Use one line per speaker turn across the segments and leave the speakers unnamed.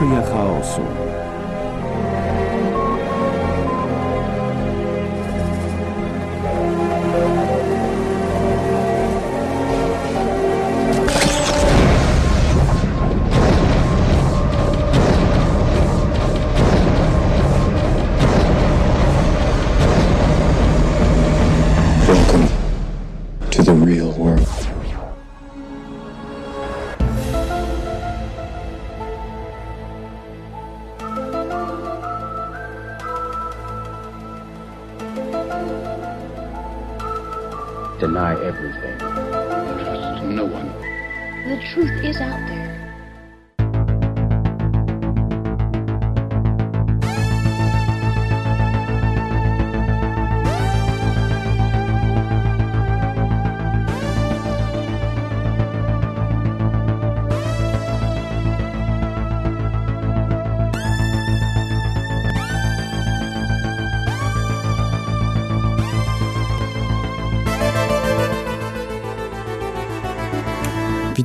Teoria chaosu.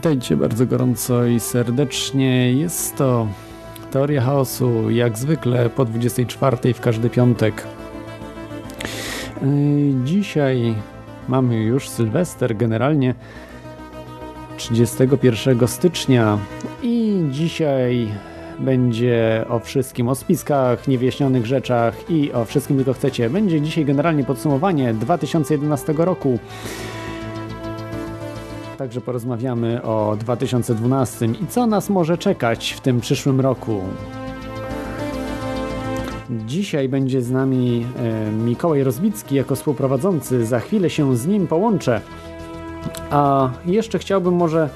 Witajcie bardzo gorąco i serdecznie. Jest to Teoria Chaosu, jak zwykle po 24 w każdy piątek. Yy, Dzisiaj mamy już Sylwester, generalnie 31 stycznia i dzisiaj będzie o wszystkim, o spiskach, niewyjaśnionych rzeczach i o wszystkim, tylko chcecie. Będzie dzisiaj generalnie podsumowanie 2011 roku. Także porozmawiamy o 2012 i co nas może czekać w tym przyszłym roku. Dzisiaj będzie z nami e, Mikołaj Rozbicki jako współprowadzący. Za chwilę się z nim połączę. A jeszcze chciałbym może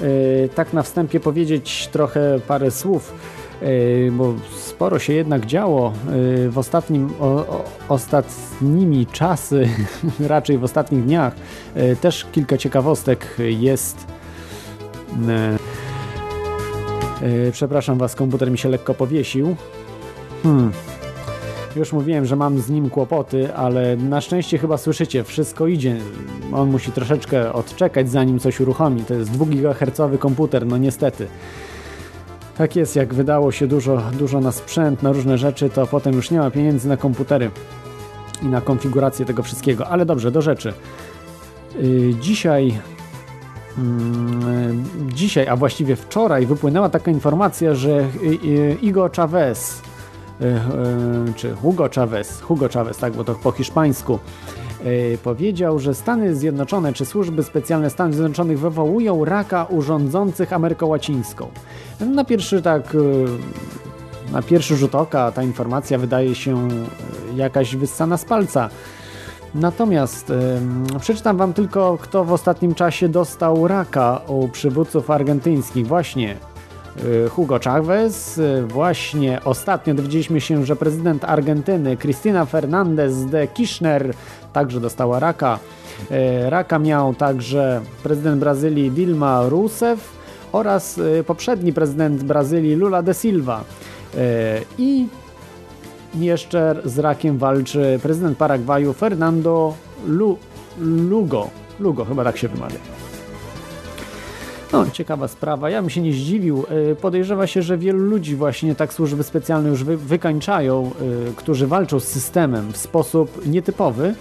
e, tak na wstępie powiedzieć trochę parę słów, bo sporo się jednak działo e, w ostatnim, o, ostatnimi czasy, raczej w ostatnich dniach. E, Też kilka ciekawostek jest. Przepraszam Was, komputer mi się lekko powiesił. Hmm. Już mówiłem, że mam z nim kłopoty, ale na szczęście chyba słyszycie, wszystko idzie. On musi troszeczkę odczekać, zanim coś uruchomi. To jest 2 GHz komputer, no niestety. Tak jest, jak wydało się dużo, dużo na sprzęt, na różne rzeczy, to potem już nie ma pieniędzy na komputery i na konfigurację tego wszystkiego. Ale dobrze, do rzeczy. Yy, Dzisiaj, mm, dzisiaj, a właściwie wczoraj wypłynęła taka informacja, że y, y, Igor Chavez, y, czy Hugo Chavez, Hugo Chavez, tak, bo to po hiszpańsku, powiedział, że Stany Zjednoczone czy służby specjalne Stanów Zjednoczonych wywołują raka urządzących Amerykę Łacińską. Na pierwszy tak y, na pierwszy rzut oka ta informacja wydaje się y, jakaś wyssana z palca. Natomiast ym, przeczytam Wam tylko, kto w ostatnim czasie dostał raka u przywódców argentyńskich. Właśnie y, Hugo Chavez. y, Właśnie ostatnio dowiedzieliśmy się, że prezydent Argentyny Cristina Fernandez de Kirchner także dostała raka. Y, Raka miał także prezydent Brazylii Dilma Rousseff oraz y, poprzedni prezydent Brazylii Lula de Silva. Y, I jeszcze z rakiem walczy prezydent Paragwaju Fernando Lu Lugo. Lugo, chyba tak się wymawia. No, ciekawa sprawa. Ja bym się nie zdziwił. Podejrzewa się, że wielu ludzi właśnie tak służby specjalne już wy wykańczają, którzy walczą z systemem w sposób nietypowy.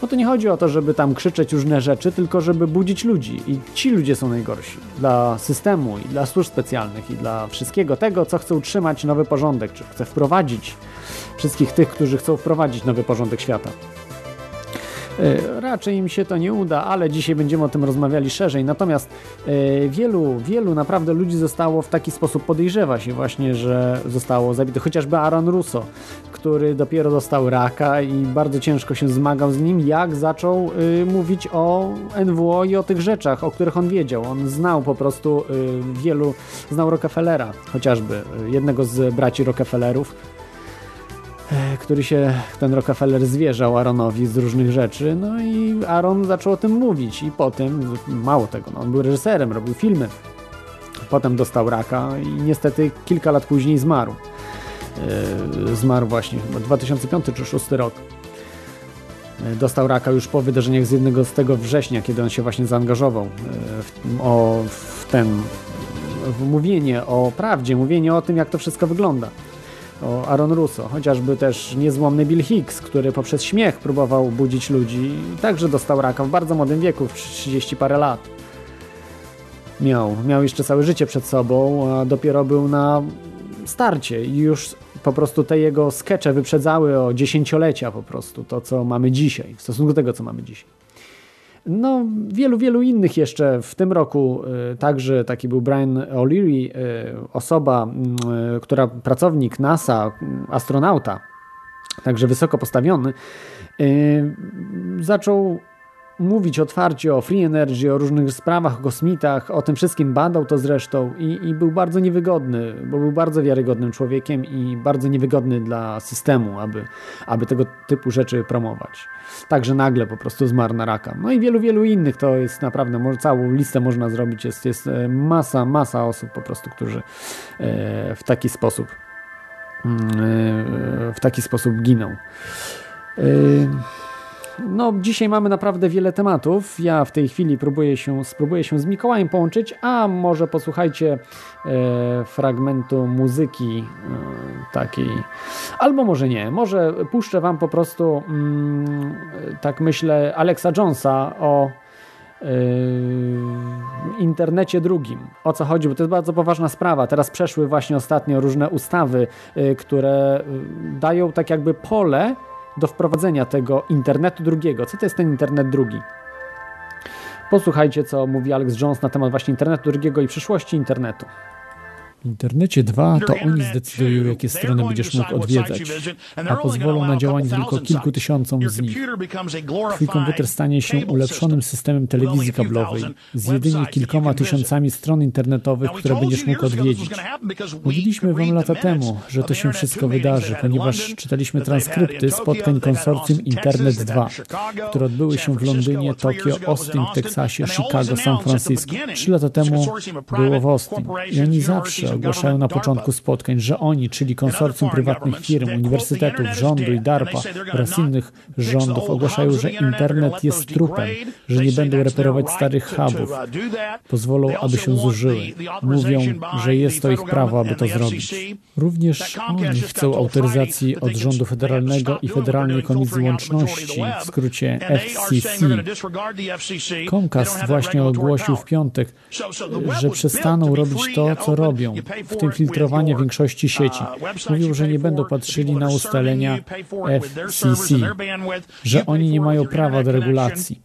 Bo to nie chodzi o to, żeby tam krzyczeć różne rzeczy, tylko żeby budzić ludzi. I ci ludzie są najgorsi dla systemu i dla służb specjalnych i dla wszystkiego tego, co chce utrzymać nowy porządek, czy chce wprowadzić wszystkich tych, którzy chcą wprowadzić nowy porządek świata. E, Raczej im się to nie uda, ale dzisiaj będziemy o tym rozmawiali szerzej. Natomiast e, wielu, wielu naprawdę ludzi zostało w taki sposób podejrzewa się właśnie, że zostało zabite. Chociażby Aaron Russo, który dopiero dostał raka i bardzo ciężko się zmagał z nim, jak zaczął y, mówić o NWO i o tych rzeczach, o których on wiedział. On znał po prostu y, wielu, znał Rockefellera, chociażby y, jednego z braci Rockefellerów, który się, ten Rockefeller zwierzał Aaronowi z różnych rzeczy, no i Aaron zaczął o tym mówić i potem, mało tego, no, on był reżyserem, robił filmy, potem dostał raka i niestety kilka lat później zmarł. E, Zmarł właśnie chyba 2005 czy 2006 rok. E, Dostał raka już po wydarzeniach z jednego z tego września, kiedy on się właśnie zaangażował e, w, o, w ten w mówienie o prawdzie, mówienie o tym, jak to wszystko wygląda. O Aaron Russo, chociażby też niezłomny Bill Hicks, który poprzez śmiech próbował budzić ludzi, także dostał raka w bardzo młodym wieku, w 30 parę lat. Miał, miał jeszcze całe życie przed sobą, a dopiero był na starcie i już po prostu te jego skecze wyprzedzały o dziesięciolecia po prostu to, co mamy dzisiaj, w stosunku do tego, co mamy dzisiaj. No, wielu, wielu innych jeszcze. W tym roku y, także taki był Brian O'Leary, y, osoba, y, która pracownik NASA, astronauta, także wysoko postawiony, zaczął mówić otwarcie o free energy, o różnych sprawach, o kosmitach, o tym wszystkim badał to zresztą i, i, był bardzo niewygodny, bo był bardzo wiarygodnym człowiekiem i bardzo niewygodny dla systemu, aby, aby tego typu rzeczy promować. Także nagle po prostu zmarł na raka. No i wielu, wielu innych, to jest naprawdę, może całą listę można zrobić, jest, jest e, masa, masa osób po prostu, którzy e, w taki sposób mm, e, w taki sposób giną. No, dzisiaj mamy naprawdę wiele tematów. Ja w tej chwili próbuję się, spróbuję się z Mikołajem połączyć, a może posłuchajcie e, fragmentu muzyki e, takiej. Albo może nie. Może puszczę Wam po prostu, mm, tak myślę, Alexa Jonesa o e, internecie drugim. O co chodzi? Bo to jest bardzo poważna sprawa. Teraz przeszły właśnie ostatnio różne ustawy, e, które e, dają tak jakby pole do wprowadzenia tego internetu drugiego. Co to jest ten internet drugi? Posłuchajcie, co mówi Alex Jones na temat właśnie internetu drugiego i przyszłości internetu.
W internecie 2 to oni zdecydują, jakie strony będziesz mógł odwiedzać, a pozwolą na działanie tylko kilku tysiącom z nich. Twój komputer stanie się ulepszonym systemem telewizji kablowej z jedynie kilkoma tysiącami stron internetowych, które będziesz mógł odwiedzić. Mówiliśmy wam lata temu, że to się wszystko wydarzy, ponieważ czytaliśmy transkrypty spotkań konsorcjum Internet 2, które odbyły się w Londynie, Tokio, Austin w Teksasie, Chicago, San Francisco. Trzy lata temu było w Austin i oni zawsze ogłaszają na początku spotkań, że oni, czyli konsorcjum prywatnych firm, uniwersytetów, rządu i DARPA oraz innych rządów ogłaszają, że internet jest trupem, że nie będą reperować starych hubów. Pozwolą, aby się zużyły. Mówią, że jest to ich prawo, aby to zrobić. Również oni chcą autoryzacji od rządu federalnego i Federalnej Komisji Łączności, w skrócie FCC. Comcast właśnie ogłosił w piątek, że przestaną robić to, co robią, w tym filtrowania większości sieci. Mówią, że nie będą patrzyli na ustalenia FCC, że oni nie mają prawa do regulacji.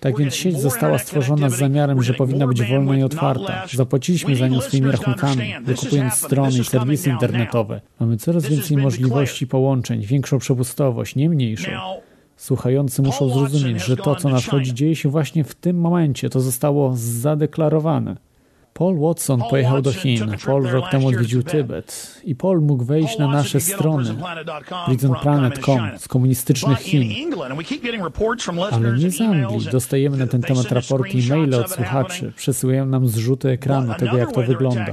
Tak więc sieć została stworzona z zamiarem, że powinna być wolna i otwarta. Zapłaciliśmy za nią swoimi rachunkami, wykupując strony i serwisy internetowe. Mamy coraz więcej możliwości połączeń, większą przepustowość, nie mniejszą. Słuchający muszą zrozumieć, że to, co nadchodzi, dzieje się właśnie w tym momencie. To zostało zadeklarowane. Paul Watson pojechał do Chin. Paul rok temu odwiedził Tybet. I Paul mógł wejść na nasze strony prisonplanet.com z komunistycznych Chin. Ale nie z Anglii. Dostajemy na ten temat raporty i maile od słuchaczy. Przesyłają nam zrzuty ekranu tego, jak to wygląda.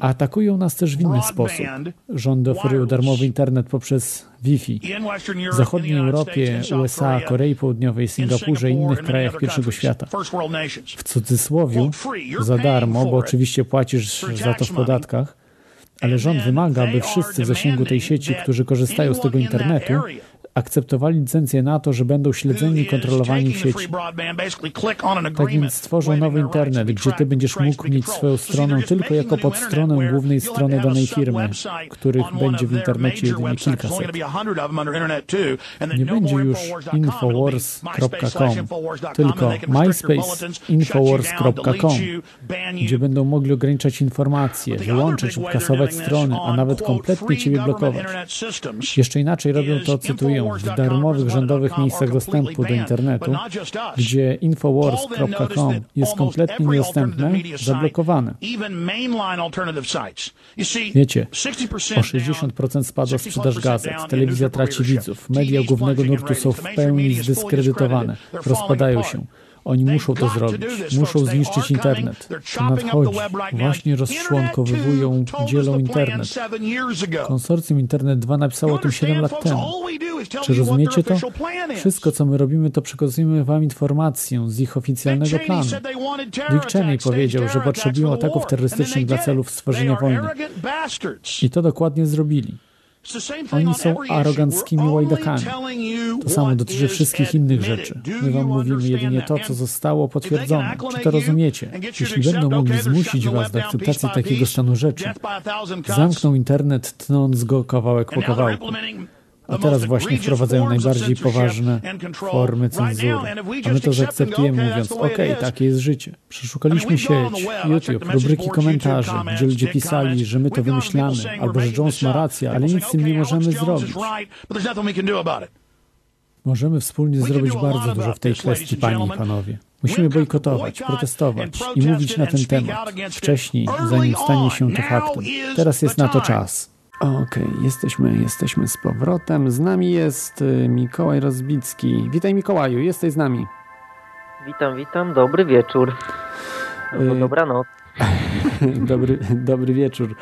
Atakują nas też w inny sposób. Rządy oferują darmowy internet poprzez Wi-Fi. W zachodniej Europie, USA, Korei Południowej, Singapurze i innych krajach pierwszego świata. W cudzysłowie za darmo, bo oczywiście płacisz za to w podatkach, ale rząd wymaga, aby wszyscy w zasięgu tej sieci, którzy korzystają z tego internetu, akceptowali licencję na to, że będą śledzeni i kontrolowani w sieci. Tak więc stworzą nowy internet, gdzie ty będziesz mógł mieć swoją stronę tylko jako podstronę głównej strony danej firmy, których będzie w internecie jedynie kilkaset. Nie będzie już infowars.com, tylko myspace.infowars.com, gdzie będą mogli ograniczać informacje, wyłączyć lub kasować strony, a nawet kompletnie ciebie blokować. Jeszcze inaczej robią to, cytuję, w darmowych rządowych miejscach dostępu do internetu, gdzie infowars.com jest kompletnie niedostępne, zablokowane. Wiecie, o 60% spadła sprzedaż gazet, telewizja traci widzów, media głównego nurtu są w pełni zdyskredytowane, rozpadają się.
Oni muszą to zrobić. Muszą zniszczyć internet. To nadchodzi. Właśnie rozczłonkowywują, dzielą internet. Konsorcjum Internet 2 napisało o tym 7 lat temu. Czy rozumiecie to? Wszystko, co my robimy, to przekazujemy wam informację z ich oficjalnego planu. Dick Cheney powiedział, że potrzebują ataków terrorystycznych dla celów stworzenia wojny. I to dokładnie zrobili. Oni są aroganckimi łajdakami. To samo dotyczy wszystkich innych rzeczy. My wam mówimy jedynie to, co zostało potwierdzone. Czy to rozumiecie? Jeśli będą mogli zmusić was do akceptacji takiego stanu rzeczy, zamkną internet, tnąc go kawałek po kawałku. A teraz właśnie wprowadzają najbardziej poważne formy cenzury. A my to zaakceptujemy mówiąc, ok, takie jest życie. Przeszukaliśmy sieć, YouTube, rubryki komentarzy, gdzie ludzie pisali, że my to wymyślamy, albo że Jones ma rację, ale nic z tym nie możemy zrobić. Możemy wspólnie zrobić bardzo dużo w tej kwestii, panie i panowie. Musimy bojkotować, protestować i mówić na ten temat wcześniej, zanim stanie się to faktem. Teraz jest na to czas. Okej, okay, jesteśmy, jesteśmy z powrotem. Z nami jest y, Mikołaj Rozbicki. Witaj Mikołaju, jesteś z nami.
Witam, witam, dobry wieczór. Albo y... dobranoc.
dobry, dobry wieczór.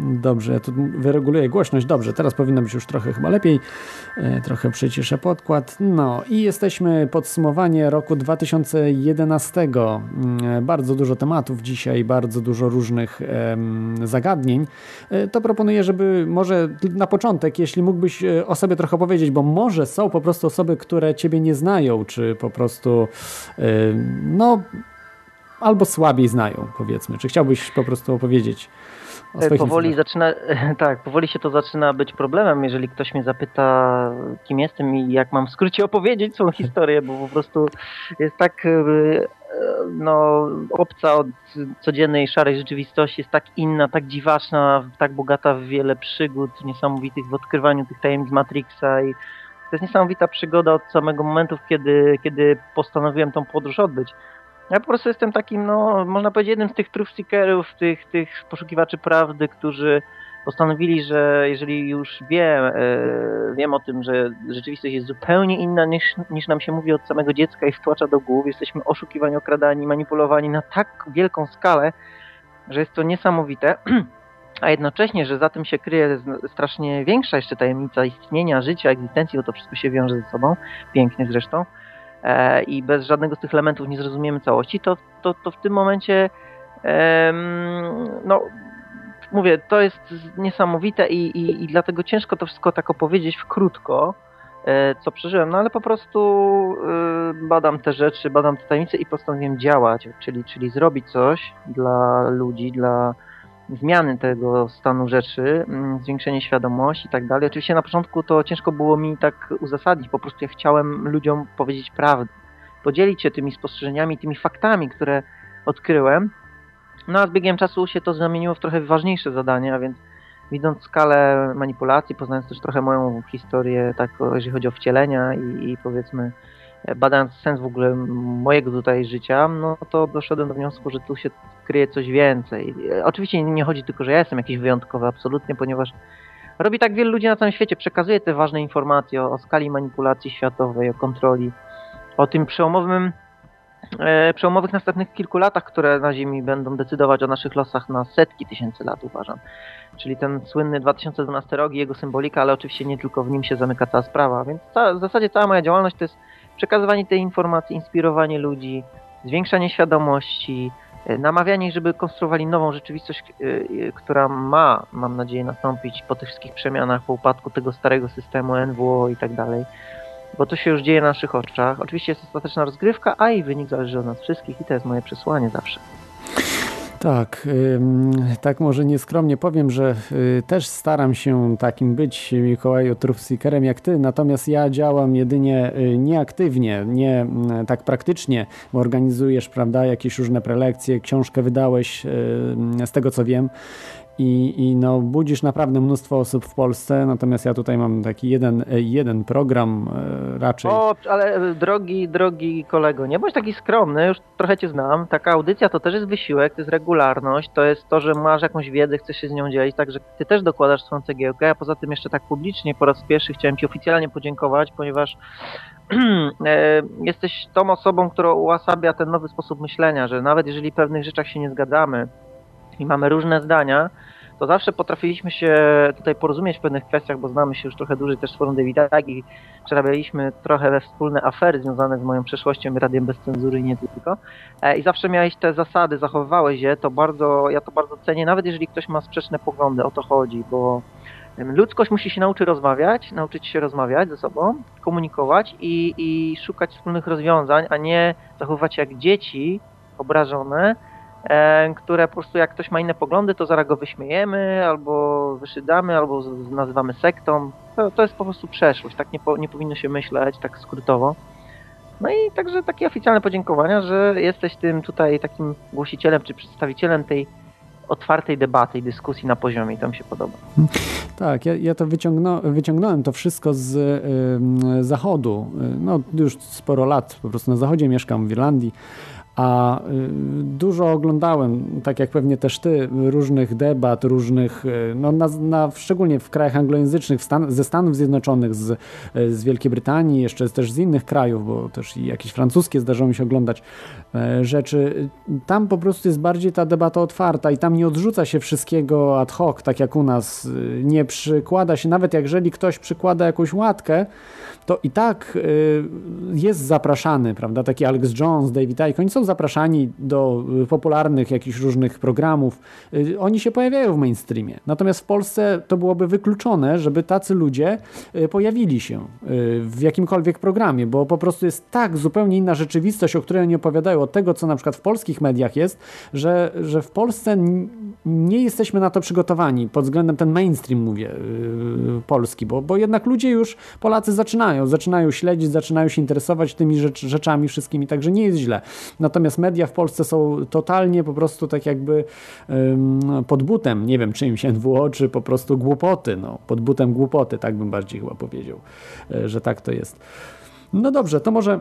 Dobrze, ja tu wyreguluję głośność. Dobrze, teraz powinno być już trochę chyba lepiej. E, trochę przyciszę podkład. No i jesteśmy podsumowanie roku 2011. Mm, bardzo dużo tematów dzisiaj, bardzo dużo różnych zagadnień. E, to proponuję, żeby może na początek, jeśli mógłbyś e, o sobie trochę powiedzieć, bo może są po prostu osoby, które ciebie nie znają, czy po prostu no albo słabiej znają, powiedzmy. Czy chciałbyś po prostu opowiedzieć
powoli zaczyna, tak, powoli się to zaczyna być problemem, jeżeli ktoś mnie zapyta, kim jestem i jak mam w skrócie opowiedzieć swoją historię, bo po prostu jest tak e, no, obca od codziennej szarej rzeczywistości, jest tak inna, tak dziwaczna, tak bogata w wiele przygód niesamowitych w odkrywaniu tych tajemnic Matrixa i to jest niesamowita przygoda od samego momentu, kiedy, kiedy postanowiłem tą podróż odbyć. Ja po prostu jestem takim, no, można powiedzieć, jednym z tych truth seekerów, tych, tych poszukiwaczy prawdy, którzy postanowili, że jeżeli już wiem, e, wiem o tym, że rzeczywistość jest zupełnie inna niż, niż nam się mówi od samego dziecka i wtłacza do głów, jesteśmy oszukiwani, okradani, manipulowani na tak wielką skalę, że jest to niesamowite, a jednocześnie, że za tym się kryje strasznie większa jeszcze tajemnica istnienia, życia, egzystencji, bo to wszystko się wiąże ze sobą, pięknie zresztą, i bez żadnego z tych elementów nie zrozumiemy całości, to, to, to w tym momencie no, mówię, to jest niesamowite i, i, i dlatego ciężko to wszystko tak opowiedzieć w krótko, e, co przeżyłem, no ale po prostu e, badam te rzeczy, badam te tajemnice i postanowiłem działać, czyli, czyli zrobić coś dla ludzi, dla zmiany tego stanu rzeczy, mm, zwiększenie świadomości i tak dalej. Oczywiście na początku to ciężko było mi tak uzasadnić, po prostu ja chciałem ludziom powiedzieć prawdę, podzielić się tymi spostrzeżeniami, tymi faktami, które odkryłem. No a z biegiem czasu się to zamieniło w trochę ważniejsze zadanie, a więc widząc skalę manipulacji, poznając też trochę moją historię, tak jeżeli chodzi o wcielenia i, i powiedzmy badając sens w ogóle mojego tutaj życia, no to doszedłem do wniosku, że tu się kryje coś więcej. Oczywiście nie chodzi tylko, że ja jestem jakiś wyjątkowy, absolutnie, ponieważ robi tak wielu ludzi na całym świecie, przekazuje te ważne informacje o, o skali manipulacji światowej, o kontroli, o tym przełomowym e, przełomowych następnych kilku latach, które na Ziemi będą decydować o naszych losach na setki tysięcy lat, uważam. Czyli ten słynny 2012 rok i jego symbolika, ale oczywiście nie tylko w nim się zamyka cała sprawa. Więc w zasadzie cała moja działalność to jest przekazywanie tej informacji, inspirowanie ludzi, zwiększanie świadomości, namawianie ich, żeby konstruowali nową rzeczywistość, e, e, która ma, mam nadzieję, nastąpić po tych wszystkich przemianach, po upadku tego starego systemu NWO i tak dalej. Bo to się już dzieje na naszych oczach. Oczywiście jest ostateczna rozgrywka, a i wynik zależy od nas wszystkich i to jest moje przesłanie zawsze.
Tak, tak może nieskromnie powiem, że y, też staram się takim być Mikołaju Truthseekerem jak ty, natomiast ja działam jedynie y, nieaktywnie, nie mm, tak praktycznie, bo organizujesz, prawda, jakieś różne prelekcje, książkę wydałeś, z tego co wiem, i, i no, budzisz naprawdę mnóstwo osób w Polsce, natomiast ja tutaj mam taki jeden, jeden program e, raczej.
O, ale e, drogi, drogi kolego, nie bądź taki skromny, już trochę cię znam. Taka audycja to też jest wysiłek, to jest regularność, to jest to, że masz jakąś wiedzę, chcesz się z nią dzielić, także ty też dokładasz swoją cegiełkę, a poza tym jeszcze tak publicznie po raz pierwszy chciałem ci oficjalnie podziękować, ponieważ jesteś tą osobą, która ułasabia ten nowy sposób myślenia, że nawet jeżeli pewnych rzeczach się nie zgadzamy i mamy różne zdania, to zawsze potrafiliśmy się tutaj porozumieć w pewnych kwestiach, bo znamy się już trochę dłużej też z forum Davida tak i przerabialiśmy trochę wspólne afery związane z moją przeszłością i radiem bez cenzury i nie tylko. E, I zawsze miałeś te zasady, zachowywałeś je, to bardzo, ja to bardzo cenię, nawet jeżeli ktoś ma sprzeczne poglądy, o to chodzi, bo ludzkość musi się nauczyć rozmawiać, nauczyć się rozmawiać ze sobą, komunikować i, i szukać wspólnych rozwiązań, a nie zachowywać się jak dzieci obrażone, które po prostu jak ktoś ma inne poglądy, to zaraz go wyśmiejemy, albo wyszydamy, albo nazywamy sektą. To, to jest po prostu przeszłość, tak nie, po, nie powinno się myśleć, tak skrótowo. No i także takie oficjalne podziękowania, że jesteś tym tutaj takim głosicielem czy przedstawicielem tej otwartej debaty i dyskusji na poziomie i to mi się podoba.
Tak, ja, ja to wyciągno, wyciągnąłem to wszystko z y, zachodu. No już sporo lat po prostu na zachodzie mieszkam w Irlandii a y, dużo oglądałem, tak jak pewnie też ty, różnych debat, różnych, y, no na, na szczególnie w krajach anglojęzycznych, Stan ze Stanów Zjednoczonych, z, y, z Wielkiej Brytanii, jeszcze też z innych krajów, bo też i jakieś francuskie zdarzało mi się oglądać rzeczy. Tam po prostu jest bardziej ta debata otwarta i tam nie odrzuca się wszystkiego ad hoc, tak jak u nas. Nie przykłada się, nawet jeżeli ktoś przykłada jakąś łatkę, to i tak jest zapraszany, prawda? Taki Alex Jones, David Icke, oni są zapraszani do y, popularnych jakichś różnych programów. Y, oni się pojawiają w mainstreamie. Natomiast w Polsce to byłoby wykluczone, żeby tacy ludzie y, pojawili się w jakimkolwiek programie, bo po prostu jest tak zupełnie inna rzeczywistość, o której oni opowiadają, od tego, co na przykład w polskich mediach jest, że, że w Polsce nie jesteśmy na to przygotowani pod względem ten mainstream, mówię, polski, bo, bo jednak ludzie już, Polacy zaczynają, zaczynają śledzić, zaczynają się interesować tymi rzecz, rzeczami wszystkimi, także nie jest źle. Natomiast media w Polsce są totalnie po prostu tak jakby pod butem, nie wiem czymś NWO, czy po prostu głupoty, no, pod butem głupoty, tak bym bardziej chyba powiedział, e, że tak to jest. No dobrze, to może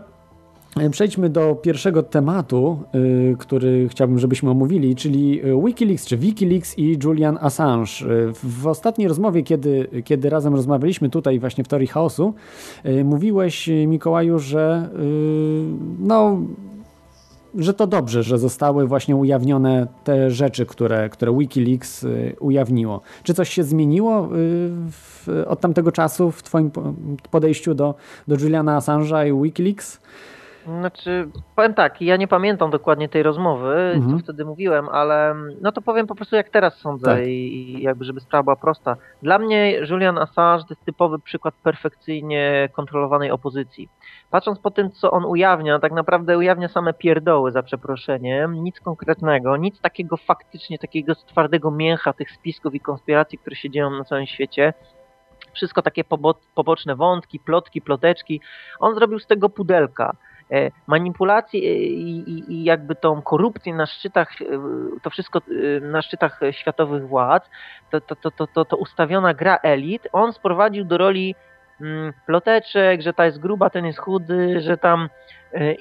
e, Przejdźmy do pierwszego tematu, y, który chciałbym, żebyśmy omówili, czyli Wikileaks czy Wikileaks i Julian Assange. W ostatniej rozmowie, kiedy, kiedy razem rozmawialiśmy tutaj właśnie w Teorii Chaosu, mówiłeś Mikołaju, że no że to dobrze, że zostały właśnie ujawnione te rzeczy, które, które Wikileaks y, ujawniło. Czy coś się zmieniło y, w, od tamtego czasu w Twoim podejściu do, do Juliana Assange'a i Wikileaks?
Znaczy, powiem tak, ja nie pamiętam dokładnie tej rozmowy, mhm. co wtedy mówiłem, ale no to powiem po prostu jak teraz sądzę tak. i, i, jakby żeby sprawa była prosta. Dla mnie Julian Assange to jest typowy przykład perfekcyjnie kontrolowanej opozycji. Patrząc po tym, co on ujawnia, tak naprawdę ujawnia same pierdoły, za przeproszeniem, nic konkretnego, nic takiego faktycznie, takiego twardego mięcha tych spisków i konspiracji, które się dzieją na całym świecie wszystko takie poboczne wątki, plotki, ploteczki. On zrobił z tego pudelka. E, manipulację e, i, i, jakby tą korupcję na szczytach, e, to wszystko na szczytach światowych władz, to, to, to, to, to ustawiona gra elit, on sprowadził do roli mm, ploteczek, że ta jest gruba, ten jest chudy, że tam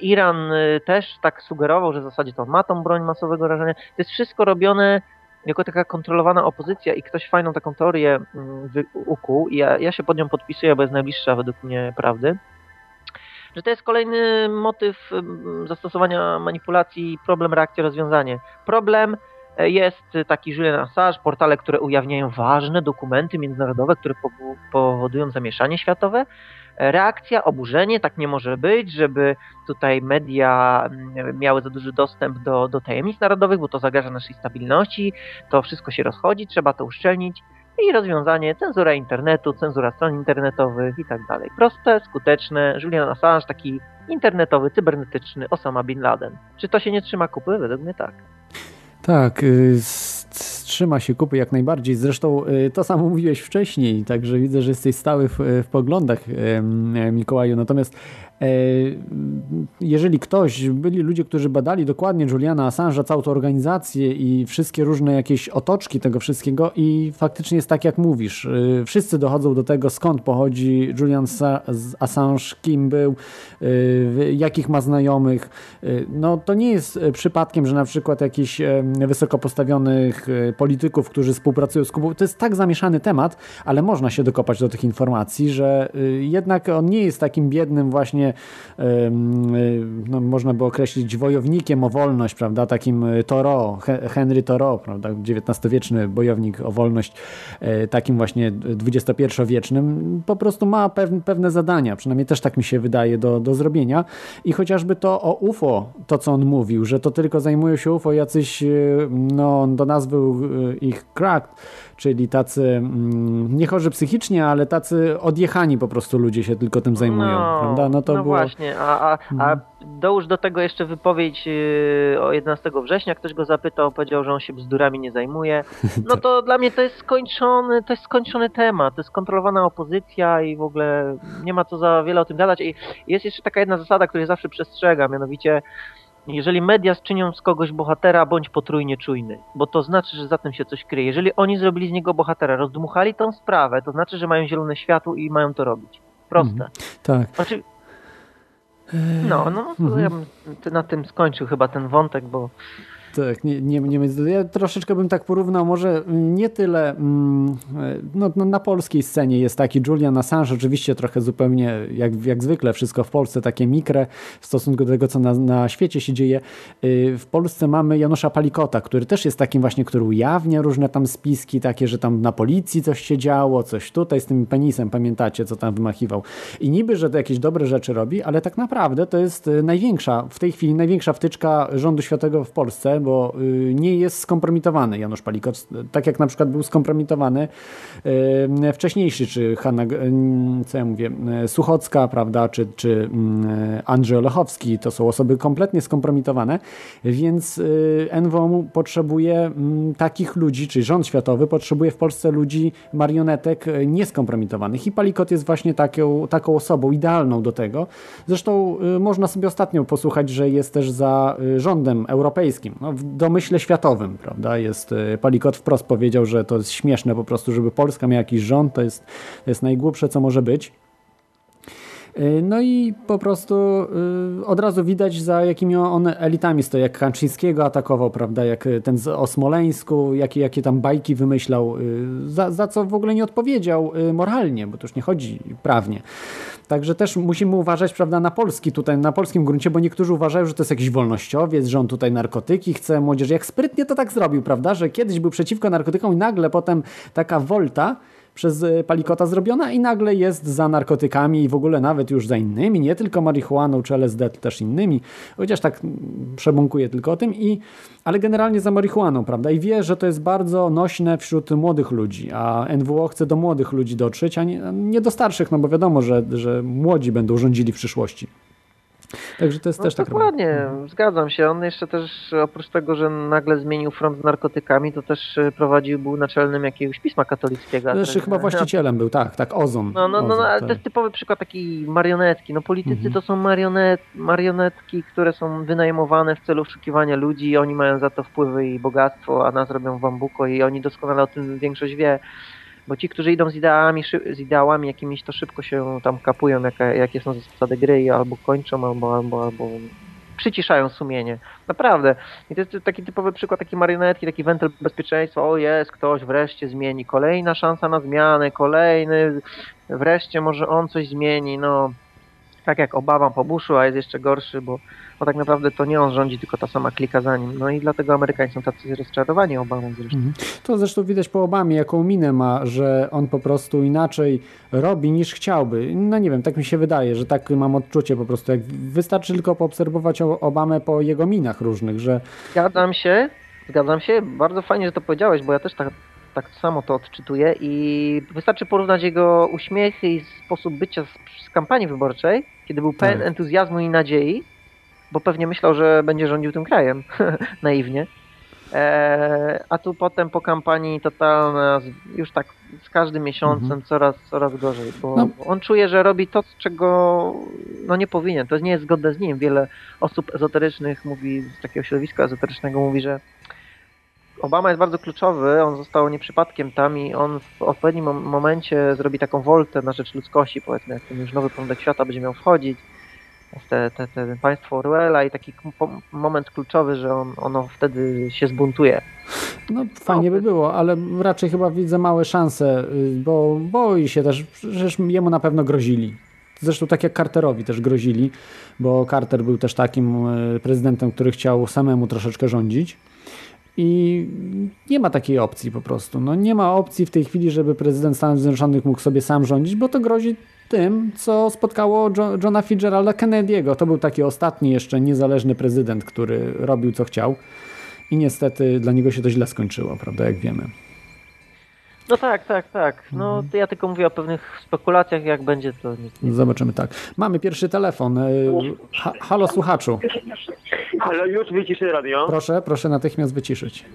Iran też tak sugerował, że w zasadzie to ma tą broń masowego rażenia. To jest wszystko robione jako taka kontrolowana opozycja i ktoś fajną taką teorię mm, ukuł ja, ja się pod nią podpisuję, bo jest najbliższa według mnie prawdy że to jest kolejny motyw zastosowania manipulacji, problem, reakcja, rozwiązanie. Problem e, jest taki Julian Assange, portale, które ujawniają ważne dokumenty międzynarodowe, które powodują zamieszanie światowe. E, reakcja, oburzenie, tak nie może być, żeby tutaj media miały za duży dostęp do, do tajemnic narodowych, bo to zagraża naszej stabilności, to wszystko się rozchodzi, trzeba to uszczelnić i rozwiązanie cenzura internetu, cenzura stron internetowych i tak dalej. Proste, skuteczne, Julian Assange taki internetowy, cybernetyczny Osama Bin Laden. Czy to się nie trzyma kupy? Według mnie tak.
Tak, y, trzyma się kupy jak najbardziej. Zresztą y, to samo mówiłeś wcześniej, także widzę, że jesteś stały w, w poglądach, Mikołaju. Natomiast E, jeżeli ktoś, byli ludzie, którzy badali dokładnie Juliana Assange'a, całą tą organizację i wszystkie różne jakieś otoczki tego wszystkiego i faktycznie jest tak, jak mówisz. E, wszyscy dochodzą do tego, skąd pochodzi Julian Assange, kim był, e, jakich ma znajomych. No to nie jest przypadkiem, że na przykład jakichś wysoko postawionych polityków, którzy współpracują z Kubą. To jest tak zamieszany temat, ale można się dokopać do tych informacji, że y, jednak on nie jest takim biednym właśnie, no, można by określić wojownikiem o wolność, prawda, takim Toro, Henry Toro, prawda, XIX-wieczny bojownik o wolność, takim właśnie XXI-wiecznym, po prostu ma pewne zadania, przynajmniej też tak mi się wydaje, do, do zrobienia. I chociażby to o UFO, to co on mówił, że to tylko zajmują się UFO jacyś, no do nazwy ich cracked, czyli tacy mm, nie chorzy psychicznie, ale tacy odjechani po prostu ludzie się tylko tym zajmują, no, prawda?
No to no było... właśnie, a, a, a mhm. dołóż do tego jeszcze wypowiedź y, o 11 września, ktoś go zapytał, powiedział, że on się bzdurami nie zajmuje. No to dla mnie to jest skończony, to jest skończony temat, to jest kontrolowana opozycja i w ogóle nie ma co za wiele o tym gadać. I jest jeszcze taka jedna zasada, której zawsze przestrzegam, mianowicie jeżeli media czynią z kogoś bohatera, bądź potrójnie czujny, bo to znaczy, że za tym się coś kryje. Jeżeli oni zrobili z niego bohatera, rozdmuchali tą sprawę, to znaczy, że mają zielone światło i mają to robić. Proste. Mm,
tak.
Znaczy, no, no, no mhm. ja bym na tym skończył chyba ten wątek, bo
tak, nie, nie, nie, ja troszeczkę bym tak porównał, może nie tyle mm, no, no, na polskiej scenie jest taki Julian Assange, oczywiście trochę zupełnie jak, jak zwykle, wszystko w Polsce takie mikre w stosunku do tego, co na, na świecie się dzieje. Y, w Polsce mamy Janusza Palikota, który też jest takim właśnie, który ujawnia różne tam spiski, takie, że tam na policji coś się działo, coś tutaj z tym penisem, pamiętacie, co tam wymachiwał. I niby, że to jakieś dobre rzeczy robi, ale tak naprawdę to jest y, największa, w tej chwili największa wtyczka rządu światowego w Polsce, bo y, nie jest skompromitowany Janusz Palikot, tak jak na przykład był skompromitowany y, wcześniejszy, czy Hanna, y, co ja mówię, Suchocka, prawda, czy, czy Andrzej Olechowski, to są osoby kompletnie skompromitowane, więc NWO potrzebuje takich ludzi, czyli rząd światowy potrzebuje w Polsce ludzi, marionetek nieskompromitowanych i Palikot jest właśnie taką, taką osobą idealną do tego. Zresztą można sobie ostatnio posłuchać, że jest też za rządem europejskim. No, w domyśle światowym, prawda? Jest, e, Palikot wprost powiedział, że to jest śmieszne po prostu, żeby Polska miała jakiś rząd, to jest, to jest najgłupsze, co może być. E, no i po prostu e, od razu widać, za jakimi on elitami stoi, jak Kaczyńskiego atakował, prawda, jak ten z Osmoleńsku, jakie, jakie tam bajki wymyślał, za, za co w ogóle nie odpowiedział moralnie, bo to już nie chodzi prawnie. Także też musimy uważać, prawda, na Polski tutaj, na polskim gruncie, bo niektórzy uważają, że to jest jakiś wolnościowiec, że on tutaj narkotyki chce, młodzież. Jak sprytnie to tak zrobił, prawda, że kiedyś był przeciwko narkotykom i nagle potem taka wolta, przez e, Palikota zrobiona i nagle jest za narkotykami i w ogóle nawet już za innymi, nie tylko marihuaną czy LSD, też innymi, chociaż tak mm, przebąkuje tylko o tym, i, ale generalnie za marihuaną, prawda? I wie, że to jest bardzo nośne wśród młodych ludzi, a NWO chce do młodych ludzi dotrzeć, a nie, nie do starszych, no bo wiadomo, że, że młodzi będą rządzili w przyszłości. Także to jest
no,
też tak.
Dokładnie, mhm. zgadzam się. On jeszcze też oprócz tego, że nagle zmienił front z narkotykami, to też e, prowadził, był naczelnym jakiegoś pisma katolickiego.
Jeszcze znaczy, chyba właścicielem był, tak, tak, Ozon.
No, no,
no,
no ale tak. to jest typowy przykład takiej marionetki. No politycy mhm. to są marionet, marionetki, które są wynajmowane w celu oszukiwania ludzi i oni mają za to wpływy i bogactwo, a nas robią wambuko i oni doskonale o tym większość wie bo ci, którzy idą z ideałami, z ideałami jakimiś, to szybko się tam kapują, jakie, są zasady gry i albo kończą, albo, albo, albo przyciszają sumienie. Naprawdę. I to jest taki typowy przykład takiej marionetki, taki wentyl bezpieczeństwa. O jest, ktoś wreszcie zmieni. Kolejna szansa na zmianę, kolejny, wreszcie może on coś zmieni. No, tak jak Obama po Bushu, a jest jeszcze gorszy, bo bo tak naprawdę to nie on rządzi, tylko ta sama klika za nim. No i dlatego Amerykanie są tacy rozczarowani Obamą zresztą. Mhm.
To zresztą widać po Obamie, jaką minę ma, że on po prostu inaczej robi niż chciałby. No nie wiem, tak mi się wydaje, że tak mam odczucie po prostu. Jak wystarczy tylko poobserwować Obamę po jego minach różnych, że...
Zgadzam się, zgadzam się. Bardzo fajnie, że to powiedziałeś, bo ja też tak tak samo to odczytuję i wystarczy porównać jego uśmiechy i sposób bycia z, z kampanii wyborczej, kiedy był pełen tak. entuzjazmu i nadziei, bo pewnie myślał, że będzie rządził tym krajem, naiwnie. E, a tu potem po kampanii totalna, już tak z każdym miesiącem mhm. coraz, coraz gorzej, bo no. on czuje, że robi to, czego no nie powinien. To nie jest zgodne z nim. Wiele osób ezoterycznych mówi, z takiego środowiska ezoterycznego mówi, że Obama jest bardzo kluczowy, on został nieprzypadkiem tam i on w odpowiednim momencie zrobi taką woltę na rzecz ludzkości, powiedzmy, jak ten już nowy porządek świata będzie miał wchodzić te, te, te państwo Orwella i taki moment kluczowy, że on, ono wtedy się zbuntuje.
No fajnie by było, ale raczej chyba widzę małe szanse, y, bo boi się też, że jemu na pewno grozili. Zresztą tak jak Carterowi też grozili, bo Carter był też takim y, prezydentem, który chciał samemu troszeczkę rządzić. I nie ma takiej opcji po prostu. No, nie ma opcji w tej chwili, żeby prezydent Stanów Zjednoczonych mógł sobie sam rządzić, bo to grozi tym, co spotkało Johna Fitzgeralda Kennedy'ego. To był taki ostatni jeszcze niezależny prezydent, który robił co chciał. I niestety dla niego się to źle skończyło, prawda, jak wiemy.
No tak, tak, tak. No mhm. to ja tylko mówię o pewnych spekulacjach, jak będzie to.
Nie... Zobaczymy, tak. Mamy pierwszy telefon. E, ha halo słuchaczu.
Halo, już wyciszę radio.
Proszę, proszę natychmiast wyciszyć.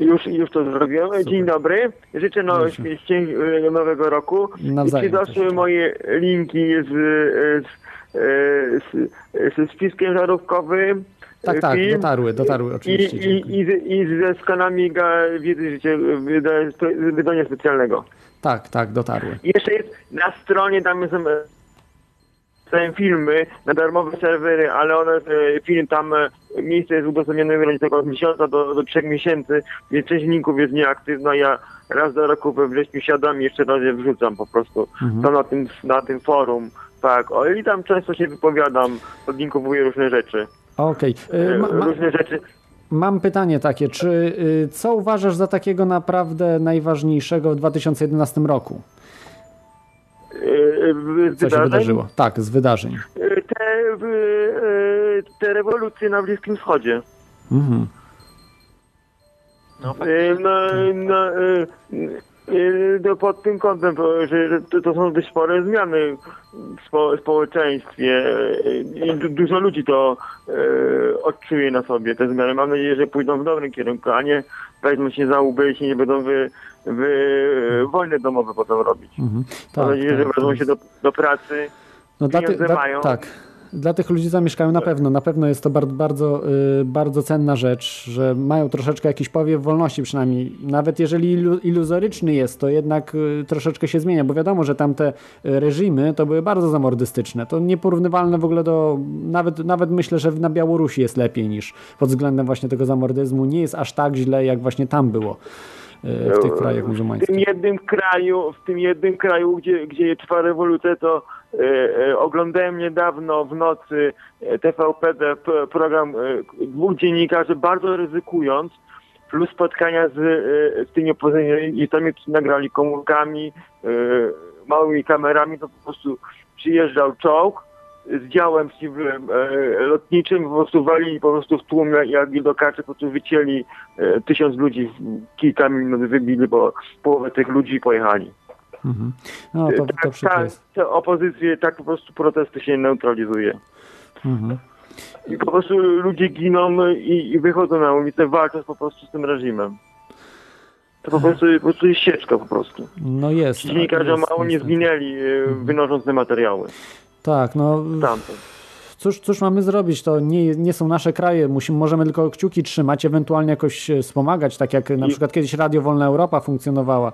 Już, już to zrobiłem. Super. Dzień dobry. Życzę no, e, nowego roku.
Nawzajem,
Czy doszły moje linki z, z, z, z, z spiskiem żarówkowym?
Tak, tak, film. dotarły, dotarły oczywiście.
I, i, i, i ze skanami wiedzy życie, wydania specjalnego.
Tak, tak, dotarły.
I jeszcze jest na stronie, tam są e, filmy na darmowe serwery, ale one, e, film tam, e, miejsce jest udostępnione w granicach od miesiąca do, do trzech miesięcy, więc część linków jest nieaktywna. Ja raz do roku we wrześniu siadam i jeszcze raz je wrzucam po prostu. Mhm. To na tym, na tym forum. Tak, o, i tam często się wypowiadam, podlinkowuję różne rzeczy.
Okej. Okay. Ma,
Różne rzeczy.
Mam pytanie takie, czy y, co uważasz za takiego naprawdę najważniejszego w 2011 roku?
Y, z co
się wydarzyło? Tak, z wydarzeń.
Y, te, te rewolucje na Bliskim Wschodzie. Mhm. No, no, no, no, pod tym kątem, że to, to są dość spore zmiany w społeczeństwie. Dużo ludzi to e, odczuje na sobie te zmiany. Mam nadzieję, że pójdą w dobrym kierunku, a nie wezmą się za łby i nie będą wy, wy, wojny domowe potem robić. Mhm. Tak, Mam nadzieję, tak, że wezmą się do, do pracy. No, daty, da, mają.
Tak dla tych ludzi zamieszkają na pewno. Na pewno jest to bardzo, bardzo, y, bardzo cenna rzecz, że mają troszeczkę jakiś powiew wolności przynajmniej. Nawet jeżeli iluzoryczny jest, to jednak y, troszeczkę się zmienia, bo wiadomo, że tamte y, reżimy to były bardzo zamordystyczne. To nieporównywalne w ogóle do, nawet, nawet myślę, że na Białorusi jest lepiej niż pod względem właśnie tego zamordyzmu. Nie jest aż tak źle, jak właśnie tam było w tych krajach muzułmańskich.
W tym jednym kraju, w tym jednym kraju, gdzie, gdzie trwa rewolucja, to oglądałem niedawno w nocy e, TVP program dwóch dziennikarzy, bardzo ryzykując, plus spotkania z, z tymi opozycjonistami, którzy nagrali komórkami, małymi kamerami, to po prostu przyjeżdżał czołg z działem lotniczym, po prostu walili po prostu w tłum jak widokacze, po prostu wycięli tysiąc ludzi, kilka minut wybili, bo połowę tych ludzi pojechali.
Mhm. No to,
tak, to tak, te opozycje, tak po prostu protesty się neutralizuje. Mhm. I po prostu ludzie giną i, i wychodzą na ulicę walcząc po prostu z tym reżimem. To po prostu, po prostu jest sieczka po prostu.
No jest.
Dziennikarze mało nie zginęli e, mhm. wynosząc te materiały.
Tak, no. Cóż, cóż mamy zrobić? To nie, nie są nasze kraje. Musimy, możemy tylko kciuki trzymać, ewentualnie jakoś wspomagać, tak jak na przykład kiedyś Radio Wolna Europa funkcjonowała,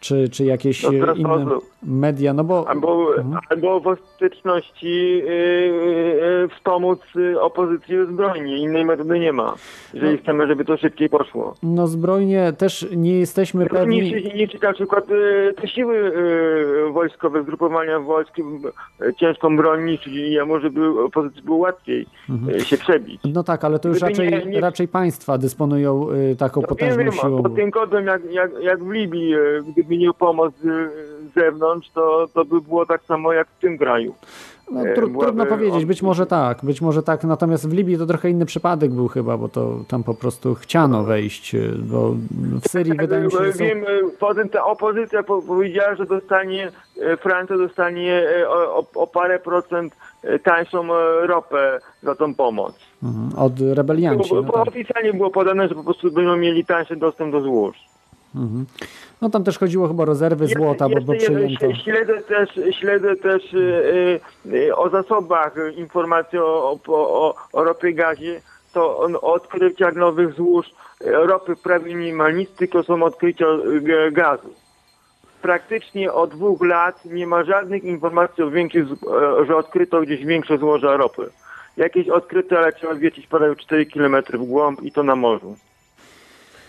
czy, czy jakieś no, inne media. No bo...
Albo, mhm. albo w ostateczności yy, yy, wspomóc opozycję zbrojnie. Innej metody nie ma, jeżeli no, chcemy, żeby to szybciej poszło.
No zbrojnie też nie jesteśmy pewni...
Nie, nie, na przykład yy, te siły wojskowe, zgrupowania wojsk yy, ciężką broń niszczyć i może by było łatwiej mhm. E, się przebić.
No tak, ale to już raczej, nie, nie... raczej państwa dysponują y, taką no, potężną wiem, siłą.
Pod tym kodem, jak, jak, jak w Libii, y, gdyby nie pomoc z zewnątrz, to, to by było tak samo jak w tym kraju.
No, tr trudno powiedzieć, być może tak, być może tak, natomiast w Libii to trochę inny przypadek był chyba, bo to tam po prostu chciano wejść, bo w Syrii tak, wydaje mi się, że są... Wiem,
potem ta opozycja powiedziała, że dostanie, Francja dostanie o, o, parę procent tańszą e, ropę za tą pomoc.
Mhm. Od rebelianci.
Bo, bo no tak. oficjalnie było podane, że po prostu będą mieli tańszy dostęp do złóż.
Mhm. No tam też chodziło chyba o rezerwy złota, bo, bo przyjęto.
Śledzę też, śledzę też yy, yy, o zasobach informacji o, o, o, ropie gazie. To o odkryciach nowych złóż ropy prawie nie ma nic, tylko są odkrycia gazu praktycznie od dwóch lat nie ma żadnych informacji o większych, z- że odkryto gdzieś większe złoża ropy. Jakieś odkryte, ale trzeba wiercić parę 4 km w głąb i to na morzu.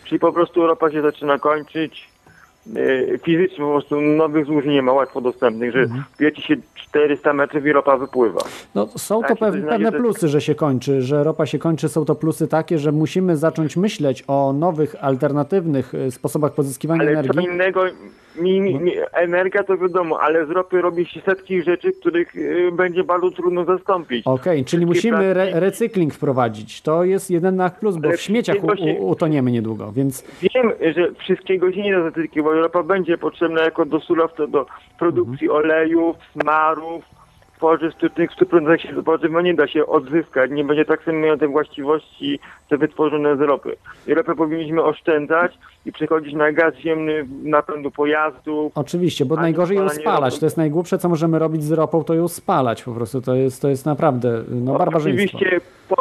Czyli po prostu ropa się zaczyna kończyć. Yy, Fizycznie po prostu nowych złóż nie ma łatwo dostępnych, że
Mhm.
wieci się 400 metrów i ropa wypływa.
No, są to
Tak,
pewne
te-
plusy, że się kończy, że ropa się kończy. Są to plusy takie, że musimy zacząć myśleć o nowych, alternatywnych e, sposobach pozyskiwania
Ale co
energii.
innego, mi, mi, mi, energia to wiadomo, ale z ropy robi się setki rzeczy, których y, będzie bardzo trudno zastąpić.
Okej, czyli
Wszystkie
musimy re- recykling wprowadzić. To jest jeden na plus, bo
Ale
w śmieciach u- u- utoniemy niedługo, więc
Wiem, że wszystkiego się nie da zatykiwać. Ropa będzie potrzebna jako do surowca do produkcji olejów, smarów, tworzyw sztucznych, w 100% się tworzywa nie da się odzyskać. Nie będzie tak samo miało te właściwości te wytworzone z ropy. I ropę powinniśmy oszczędzać i przechodzić na gaz ziemny napędu pojazdów.
oczywiście, bo najgorzej ją spalać.
ropy.
To jest najgłupsze, co możemy robić z ropą, to ją spalać po prostu. To jest, to jest naprawdę no, barbarzyństwo.
Oczywiście po,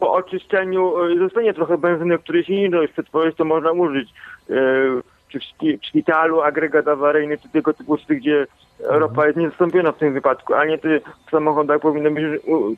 po oczyszczeniu y, zostanie trochę benzyny, której się nie da już przetworzyć, to można użyć. y, Czy w szpi- w szpitalu, agregat awaryjny, czy tego typu, gdzie
Mhm.
ropa jest niezastąpiona w tym wypadku, a nie ty w samochodach powinno, być,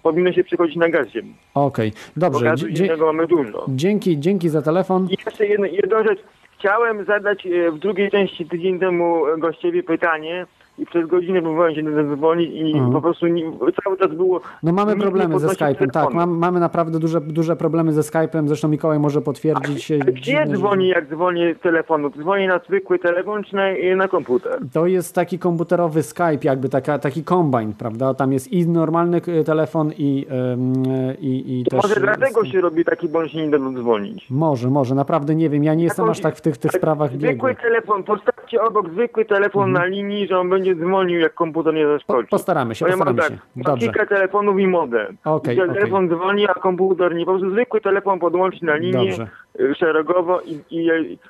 powinno się przechodzić na gaz ziemny.
Okej,
Bo
dobrze.
gazu
dzie-
ziemnego mamy dużo.
dzięki, dzięki za telefon.
I jeszcze jedno, jedną rzecz. Chciałem zadać e, w drugiej części tydzień temu gościowi pytanie i przez godzinę próbowałem się zadzwonić i
Mhm.
po prostu nie, cały czas było...
No mamy problemy ze Skype'em, tak, mam, mamy naprawdę duże, duże problemy ze Skype'em, zresztą Mikołaj może potwierdzić. e,
Ale Gdzie dzwoni, jak dzwoni z telefonu? Dzwoni na zwykły telefon czy na, na komputer?
To jest taki komputerowy Skype, jakby taka, taki kombine, prawda? Tam jest i normalny e, telefon i, e, i, i
To
też...
może dlatego się robi taki, się nie da dodzwonić.
Może, może, naprawdę nie wiem, ja nie jestem aż tak w tych, tych sprawach biegły.
Zwykły telefon, postawcie obok zwykły telefon na linii, że on będzie dzwonił, jak komputer nie
Po,
zaskoczy.
postaramy się,
Bo ja mam
postaramy
tak,
się. Dobrze.
kilka telefonów i modem.
Okej,
I telefon dzwoni, a komputer nie. Po prostu zwykły telefon podłączyć na linię
Dobrze.
y, szeregowo i, i,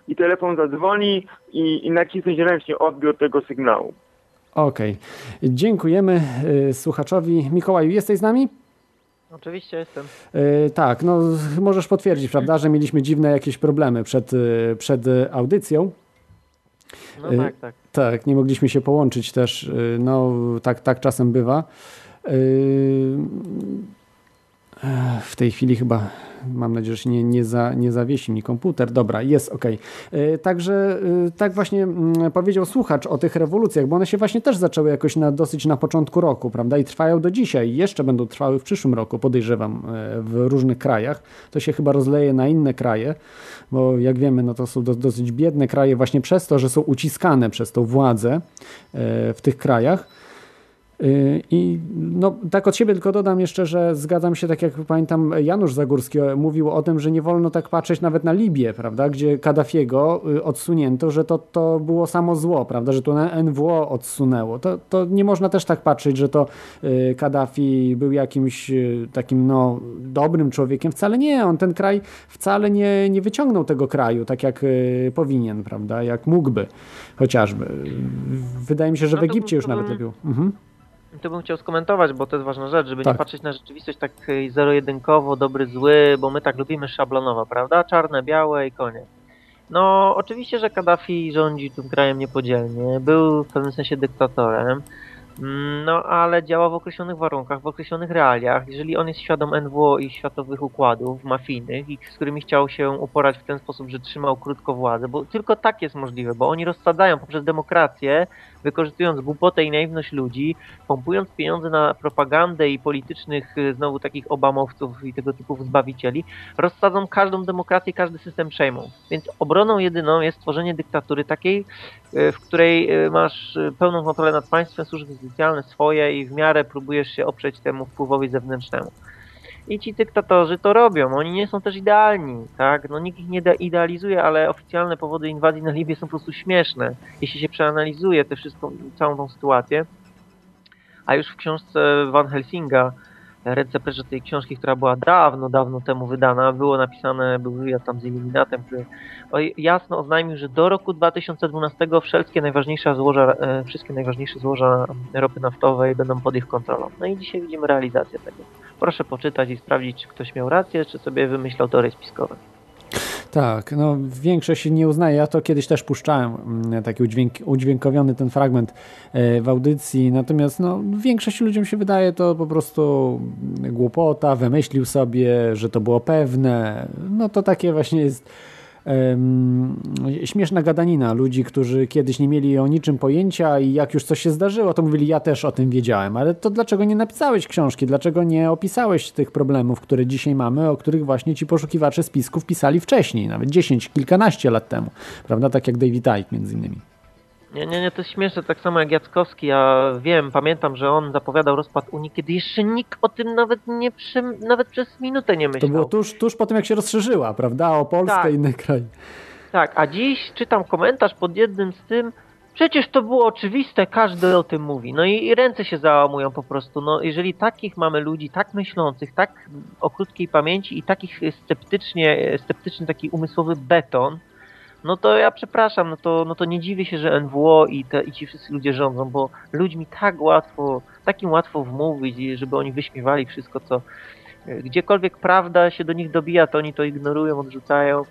i telefon zadzwoni i, i nacisnąć ręcznie odbiór tego sygnału.
Okej. Dziękujemy e, słuchaczowi. Mikołaju, jesteś z nami?
Oczywiście jestem.
E, tak, no możesz potwierdzić, prawda, że mieliśmy dziwne jakieś problemy przed, przed audycją.
No
Y,
tak, tak.
Tak, nie mogliśmy się połączyć też. y, No, tak, tak czasem bywa. W tej chwili chyba mam nadzieję, że się nie, nie, za, nie zawiesi mi komputer. Dobra, jest ok. Także y, tak właśnie mm, powiedział słuchacz o tych rewolucjach, bo one się właśnie też zaczęły jakoś na, dosyć na początku roku, prawda? I trwają do dzisiaj. Jeszcze będą trwały w przyszłym roku, podejrzewam, e, w różnych krajach. To się chyba rozleje na inne kraje, bo jak wiemy, no to są do, dosyć biedne kraje właśnie przez to, że są uciskane przez tą władzę e, w tych krajach. Y, I no, tak od siebie tylko dodam jeszcze, że zgadzam się, tak jak pamiętam, Janusz Zagórski mówił o tym, że nie wolno tak patrzeć nawet na Libię, prawda, gdzie Kaddafiego y, odsunięto, że to, to było samo zło, prawda, że to NWO odsunęło. To, to nie można też tak patrzeć, że to y, Kaddafi był jakimś takim no, dobrym człowiekiem. Wcale nie, on ten kraj wcale nie, nie wyciągnął tego kraju tak jak powinien, prawda, jak mógłby chociażby. Wydaje mi się, że w
No
Egipcie już nawet lepiej. Mhm.
To bym chciał skomentować, bo to jest ważna rzecz, żeby
Tak.
nie patrzeć na rzeczywistość tak y, zero-jedynkowo, dobry, zły, bo my tak lubimy szablonowo, prawda? Czarne, białe i koniec. No, oczywiście, że Kaddafi rządzi tym krajem niepodzielnie, był w pewnym sensie dyktatorem, mm, no ale działa w określonych warunkach, w określonych realiach. Jeżeli on jest świadom NWO i światowych układów mafijnych, i z którymi chciał się uporać w ten sposób, że trzymał krótko władzę, bo tylko tak jest możliwe, bo oni rozsadzają poprzez demokrację, wykorzystując głupotę i naiwność ludzi, pompując pieniądze na propagandę i politycznych y, znowu takich obamowców i tego typu zbawicieli, rozsadzą każdą demokrację, każdy system przejmą. Więc obroną jedyną jest stworzenie dyktatury takiej, y, w której y, masz pełną kontrolę nad państwem, służby specjalne swoje i w miarę próbujesz się oprzeć temu wpływowi zewnętrznemu. I ci dyktatorzy to robią. Oni nie są też idealni, tak? No nikt ich nie idealizuje, ale oficjalne powody inwazji na Libię są po prostu śmieszne. Jeśli się przeanalizuje tę wszystką, całą tą sytuację, a już w książce Van Helsinga, od tej książki, która była dawno, dawno temu wydana, było napisane, był wywiad tam z Illuminatem, który jasno oznajmił, że do roku 2012 wszystkie najważniejsze złoża, e, wszystkie najważniejsze złoża ropy naftowej będą pod ich kontrolą. No i dzisiaj widzimy realizację tego. Proszę poczytać i sprawdzić, czy ktoś miał rację, czy sobie wymyślał teorie spiskowe.
Tak, no większość nie uznaje. Ja to kiedyś też puszczałem, mm, taki udźwięk, udźwiękowiony ten fragment e, w audycji, natomiast no, większość ludziom się wydaje to po prostu głupota, wymyślił sobie, że to było pewne. No to takie właśnie jest śmieszna gadanina ludzi, którzy kiedyś nie mieli o niczym pojęcia i jak już coś się zdarzyło, to mówili, ja też o tym wiedziałem. Ale to dlaczego nie napisałeś książki? Dlaczego nie opisałeś tych problemów, które dzisiaj mamy, o których właśnie ci poszukiwacze spisków pisali wcześniej, nawet 10, kilkanaście lat temu. Prawda? Tak jak David Icke między innymi.
Nie, nie, nie, to jest śmieszne, tak samo jak Jackowski, ja wiem, pamiętam, że on zapowiadał rozpad Unii, kiedy jeszcze nikt o tym nawet nie przy, nawet przez minutę nie myślał.
To było tuż, tuż po tym, jak się rozszerzyła, prawda, o Polskę tak. i inne kraje.
Tak, a dziś czytam komentarz pod jednym z tym, przecież to było oczywiste, każdy o tym mówi. No i, i ręce się załamują po prostu. No jeżeli takich mamy ludzi, tak myślących, tak o krótkiej pamięci i takich sceptycznie, sceptyczny taki umysłowy beton, no to ja przepraszam, no to, no to nie dziwię się, że NWO i, te, i ci wszyscy ludzie rządzą, bo ludźmi tak łatwo, takim łatwo wmówić, żeby oni wyśmiewali wszystko, co gdziekolwiek prawda się do nich dobija, to oni to ignorują, odrzucają.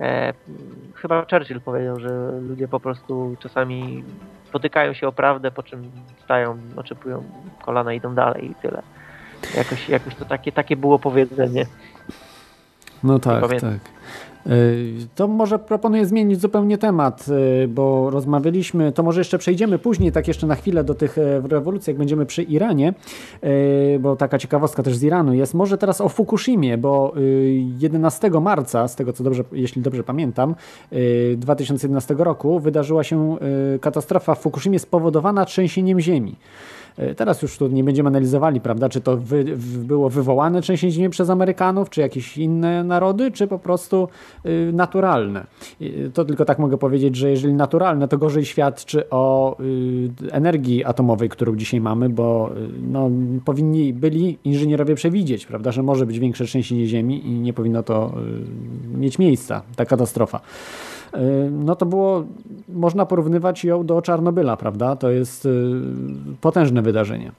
E, chyba Churchill powiedział, że ludzie po prostu czasami potykają się o prawdę, po czym stają, oczepują kolana, idą dalej i tyle. Jakoś, jakoś to takie, takie było powiedzenie.
No tak, tak. Y, to może proponuję zmienić zupełnie temat, y, bo rozmawialiśmy, to może jeszcze przejdziemy później, tak jeszcze na chwilę do tych e, rewolucji, jak będziemy przy Iranie, y, bo taka ciekawostka też z Iranu jest. Może teraz o Fukushimie, bo 11 marca, z tego co dobrze, jeśli dobrze pamiętam, 2011 roku wydarzyła się katastrofa w Fukushimie spowodowana trzęsieniem ziemi. E, teraz już tu nie będziemy analizowali, prawda, czy to wy, było wywołane ziemi przez Amerykanów, czy jakieś inne narody, czy po prostu y, naturalne. To tylko tak mogę powiedzieć, że jeżeli naturalne, to gorzej świadczy o y, energii atomowej, którą dzisiaj mamy, bo y, no, powinni byli inżynierowie przewidzieć, prawda, że może być większe trzęsienie ziemi i nie powinno to mieć miejsca, ta katastrofa. Y, no to było, można porównywać ją do Czarnobyla, prawda? To jest y, potężne wydarzenie.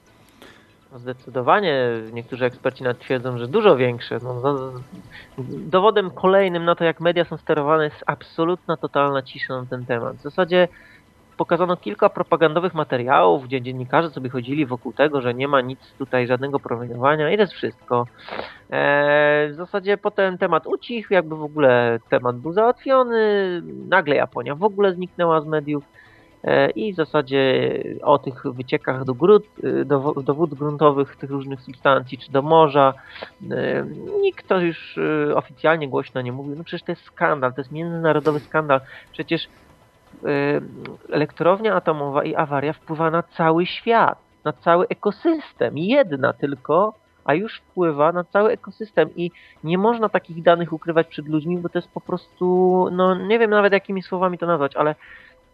No, zdecydowanie niektórzy eksperci nawet twierdzą, że dużo większe. No, dowodem kolejnym na to, jak media są sterowane, jest absolutna, totalna cisza na ten temat. W zasadzie pokazano kilka propagandowych materiałów, gdzie dziennikarze sobie chodzili wokół tego, że nie ma nic tutaj, żadnego promieniowania i to jest wszystko. Eee, w zasadzie potem temat ucichł, jakby w ogóle temat był załatwiony, nagle Japonia w ogóle zniknęła z mediów eee, i w zasadzie o tych wyciekach do, grunt, do, do wód gruntowych, tych różnych substancji, czy do morza, eee, nikt to już e, oficjalnie głośno nie mówił. No przecież to jest skandal, to jest międzynarodowy skandal. Przecież elektrownia atomowa i awaria wpływa na cały świat, na cały ekosystem. Jedna tylko, a już wpływa na cały ekosystem i nie można takich danych ukrywać przed ludźmi, bo to jest po prostu, no nie wiem nawet jakimi słowami to nazwać, ale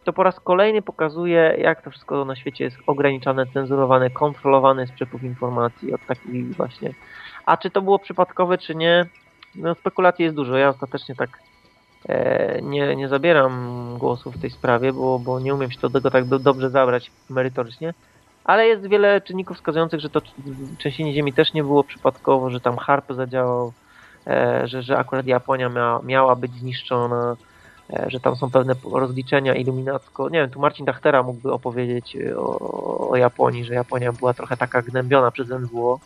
to po raz kolejny pokazuje, jak to wszystko na świecie jest ograniczane, cenzurowane, kontrolowane jest przepływ informacji od takich właśnie. A czy to było przypadkowe, czy nie? No spekulacji jest dużo. Ja ostatecznie tak nie, nie zabieram głosu w tej sprawie, bo, bo nie umiem się do tego tak do, dobrze zabrać merytorycznie. Ale jest wiele czynników wskazujących, że to trzęsienie ziemi też nie było przypadkowo, że tam harp zadziałał, e, że, że akurat Japonia miała, miała być zniszczona, e, że tam są pewne rozliczenia iluminacko. Nie wiem, tu Marcin Dachtera mógłby opowiedzieć o, o Japonii, że Japonia była trochę taka gnębiona przez NWO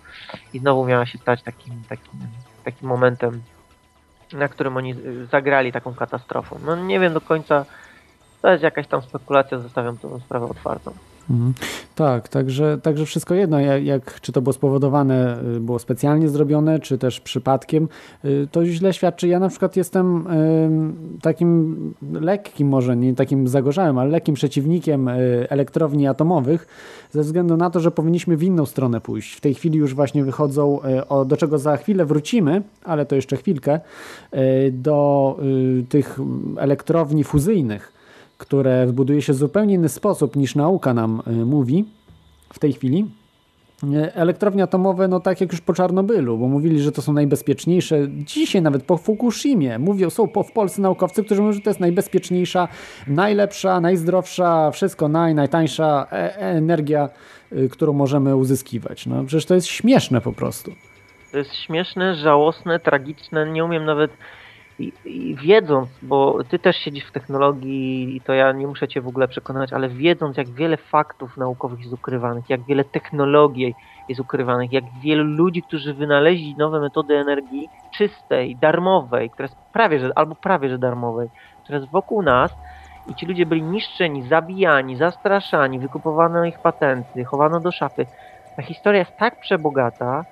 i znowu miała się stać takim, takim, takim momentem na którym oni zagrali taką katastrofą. No nie wiem do końca, to jest jakaś tam spekulacja, zostawiam tę sprawę otwartą.
Mhm. Tak, także, także wszystko jedno, jak, jak, czy to było spowodowane, y, było specjalnie zrobione, czy też przypadkiem, y, to źle świadczy. Ja na przykład jestem y, takim lekkim, może nie takim zagorzałym, ale lekkim przeciwnikiem elektrowni atomowych, ze względu na to, że powinniśmy w inną stronę pójść. W tej chwili już właśnie wychodzą, do czego za chwilę wrócimy, ale to jeszcze chwilkę, do tych elektrowni fuzyjnych które buduje się w zupełnie inny sposób niż nauka nam y, mówi w tej chwili. Y, elektrownie atomowe, no tak jak już po Czarnobylu, bo mówili, że to są najbezpieczniejsze. Dzisiaj nawet po Fukushimie mówią, są po, w Polsce naukowcy, którzy mówią, że to jest najbezpieczniejsza, najlepsza, najzdrowsza, wszystko naj, najtańsza e, e energia, którą możemy uzyskiwać. No przecież to jest śmieszne po prostu.
To jest śmieszne, żałosne, tragiczne. Nie umiem nawet I, I, wiedząc, bo ty też siedzisz w technologii i to ja nie muszę cię w ogóle przekonać, ale wiedząc jak wiele faktów naukowych jest ukrywanych, jak wiele technologii jest ukrywanych, jak wielu ludzi, którzy wynaleźli nowe metody energii czystej, darmowej, która jest prawie że, albo prawie że darmowej, która jest wokół nas i ci ludzie byli niszczeni, zabijani, zastraszani, wykupowano ich patenty, chowano do szafy. Ta historia jest tak przebogata,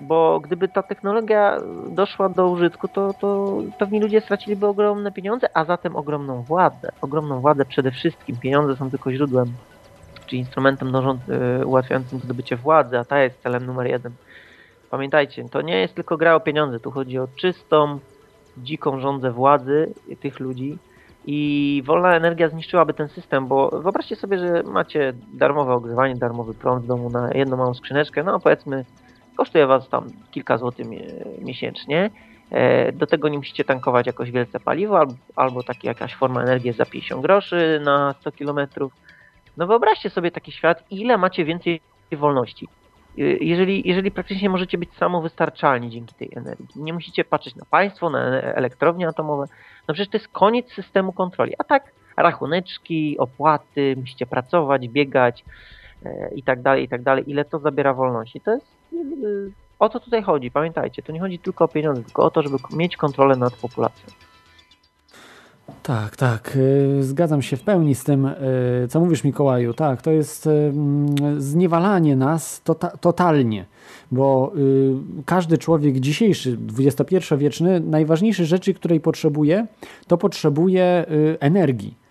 bo gdyby ta technologia doszła do użytku, to, to pewni ludzie straciliby ogromne pieniądze, a zatem ogromną władzę. Ogromną władzę przede wszystkim. Pieniądze są tylko źródłem, czy instrumentem dążąc, y, ułatwiającym zdobycie władzy, a ta jest celem numer jeden. Pamiętajcie, to nie jest tylko gra o pieniądze, tu chodzi o czystą, dziką rządzę władzy tych ludzi i wolna energia zniszczyłaby ten system, bo wyobraźcie sobie, że macie darmowe ogrzewanie, darmowy prąd w domu na jedną małą skrzyneczkę, no powiedzmy kosztuje Was tam kilka złotych miesięcznie. E, do tego nie musicie tankować jakoś wielce paliwo albo, albo taki jakaś forma energii za 50 groszy na 100 km. No wyobraźcie sobie taki świat, ile macie więcej wolności. E, jeżeli, jeżeli praktycznie możecie być samowystarczalni dzięki tej energii. Nie musicie patrzeć na państwo, na elektrownie atomowe. No przecież to jest koniec systemu kontroli. A tak rachuneczki, opłaty, musicie pracować, biegać e, i tak dalej, i tak dalej. Ile to zabiera wolności? To jest o to tutaj chodzi, pamiętajcie, to nie chodzi tylko o pieniądze, tylko o to, żeby mieć kontrolę nad populacją.
Tak, tak. Y, zgadzam się w pełni z tym, y, co mówisz, Mikołaju. Tak, to jest y, zniewalanie nas tota, totalnie, bo każdy człowiek dzisiejszy, XXI-wieczny, najważniejsze rzeczy, której potrzebuje, to potrzebuje energii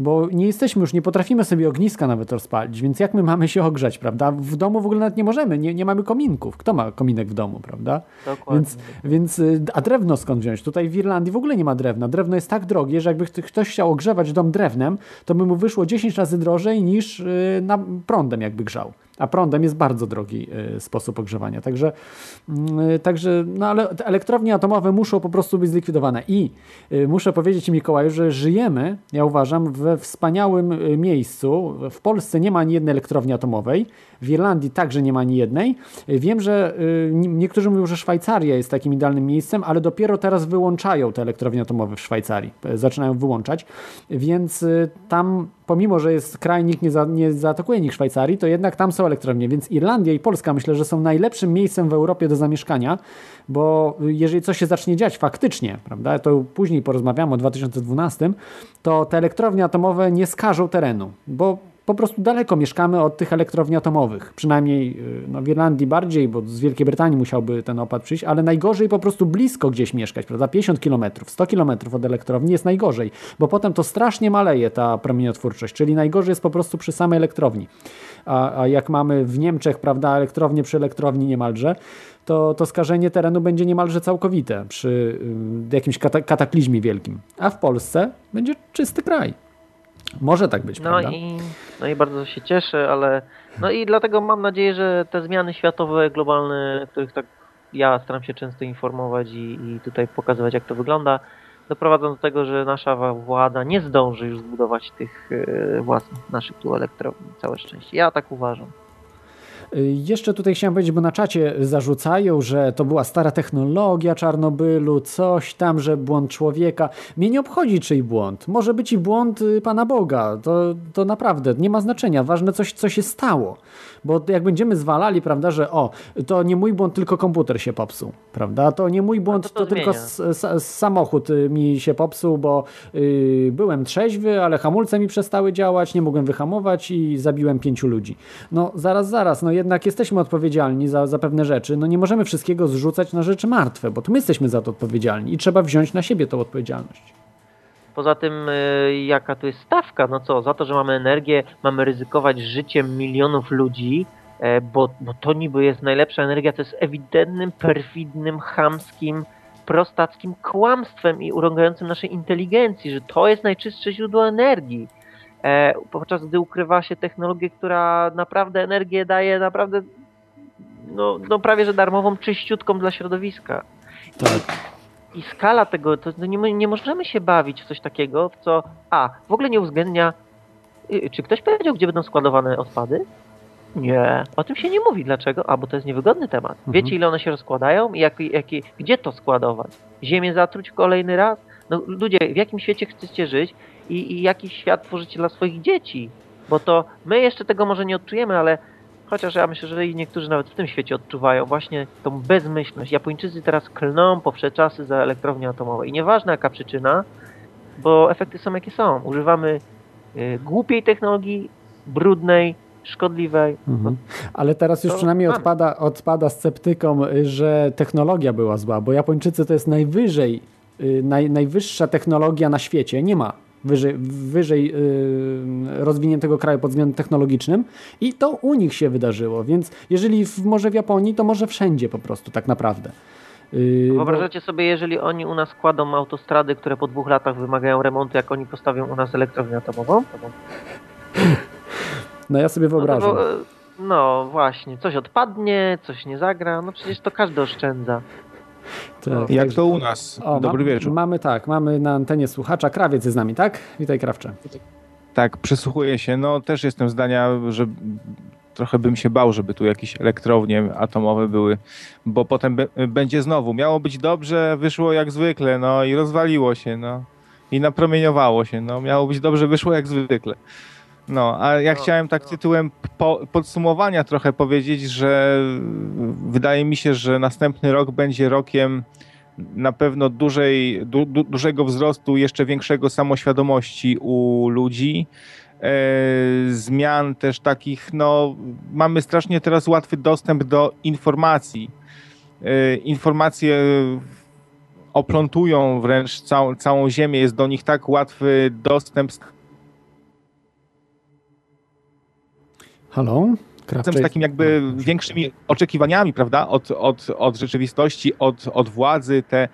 bo nie jesteśmy już, nie potrafimy sobie ogniska nawet rozpalić, więc jak my mamy się ogrzać, prawda? W domu w ogóle nawet nie możemy, nie, nie mamy kominków. Kto ma kominek w domu, prawda?
Dokładnie.
Więc, więc, y, a drewno skąd wziąć? Tutaj w Irlandii w ogóle nie ma drewna. Drewno jest tak drogie, że jakby ktoś chciał ogrzewać dom drewnem, to by mu wyszło 10 razy drożej niż y, na prądem jakby grzał a prądem jest bardzo drogi y, sposób ogrzewania. Także, mm, także no ale elektrownie atomowe muszą po prostu być zlikwidowane. I y, muszę powiedzieć Mikołaju, że żyjemy, ja uważam, we wspaniałym miejscu. W Polsce nie ma ani jednej elektrowni atomowej, w Irlandii także nie ma ani jednej. Wiem, że niektórzy mówią, że Szwajcaria jest takim idealnym miejscem, ale dopiero teraz wyłączają te elektrownie atomowe w Szwajcarii. Zaczynają wyłączać, więc tam pomimo, że jest kraj, nikt nie, za, nie zaatakuje nikt Szwajcarii, to jednak tam są elektrownie, więc Irlandia i Polska myślę, że są najlepszym miejscem w Europie do zamieszkania, bo jeżeli coś się zacznie dziać faktycznie, prawda, to później porozmawiamy o 2012, to te elektrownie atomowe nie skażą terenu, bo po prostu daleko mieszkamy od tych elektrowni atomowych. Przynajmniej y, no, w Irlandii bardziej, bo z Wielkiej Brytanii musiałby ten opad przyjść, ale najgorzej po prostu blisko gdzieś mieszkać, prawda? 50 km, 100 km od elektrowni jest najgorzej, bo potem to strasznie maleje ta promieniotwórczość, czyli najgorzej jest po prostu przy samej elektrowni. A, a jak mamy w Niemczech, prawda, elektrownię przy elektrowni niemalże, to, to skażenie terenu będzie niemalże całkowite przy y, jakimś kataklizmie wielkim. A w Polsce będzie czysty kraj. Może tak być,
no
prawda?
I, no i bardzo się cieszę, ale no i dlatego mam nadzieję, że te zmiany światowe, globalne, których tak ja staram się często informować i, i tutaj pokazywać, jak to wygląda, doprowadzą do tego, że nasza władza nie zdąży już zbudować tych e, własnych naszych tu elektrowni. Całe szczęście. Ja tak uważam.
Jeszcze tutaj chciałem powiedzieć, bo na czacie zarzucają, że to była stara technologia Czarnobylu, coś tam, że błąd człowieka. Mnie nie obchodzi czyj błąd. Może być i błąd y, Pana Boga. To, to naprawdę nie ma znaczenia. Ważne coś, co się stało. Bo jak będziemy zwalali, prawda, że o, to nie mój błąd, tylko komputer się popsuł, prawda? To nie mój błąd,
to, to,
to tylko samochód y, mi się popsuł, bo y, byłem trzeźwy, ale hamulce mi przestały działać, nie mogłem wyhamować i zabiłem pięciu ludzi. No zaraz, zaraz, no jednak jesteśmy odpowiedzialni za, za pewne rzeczy. No nie możemy wszystkiego zrzucać na rzeczy martwe, bo to my jesteśmy za to odpowiedzialni i trzeba wziąć na siebie tą odpowiedzialność.
Poza tym, y, jaka tu jest stawka? No co, za to, że mamy energię, mamy ryzykować życiem milionów ludzi, e, bo, bo to niby jest najlepsza energia, to jest ewidentnym, perfidnym, chamskim, prostackim kłamstwem i urągającym naszej inteligencji, że to jest najczystsze źródło energii. E, podczas gdy ukrywa się technologię, która naprawdę energię daje naprawdę no, no prawie że darmową, czyściutką dla środowiska.
Tak.
I, skala tego, to nie, nie możemy się bawić w coś takiego, w co a, w ogóle nie uwzględnia y, czy ktoś powiedział, gdzie będą składowane odpady? Nie, o tym się nie mówi. Dlaczego? A, bo to jest niewygodny temat.
Mhm.
Wiecie, ile one się rozkładają? I jak, jak, gdzie to składować? Ziemię zatruć kolejny raz? No ludzie, w jakim świecie chcecie żyć i, i jaki świat tworzycie dla swoich dzieci? Bo to my jeszcze tego może nie odczujemy, ale chociaż ja myślę, że i niektórzy nawet w tym świecie odczuwają właśnie tą bezmyślność. Japończycy teraz klną po czasy za elektrownie atomowe. I nieważne jaka przyczyna, bo efekty są jakie są. Używamy y, głupiej technologii, brudnej, szkodliwej.
Mhm. Ale teraz już przynajmniej
mamy.
odpada, odpada sceptykom, że technologia była zła, bo Japończycy to jest najwyżej, y, naj, najwyższa technologia na świecie. Nie ma wyżej, wyżej y, rozwiniętego kraju pod względem technologicznym i to u nich się wydarzyło, więc jeżeli w, może w Japonii, to może wszędzie po prostu tak naprawdę. Y, bo-
Wyobrażacie sobie, jeżeli oni u nas kładą autostrady, które po dwóch latach wymagają remontu, jak oni postawią u nas elektrownię atomową?
No ja sobie
No,
wyobrażam.
e, no właśnie, coś odpadnie, coś nie zagra, no przecież to każdy oszczędza.
Tak.
Jak to u nas?
O,
Dobry
ma-
wieczór.
Mamy tak, mamy na antenie słuchacza. Krawiec jest z nami, tak? Witaj, Krawcze.
Tak, przysłuchuję się. No też jestem zdania, że trochę bym się bał, żeby tu jakieś elektrownie atomowe były, bo potem będzie znowu. Miało być dobrze, wyszło jak zwykle, no i rozwaliło się, no. I napromieniowało się, no. Miało być dobrze, wyszło jak zwykle. No, a ja
No,
chciałem tak tytułem po, podsumowania trochę powiedzieć, że wydaje mi się, że następny rok będzie rokiem na pewno dużej, du, du, dużego wzrostu, jeszcze większego samoświadomości u ludzi. E, zmian też takich, no mamy strasznie teraz łatwy dostęp do informacji. E, informacje oplątują wręcz całą, całą ziemię, jest do nich tak łatwy dostęp
Halo? Krawcze
Jestem z takim jakby większymi oczekiwaniami, prawda, od, od, od rzeczywistości, od, od władzy. Te,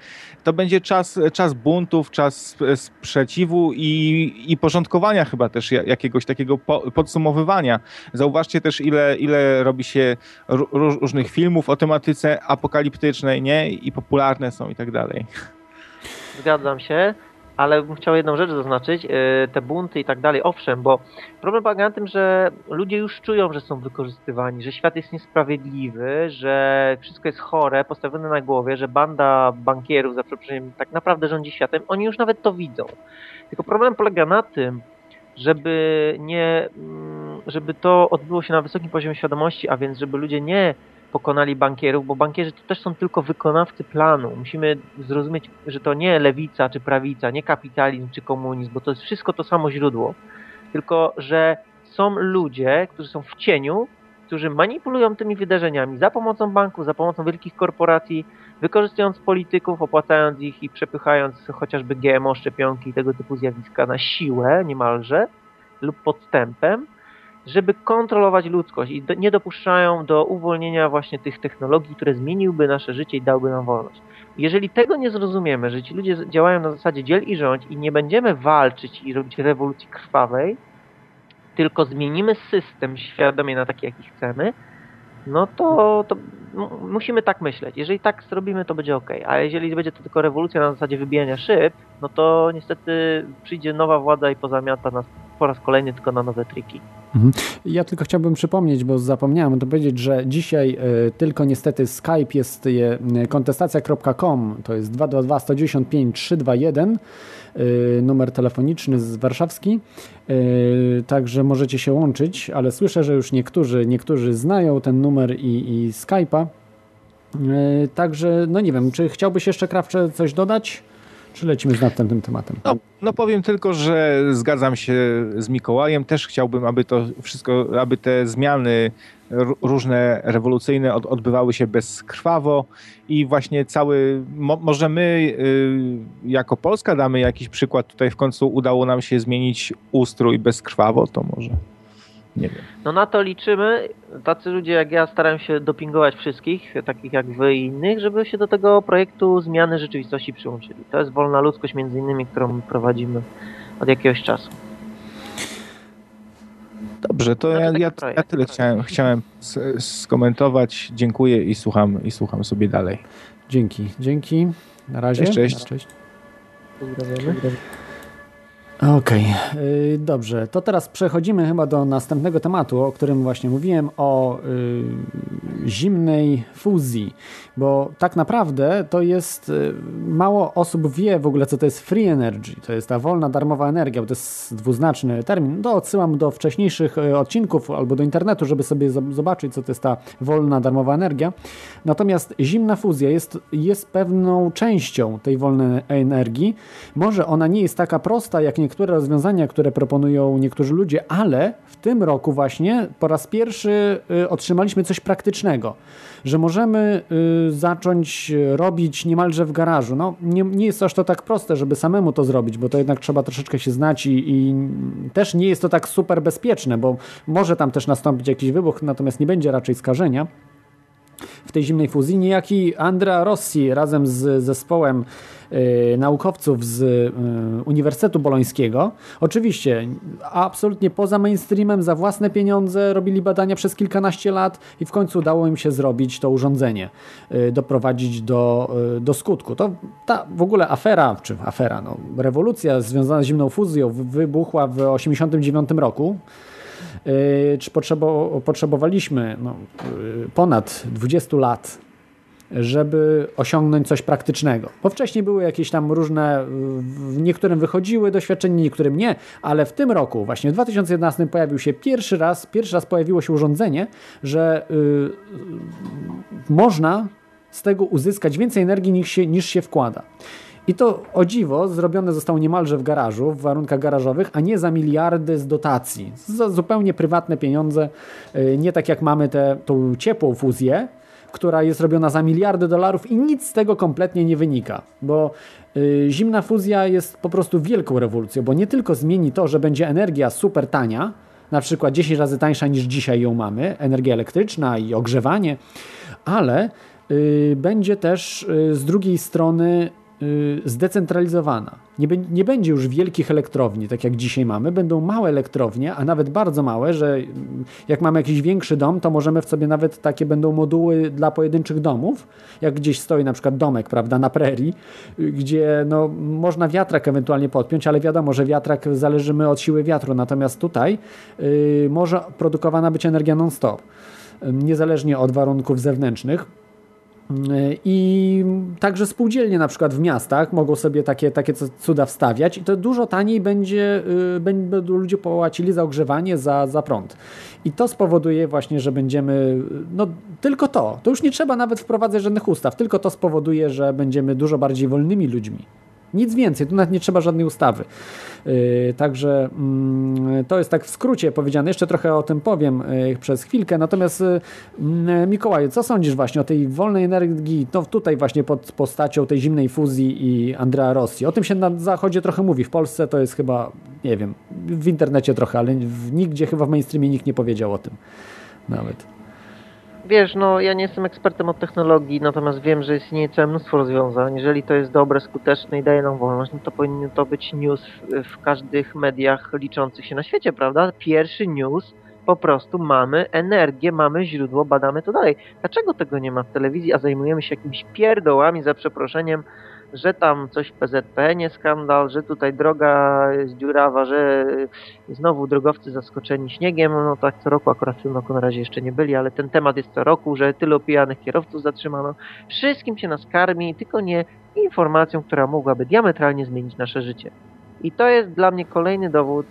to będzie czas, czas buntów, czas sp- sprzeciwu i, i porządkowania chyba też ja- jakiegoś takiego po, podsumowywania. Zauważcie też, ile, ile robi się ró- ró- różnych filmów o tematyce apokaliptycznej, nie? I popularne są i tak dalej.
Zgadzam się, ale bym chciał jedną rzecz zaznaczyć, yy, te bunty i tak dalej, owszem, bo problem polega na tym, że ludzie już czują, że są wykorzystywani, że świat jest niesprawiedliwy, że wszystko jest chore, postawione na głowie, że banda bankierów, za przeproszeniem, tak naprawdę rządzi światem, oni już nawet to widzą. Tylko problem polega na tym, żeby nie, mm, żeby to odbyło się na wysokim poziomie świadomości, a więc żeby ludzie nie pokonali bankierów, bo bankierzy to też są tylko wykonawcy planu. Musimy zrozumieć, że to nie lewica czy prawica, nie kapitalizm czy komunizm, bo to jest wszystko to samo źródło. Tylko, że są ludzie, którzy są w cieniu, którzy manipulują tymi wydarzeniami za pomocą banków, za pomocą wielkich korporacji, wykorzystując polityków, opłacając ich i przepychając chociażby GMO, szczepionki i tego typu zjawiska na siłę niemalże lub podstępem, żeby kontrolować ludzkość i do, nie dopuszczają do uwolnienia właśnie tych technologii, które zmieniłyby nasze życie i dałyby nam wolność. Jeżeli tego nie zrozumiemy, że ci ludzie działają na zasadzie dziel i rządź i nie będziemy walczyć i robić rewolucji krwawej, tylko zmienimy system świadomie na taki, jaki chcemy, no to, to musimy tak myśleć. Jeżeli tak zrobimy, to będzie ok. A jeżeli będzie to tylko rewolucja na zasadzie wybijania szyb, no to niestety przyjdzie nowa władza i pozamiata nas po raz kolejny tylko na nowe triki.
Ja tylko chciałbym przypomnieć, bo zapomniałem to powiedzieć, że dzisiaj y, tylko niestety Skype jest y, kontestacja.com, to jest 222 195 321, y, numer telefoniczny z warszawski, y, także możecie się łączyć, ale słyszę, że już niektórzy, niektórzy znają ten numer i, i Skype'a. Także, no nie wiem, czy chciałbyś jeszcze Krawcze coś dodać? Czy lecimy z następnym tematem?
No, no powiem tylko, że zgadzam się z Mikołajem. Też chciałbym, aby to wszystko, aby te zmiany różne rewolucyjne od, odbywały się bezkrwawo i właśnie cały, mo, może my y, jako Polska damy jakiś przykład. Tutaj w końcu udało nam się zmienić ustrój bezkrwawo, to może nie wiem.
No na to liczymy. Tacy ludzie jak ja starają się dopingować wszystkich, takich jak wy i innych, żeby się do tego projektu zmiany rzeczywistości przyłączyli. To jest wolna ludzkość między innymi, którą prowadzimy od jakiegoś czasu.
Dobrze, to
No
ja, ja,
projekt,
ja tyle
projekt.
chciałem, chciałem skomentować. Dziękuję i słucham, i słucham sobie dalej.
Dzięki, dzięki. Na razie.
Cześć, cześć.
cześć.
Pozdrawiamy.
Okej, okay. dobrze. To teraz przechodzimy chyba do następnego tematu, o którym właśnie mówiłem, o y, zimnej fuzji, bo tak naprawdę to jest, y, mało osób wie w ogóle, co to jest free energy, to jest ta wolna, darmowa energia, bo to jest dwuznaczny termin. To odsyłam do wcześniejszych y, odcinków albo do internetu, żeby sobie zobaczyć, co to jest ta wolna, darmowa energia. Natomiast zimna fuzja jest, jest pewną częścią tej wolnej energii. Może ona nie jest taka prosta, jak niektóre rozwiązania, które proponują niektórzy ludzie, ale w tym roku właśnie po raz pierwszy y, otrzymaliśmy coś praktycznego, że możemy y, zacząć robić niemalże w garażu. No, nie, nie jest aż to tak proste, żeby samemu to zrobić, bo to jednak trzeba troszeczkę się znać i, i też nie jest to tak super bezpieczne, bo może tam też nastąpić jakiś wybuch, natomiast nie będzie raczej skażenia w tej zimnej fuzji. Niejaki Andrea Rossi razem z zespołem y, naukowców z y, Uniwersytetu Bolońskiego, oczywiście absolutnie poza mainstreamem, za własne pieniądze robili badania przez kilkanaście lat i w końcu udało im się zrobić to urządzenie, y, doprowadzić do, do skutku. To ta w ogóle afera, czy afera, no, rewolucja związana z zimną fuzją wybuchła w 1989 roku. Yy, czy potrzebo, potrzebowaliśmy no, yy, ponad 20 lat, żeby osiągnąć coś praktycznego. Bo wcześniej były jakieś tam różne, w niektórym wychodziły doświadczenia, niektórym nie, ale w tym roku, właśnie w 2011 pojawił się pierwszy raz, pierwszy raz pojawiło się urządzenie, że można z tego uzyskać więcej energii niż się, niż się wkłada. I to o dziwo zrobione zostało niemalże w garażu, w warunkach garażowych, a nie za miliardy z dotacji. Za zupełnie prywatne pieniądze, y, nie tak jak mamy tę ciepłą fuzję, która jest robiona za miliardy dolarów i nic z tego kompletnie nie wynika, bo y, zimna fuzja jest po prostu wielką rewolucją, bo nie tylko zmieni to, że będzie energia super tania, na przykład 10 razy tańsza niż dzisiaj ją mamy, energia elektryczna i ogrzewanie, ale y, będzie też z drugiej strony zdecentralizowana. Nie, nie, będzie już wielkich elektrowni, tak jak dzisiaj mamy. Będą małe elektrownie, a nawet bardzo małe, że mm, jak mamy jakiś większy dom, to możemy w sobie nawet takie będą moduły dla pojedynczych domów. Jak gdzieś stoi na przykład domek, prawda, na prerii, y, gdzie no, można wiatrak ewentualnie podpiąć, ale wiadomo, że wiatrak zależymy od siły wiatru. Natomiast tutaj yy, może produkowana być energia non-stop, niezależnie od warunków zewnętrznych. I także spółdzielnie na przykład w miastach mogą sobie takie, takie cuda wstawiać i to dużo taniej będzie, y, będą ludzie płacili za ogrzewanie, za, za prąd. I to spowoduje właśnie, że będziemy, no tylko to, to już nie trzeba nawet wprowadzać żadnych ustaw, tylko to spowoduje, że będziemy dużo bardziej wolnymi ludźmi. Nic więcej, tu nawet nie trzeba żadnej ustawy. Yy, także yy, to jest tak w skrócie powiedziane. Jeszcze trochę o tym powiem yy, przez chwilkę. Natomiast yy, Mikołaju, co sądzisz właśnie o tej wolnej energii, no tutaj właśnie pod postacią tej zimnej fuzji i Andrea Rossi? O tym się na zachodzie trochę mówi. W Polsce to jest chyba, nie wiem, w internecie trochę, ale nigdzie chyba w mainstreamie nikt nie powiedział o tym nawet
wiesz, no ja nie jestem ekspertem od technologii, natomiast wiem, że istnieje całe mnóstwo rozwiązań. Jeżeli to jest dobre, skuteczne i daje nam wolność, no to powinien to być news w każdych mediach liczących się na świecie, prawda? Pierwszy news po prostu mamy energię, mamy źródło, badamy to dalej. Dlaczego tego nie ma w telewizji, a zajmujemy się jakimiś pierdołami, za przeproszeniem, że tam coś w PZP nie skandal, że tutaj droga jest dziurawa, że znowu drogowcy zaskoczeni śniegiem, no tak co roku, akurat w tym roku na razie jeszcze nie byli, ale ten temat jest co roku, że tylu pijanych kierowców zatrzymano. Wszystkim się nas karmi, tylko nie informacją, która mogłaby diametralnie zmienić nasze życie. I to jest dla mnie kolejny dowód,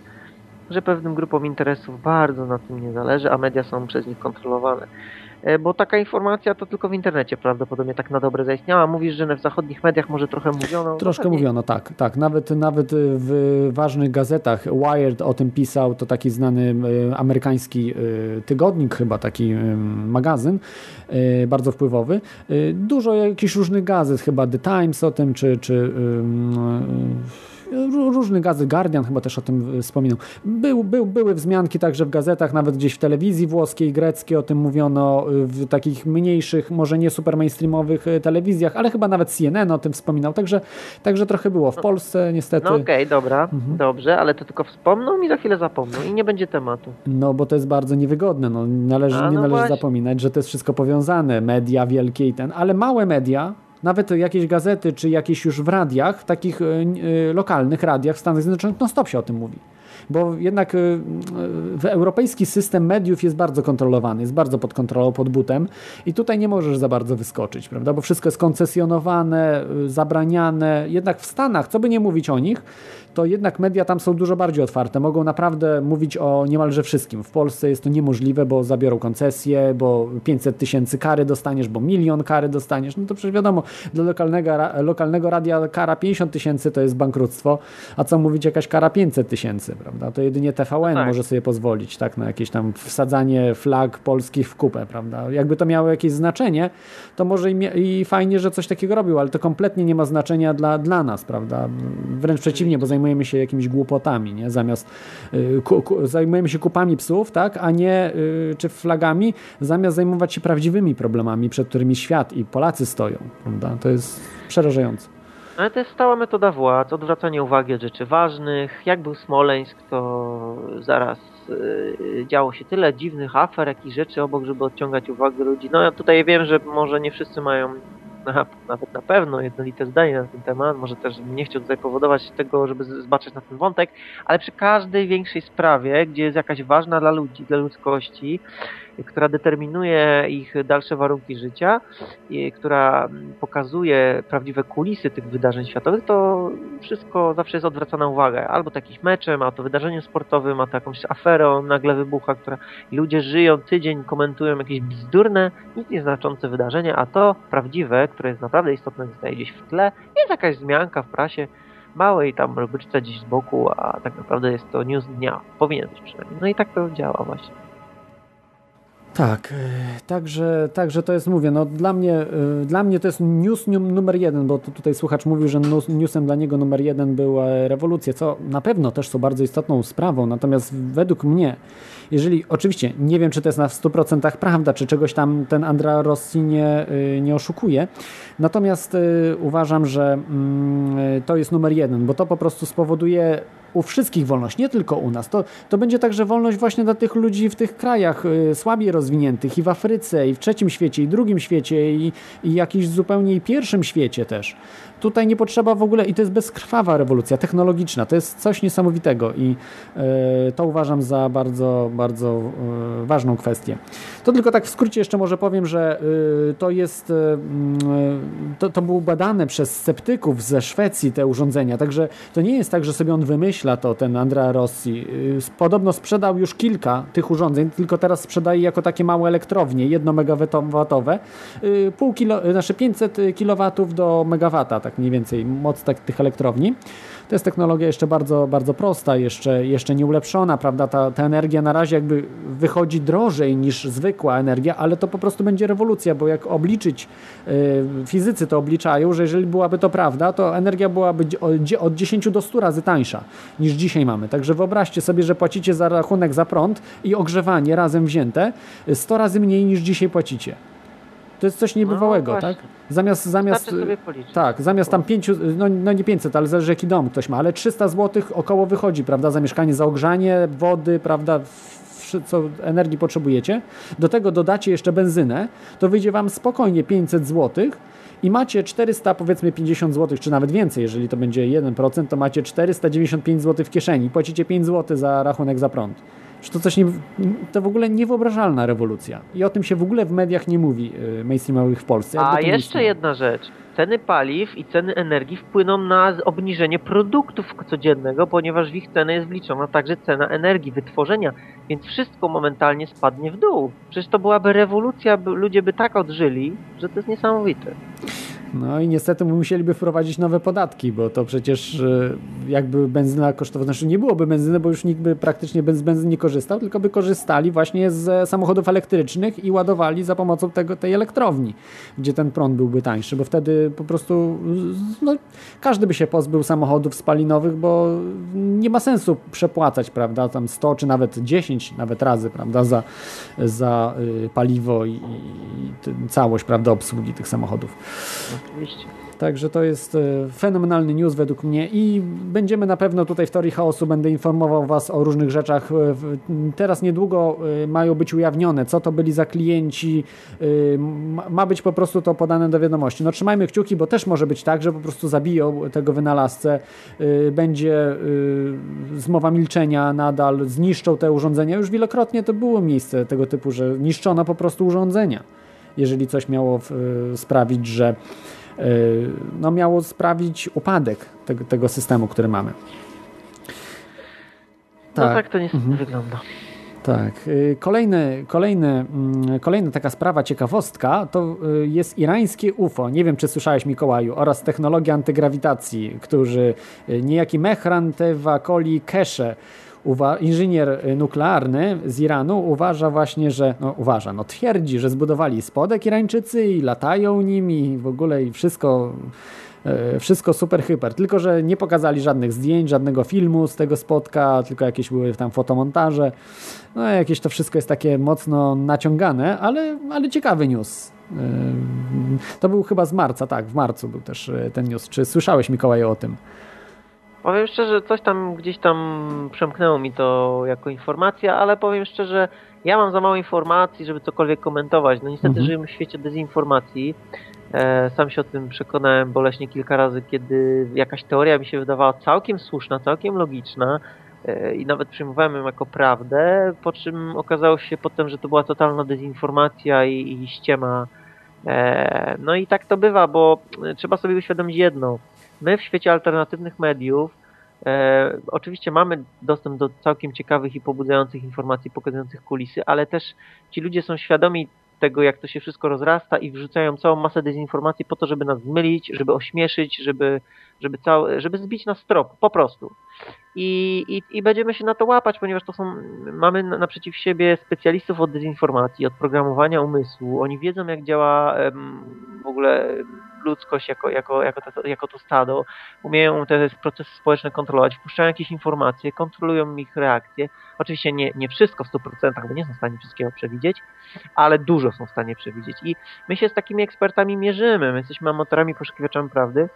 że pewnym grupom interesów bardzo na tym nie zależy, a media są przez nich kontrolowane. E, bo taka informacja to tylko w internecie prawdopodobnie tak na dobre zaistniała. Mówisz, że w zachodnich mediach może trochę mówiono.
Troszkę no, mówiono, tak. tak. Nawet, nawet w ważnych gazetach Wired o tym pisał, to taki znany e, amerykański e, tygodnik, chyba taki magazyn, bardzo wpływowy. Dużo jakichś różnych gazet, chyba The Times o tym, czy, czy różny gazet, Guardian chyba też o tym wspominał. Był, był, były wzmianki także w gazetach, nawet gdzieś w telewizji włoskiej, greckiej o tym mówiono, w takich mniejszych, może nie super mainstreamowych e, telewizjach, ale chyba nawet CNN o tym wspominał, także, także trochę było. W Polsce niestety...
No okej, okay, dobra, mhm. dobrze, ale to tylko wspomną i za chwilę zapomną i nie będzie tematu.
No bo to jest bardzo niewygodne, no, należy, A, no nie należy właśnie. zapominać, że to jest wszystko powiązane, media wielkie i ten, ale małe media, nawet jakieś gazety, czy jakieś już w radiach, takich lokalnych radiach w Stanach Zjednoczonych, no stop się o tym mówi. Bo jednak y, europejski system mediów jest bardzo kontrolowany, jest bardzo pod kontrolą, pod butem i tutaj nie możesz za bardzo wyskoczyć, prawda, bo wszystko jest koncesjonowane, zabraniane, jednak w Stanach, co by nie mówić o nich, to jednak media tam są dużo bardziej otwarte. Mogą naprawdę mówić o niemalże wszystkim. W Polsce jest to niemożliwe, bo zabiorą koncesję, bo 500 tysięcy kary dostaniesz, bo milion kary dostaniesz. No to przecież wiadomo, dla lokalnego, lokalnego radia kara 50 tysięcy to jest bankructwo, a co mówić jakaś kara 500 tysięcy, prawda? To jedynie TVN tak. może sobie pozwolić, tak, na jakieś tam wsadzanie flag polskich w kupę, prawda? Jakby to miało jakieś znaczenie, to może i, i fajnie, że coś takiego robił, ale to kompletnie nie ma znaczenia dla, dla nas, prawda? Wręcz przeciwnie, bo zajmujemy zajmujemy się jakimiś głupotami, nie? Zamiast y, ku, ku, zajmujemy się kupami psów, tak? A nie y, czy flagami, zamiast zajmować się prawdziwymi problemami, przed którymi świat i Polacy stoją, prawda? To jest przerażające.
Ale to jest stała metoda władz, odwracanie uwagi od rzeczy ważnych. Jak był Smoleńsk, to zaraz y, działo się tyle dziwnych afer, jakich rzeczy obok, żeby odciągać uwagę ludzi. No ja tutaj wiem, że może nie wszyscy mają na, nawet na pewno jednolite zdanie na ten temat, może też nie chciał tutaj powodować tego, żeby zbaczyć na ten wątek, ale przy każdej większej sprawie, gdzie jest jakaś ważna dla ludzi, dla ludzkości, która determinuje ich dalsze warunki życia, która pokazuje prawdziwe kulisy tych wydarzeń światowych, to wszystko zawsze jest odwracana uwaga. Albo to meczem, a to wydarzeniem sportowym, a to jakąś aferą nagle wybucha, która ludzie żyją tydzień, komentują jakieś bzdurne, nic nieznaczące wydarzenia, a to prawdziwe, które jest naprawdę istotne, zostaje gdzieś w tle, jest jakaś zmianka w prasie, małej tam rubyczce gdzieś z boku, a tak naprawdę jest to news dnia. Powinien być przynajmniej. No i tak to działa właśnie.
Tak, e, także, także to jest, mówię, no dla mnie, e, dla mnie to jest news numer jeden, bo tutaj słuchacz mówił, że newsem dla niego numer jeden była rewolucja, co na pewno też są bardzo istotną sprawą, natomiast według mnie, jeżeli, oczywiście nie wiem, czy to jest na 100% prawda, czy czegoś tam ten Andrea Rossi nie, e, nie oszukuje, natomiast uważam, że mm, to jest numer jeden, bo to po prostu spowoduje u wszystkich wolność, nie tylko u nas. To, to będzie także wolność właśnie dla tych ludzi w tych krajach y, słabiej rozwiniętych i w Afryce, i w trzecim świecie, i drugim świecie, i, i jakiś zupełnie i pierwszym świecie też. Tutaj nie potrzeba w ogóle, i to jest bezkrwawa rewolucja technologiczna, to jest coś niesamowitego i y, to uważam za bardzo, bardzo y, ważną kwestię. To tylko tak w skrócie jeszcze może powiem, że y, to jest, y, to, to było badane przez sceptyków ze Szwecji te urządzenia, także to nie jest tak, że sobie on wymyśla to, ten Andrea Rossi. Y, podobno sprzedał już kilka tych urządzeń, tylko teraz sprzedaje jako takie małe elektrownie, jedno megawatowe, pół kilo, znaczy 500 kW do megawata, tak mniej więcej moc tak, tych elektrowni. To jest technologia jeszcze bardzo, bardzo prosta, jeszcze, jeszcze nie ulepszona, prawda? Ta, ta energia na razie jakby wychodzi drożej niż zwykła energia, ale to po prostu będzie rewolucja, bo jak obliczyć, yy, fizycy to obliczają, że jeżeli byłaby to prawda, to energia byłaby od 10 do 100 razy tańsza niż dzisiaj mamy. Także wyobraźcie sobie, że płacicie za rachunek za prąd i ogrzewanie razem wzięte 100 razy mniej niż dzisiaj płacicie. To jest coś niebywałego, no, tak? Zamiast, zamiast, tak, zamiast tam pięciu, no, no nie 500, ale zależy jaki dom ktoś ma, ale 300 zł około wychodzi, prawda, za mieszkanie, za ogrzanie, wody, prawda, co energii potrzebujecie. Do tego dodacie jeszcze benzynę, to wyjdzie Wam spokojnie 500 zł i macie 400, powiedzmy 50 zł, czy nawet więcej, jeżeli to będzie 1%, to macie 495 zł w kieszeni. Płacicie 5 zł za rachunek za prąd że to coś nie, to w ogóle niewyobrażalna rewolucja. I o tym się w ogóle w mediach nie mówi y, mainstreamowych w Polsce.
A jeszcze jedna rzecz. Ceny paliw i ceny energii wpłyną na obniżenie produktów codziennego, ponieważ w ich cenę jest wliczona także cena energii, wytworzenia, więc wszystko momentalnie spadnie w dół. Przecież to byłaby rewolucja, ludzie by tak odżyli, że to jest niesamowite.
No i niestety musieliby wprowadzić nowe podatki, bo to przecież e, jakby benzyna kosztowała, znaczy nie byłoby benzyny, bo już nikt by praktycznie z benzyny nie korzystał, tylko by korzystali właśnie z samochodów elektrycznych i ładowali za pomocą tego, tej elektrowni, gdzie ten prąd byłby tańszy, bo wtedy po prostu no, każdy by się pozbył samochodów spalinowych, bo nie ma sensu przepłacać, prawda, tam 100 czy nawet 10 nawet razy, prawda, za, za y, paliwo i, i całość, prawda, obsługi tych samochodów.
Oczywiście.
Także to jest e, fenomenalny news według mnie i będziemy na pewno tutaj w Teorii Chaosu będę informował Was o różnych rzeczach. E, teraz niedługo e, mają być ujawnione, co to byli za klienci. Ma być po prostu to podane do wiadomości. No trzymajmy kciuki, bo też może być tak, że po prostu zabiją tego wynalazcę, będzie zmowa milczenia nadal, zniszczą te urządzenia. Już wielokrotnie to było miejsce tego typu, że niszczono po prostu urządzenia. Jeżeli coś miało sprawić, że no, miało sprawić upadek tego, tego systemu, który mamy.
Tak. No tak to niestety mhm. wygląda.
Tak. E, kolejny, kolejny, mm, kolejna taka sprawa, ciekawostka, to e, jest irańskie UFO. Nie wiem, czy słyszałeś, Mikołaju, oraz technologia antygrawitacji, którzy niejaki Mehran Tevakoli Keshe inżynier nuklearny z Iranu uważa właśnie, że, no uważa, no twierdzi, że zbudowali spodek Irańczycy i latają nim i w ogóle i wszystko e, wszystko super hyper, tylko że nie pokazali żadnych zdjęć, żadnego filmu z tego spotka, tylko jakieś były tam fotomontaże. No jakieś to wszystko jest takie mocno naciągane, ale, ale ciekawy news. E, to był chyba z marca, tak, w marcu był też ten news. Czy słyszałeś Mikołaj o tym?
Powiem szczerze, coś tam gdzieś tam przemknęło mi to jako informacja, ale powiem szczerze, ja mam za mało informacji, żeby cokolwiek komentować. No niestety mhm. żyjemy w świecie dezinformacji. E, sam się o tym przekonałem boleśnie kilka razy, kiedy jakaś teoria mi się wydawała całkiem słuszna, całkiem logiczna e, i nawet przyjmowałem ją jako prawdę, po czym okazało się potem, że to była totalna dezinformacja i, i ściema. E, no i tak to bywa, bo trzeba sobie uświadomić jedno – My w świecie alternatywnych mediów e, oczywiście mamy dostęp do całkiem ciekawych i pobudzających informacji pokazujących kulisy, ale też ci ludzie są świadomi tego, jak to się wszystko rozrasta i wrzucają całą masę dezinformacji po to, żeby nas zmylić, żeby ośmieszyć, żeby, żeby, całe, żeby zbić nas z tropu, po prostu. I, i, I będziemy się na to łapać, ponieważ to są, mamy naprzeciw siebie specjalistów od dezinformacji, od programowania umysłu. Oni wiedzą, jak działa w ogóle ludzkość jako, jako, jako, to, jako to stado, umieją te procesy społeczne kontrolować, wpuszczają jakieś informacje, kontrolują ich reakcje. Oczywiście nie, nie wszystko w 100%, bo nie są w stanie wszystkiego przewidzieć, ale dużo są w stanie przewidzieć. I my się z takimi ekspertami mierzymy. My jesteśmy amatorami, poszukiwaczami prawdy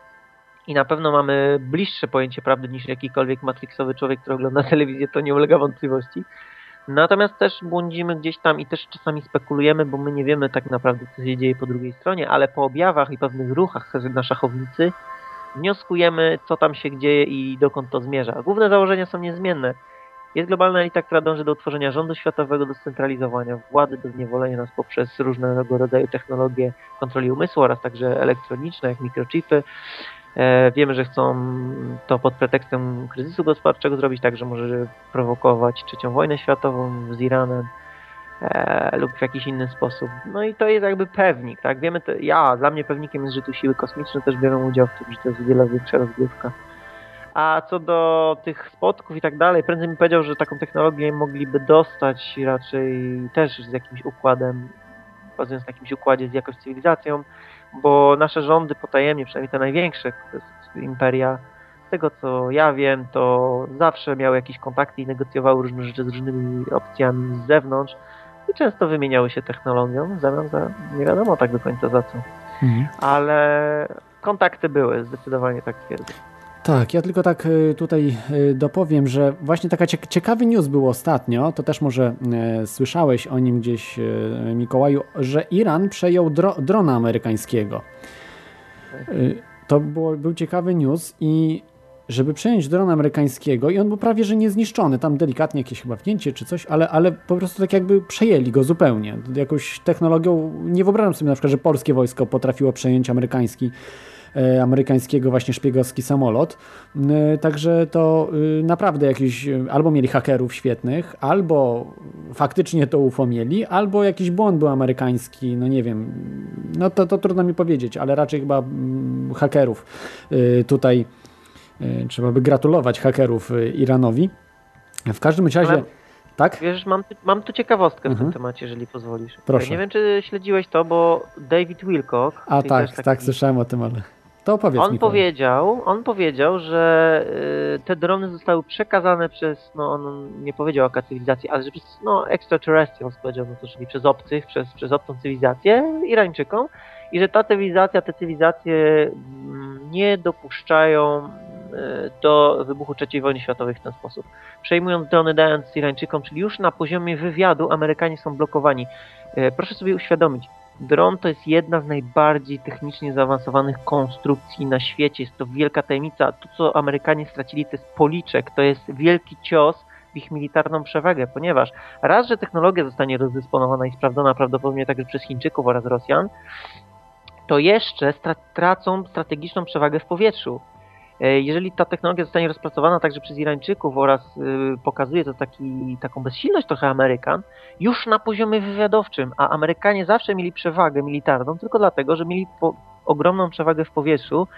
i na pewno mamy bliższe pojęcie prawdy niż jakikolwiek matrixowy człowiek, który ogląda telewizję, to nie ulega wątpliwości. Natomiast też błądzimy gdzieś tam i też czasami spekulujemy, bo my nie wiemy tak naprawdę, co się dzieje po drugiej stronie, ale po objawach i pewnych ruchach na szachownicy wnioskujemy, co tam się dzieje i dokąd to zmierza. Główne założenia są niezmienne. Jest globalna elita, która dąży do utworzenia rządu światowego, do scentralizowania władzy, do zniewolenia nas poprzez różnego rodzaju technologie kontroli umysłu oraz także elektroniczne, jak mikrochipy, wiemy, że chcą to pod pretekstem kryzysu gospodarczego zrobić, tak, że może prowokować trzecią wojnę światową z Iranem e, lub w jakiś inny sposób. No i to jest jakby pewnik, tak? Wiemy, to, ja, dla mnie pewnikiem jest, że tu siły kosmiczne też biorą udział w tym, że to jest wiele większa rozgrywka. A co do tych spotków i tak dalej, prędzej mi powiedział, że taką technologię mogliby dostać raczej też z jakimś układem, bazując na jakimś układzie z jakąś cywilizacją, bo nasze rządy potajemnie, przynajmniej te największe imperia, z tego co ja wiem, to zawsze miały jakieś kontakty i negocjowały różne rzeczy z różnymi opcjami z zewnątrz i często wymieniały się technologią w zamian za nie wiadomo tak do końca za co. Mhm. Ale kontakty były, zdecydowanie tak twierdzę.
Tak, ja tylko tak y, tutaj y, dopowiem, że właśnie taka ciekawy news był ostatnio, to też może e, słyszałeś o nim gdzieś, e, Mikołaju, że Iran przejął dro drona amerykańskiego. E, to było, był ciekawy news i żeby przejąć dron amerykańskiego i on był prawie że niezniszczony, tam delikatnie jakieś chyba wgięcie czy coś, ale, ale po prostu tak jakby przejęli go zupełnie. Jakąś technologią, nie wyobrażam sobie na przykład, że polskie wojsko potrafiło przejąć amerykański amerykańskiego właśnie szpiegowski samolot. E, także to e, naprawdę jakiś, albo mieli hakerów świetnych, albo faktycznie to UFO mieli, albo jakiś błąd był amerykański, no nie wiem, no to, to trudno mi powiedzieć, ale raczej chyba mm, hakerów tutaj trzeba by gratulować hakerów Iranowi. W każdym razie... Ale... Tak?
Wiesz, mam, mam tu ciekawostkę mhm. w tym mhm. temacie, jeżeli pozwolisz.
Proszę.
Nie wiem, czy śledziłeś to, bo David Wilcock...
A tak, taki... tak, słyszałem o tym, ale... To opowiedz
on powiedział, on powiedział, że y, te drony zostały przekazane przez, no on nie powiedział o cywilizacji, ale że przez no, extraterrestrials powiedział, no to czyli przez obcych, przez, przez obcą cywilizację Irańczykom i że ta cywilizacja, te cywilizacje mm, nie dopuszczają e, do wybuchu III wojny światowej w ten sposób. Przejmując drony, dając Irańczykom, czyli już na poziomie wywiadu Amerykanie są blokowani. E, proszę sobie uświadomić, dron to jest jedna z najbardziej technicznie zaawansowanych konstrukcji na świecie. Jest to wielka tajemnica. To, co Amerykanie stracili, to jest policzek, to jest wielki cios w ich militarną przewagę, ponieważ raz, że technologia zostanie rozdysponowana i sprawdzona prawdopodobnie także przez Chińczyków oraz Rosjan, to jeszcze tracą strategiczną przewagę w powietrzu. E, jeżeli ta technologia zostanie rozpracowana także przez Irańczyków oraz y, pokazuje to taki, taką bezsilność trochę Amerykan, już na poziomie wywiadowczym, a Amerykanie zawsze mieli przewagę militarną tylko dlatego, że mieli po, ogromną przewagę w powietrzu,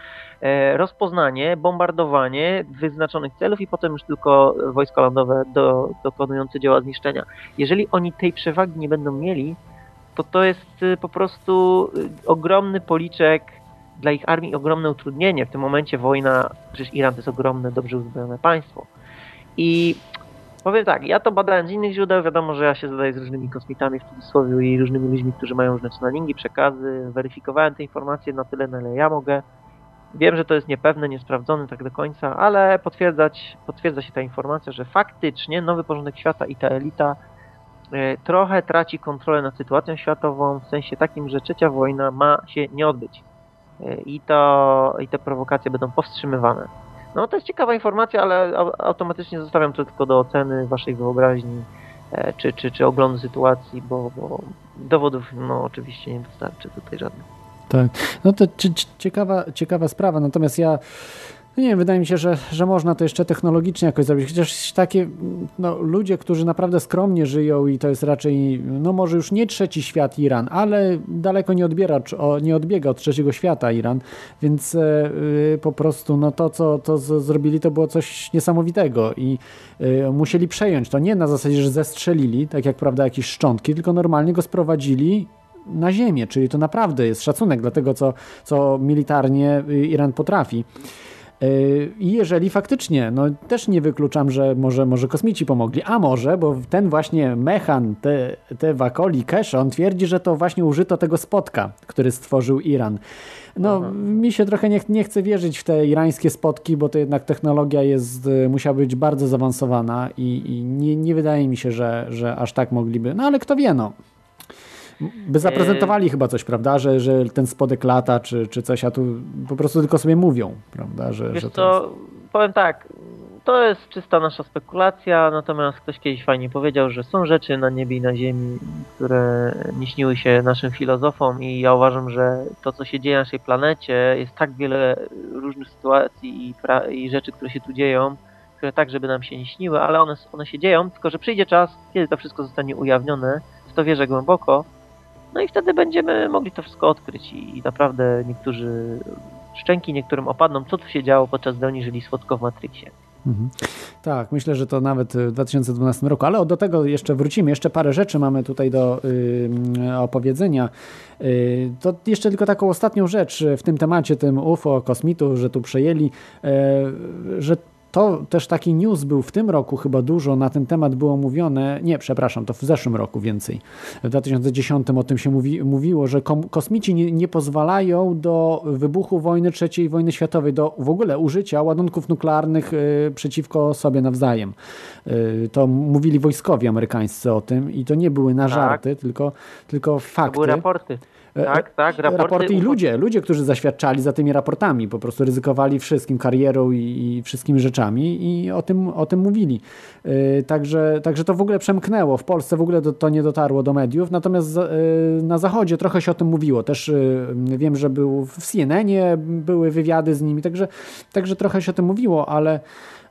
e, rozpoznanie, bombardowanie wyznaczonych celów i potem już tylko wojska lądowe do, dokonujące dzieła zniszczenia. Jeżeli oni tej przewagi nie będą mieli, to to jest y, po prostu y, ogromny policzek dla ich armii, ogromne utrudnienie. W tym momencie wojna, przecież Iran to jest ogromne, dobrze uzbrojone państwo. I powiem tak, ja to badałem z innych źródeł, wiadomo, że ja się zadaję z różnymi kosmitami w cudzysłowie i różnymi ludźmi, którzy mają różne tunnelingi, przekazy, weryfikowałem te informacje na tyle, na ile ja mogę. Wiem, że to jest niepewne, niesprawdzone tak do końca, ale potwierdzać, potwierdza się ta informacja, że faktycznie nowy porządek świata i ta elita e, trochę traci kontrolę nad sytuacją światową, w sensie takim, że trzecia wojna ma się nie odbyć i, to, i te prowokacje będą powstrzymywane. No to jest ciekawa informacja, ale automatycznie zostawiam to tylko do oceny waszej wyobraźni e, czy, czy, czy oglądu sytuacji, bo, bo dowodów no oczywiście nie wystarczy tutaj żadnych.
Tak, no to ciekawa, ciekawa sprawa, natomiast ja nie wiem, wydaje mi się, że, że można to jeszcze technologicznie jakoś zrobić. Chociaż takie no, ludzie, którzy naprawdę skromnie żyją i to jest raczej, no może już nie trzeci świat Iran, ale daleko nie, odbiera, nie odbiega od trzeciego świata Iran, więc e, y, po prostu no to, co to zrobili, to było coś niesamowitego i y, musieli przejąć to nie na zasadzie, że zestrzelili, tak jak prawda jakieś szczątki, tylko normalnie go sprowadzili na ziemię, czyli to naprawdę jest szacunek dla tego, co, co militarnie y, Iran potrafi. I jeżeli faktycznie, no też nie wykluczam, że może, może kosmici pomogli, a może, bo ten właśnie mechan, te, te Wakoli Kesh, on twierdzi, że to właśnie użyto tego spotka, który stworzył Iran. No, Aha. mi się trochę nie, nie chce wierzyć w te irańskie spotki, bo to jednak technologia jest, y, musiała być bardzo zaawansowana i, i nie, nie wydaje mi się, że, że aż tak mogliby. No ale kto wie, no. By zaprezentowali e... chyba coś, prawda, że, że ten spodek lata, czy, czy coś, a tu po prostu tylko sobie mówią, prawda, że,
Wiesz
że
to jest... powiem tak, to jest czysta nasza spekulacja, natomiast ktoś kiedyś fajnie powiedział, że są rzeczy na niebie i na ziemi, które nie śniły się naszym filozofom i ja uważam, że to, co się dzieje na naszej planecie, jest tak wiele różnych sytuacji i, i rzeczy, które się tu dzieją, które tak, żeby nam się nie śniły, ale one, one się dzieją, tylko że przyjdzie czas, kiedy to wszystko zostanie ujawnione, w to wierzę głęboko, no i wtedy będziemy mogli to wszystko odkryć i naprawdę niektórzy szczęki niektórym opadną, co tu się działo podczas gdy oni żyli słodko w Matrixie. Mhm.
Tak, myślę, że to nawet w 2012 roku, ale do tego jeszcze wrócimy. Jeszcze parę rzeczy mamy tutaj do y, opowiedzenia. Y, to jeszcze tylko taką ostatnią rzecz w tym temacie, tym UFO, kosmitu, że tu przejęli, y, że to też taki news był w tym roku, chyba dużo na ten temat było mówione. Nie, przepraszam, to w zeszłym roku więcej. W 2010 o tym się mówi, mówiło, że kosmici nie, nie, pozwalają do wybuchu wojny III wojny światowej, do w ogóle użycia ładunków nuklearnych y, przeciwko sobie nawzajem. Y, to mówili wojskowi amerykańscy o tym i to nie były na tak. żarty, tak. tylko, tylko fakty. To
były raporty.
E, tak, tak, raporty, raporty i ludzie, ludzie, którzy zaświadczali za tymi raportami, po prostu ryzykowali wszystkim, karierą i, i wszystkimi rzeczami i o tym, o tym mówili. Yy, także, także to w ogóle przemknęło. W Polsce w ogóle to, to nie dotarło do mediów, natomiast yy, na Zachodzie trochę się o tym mówiło. Też yy, wiem, że był w CNN-ie były wywiady z nimi, także, także trochę się o tym mówiło, ale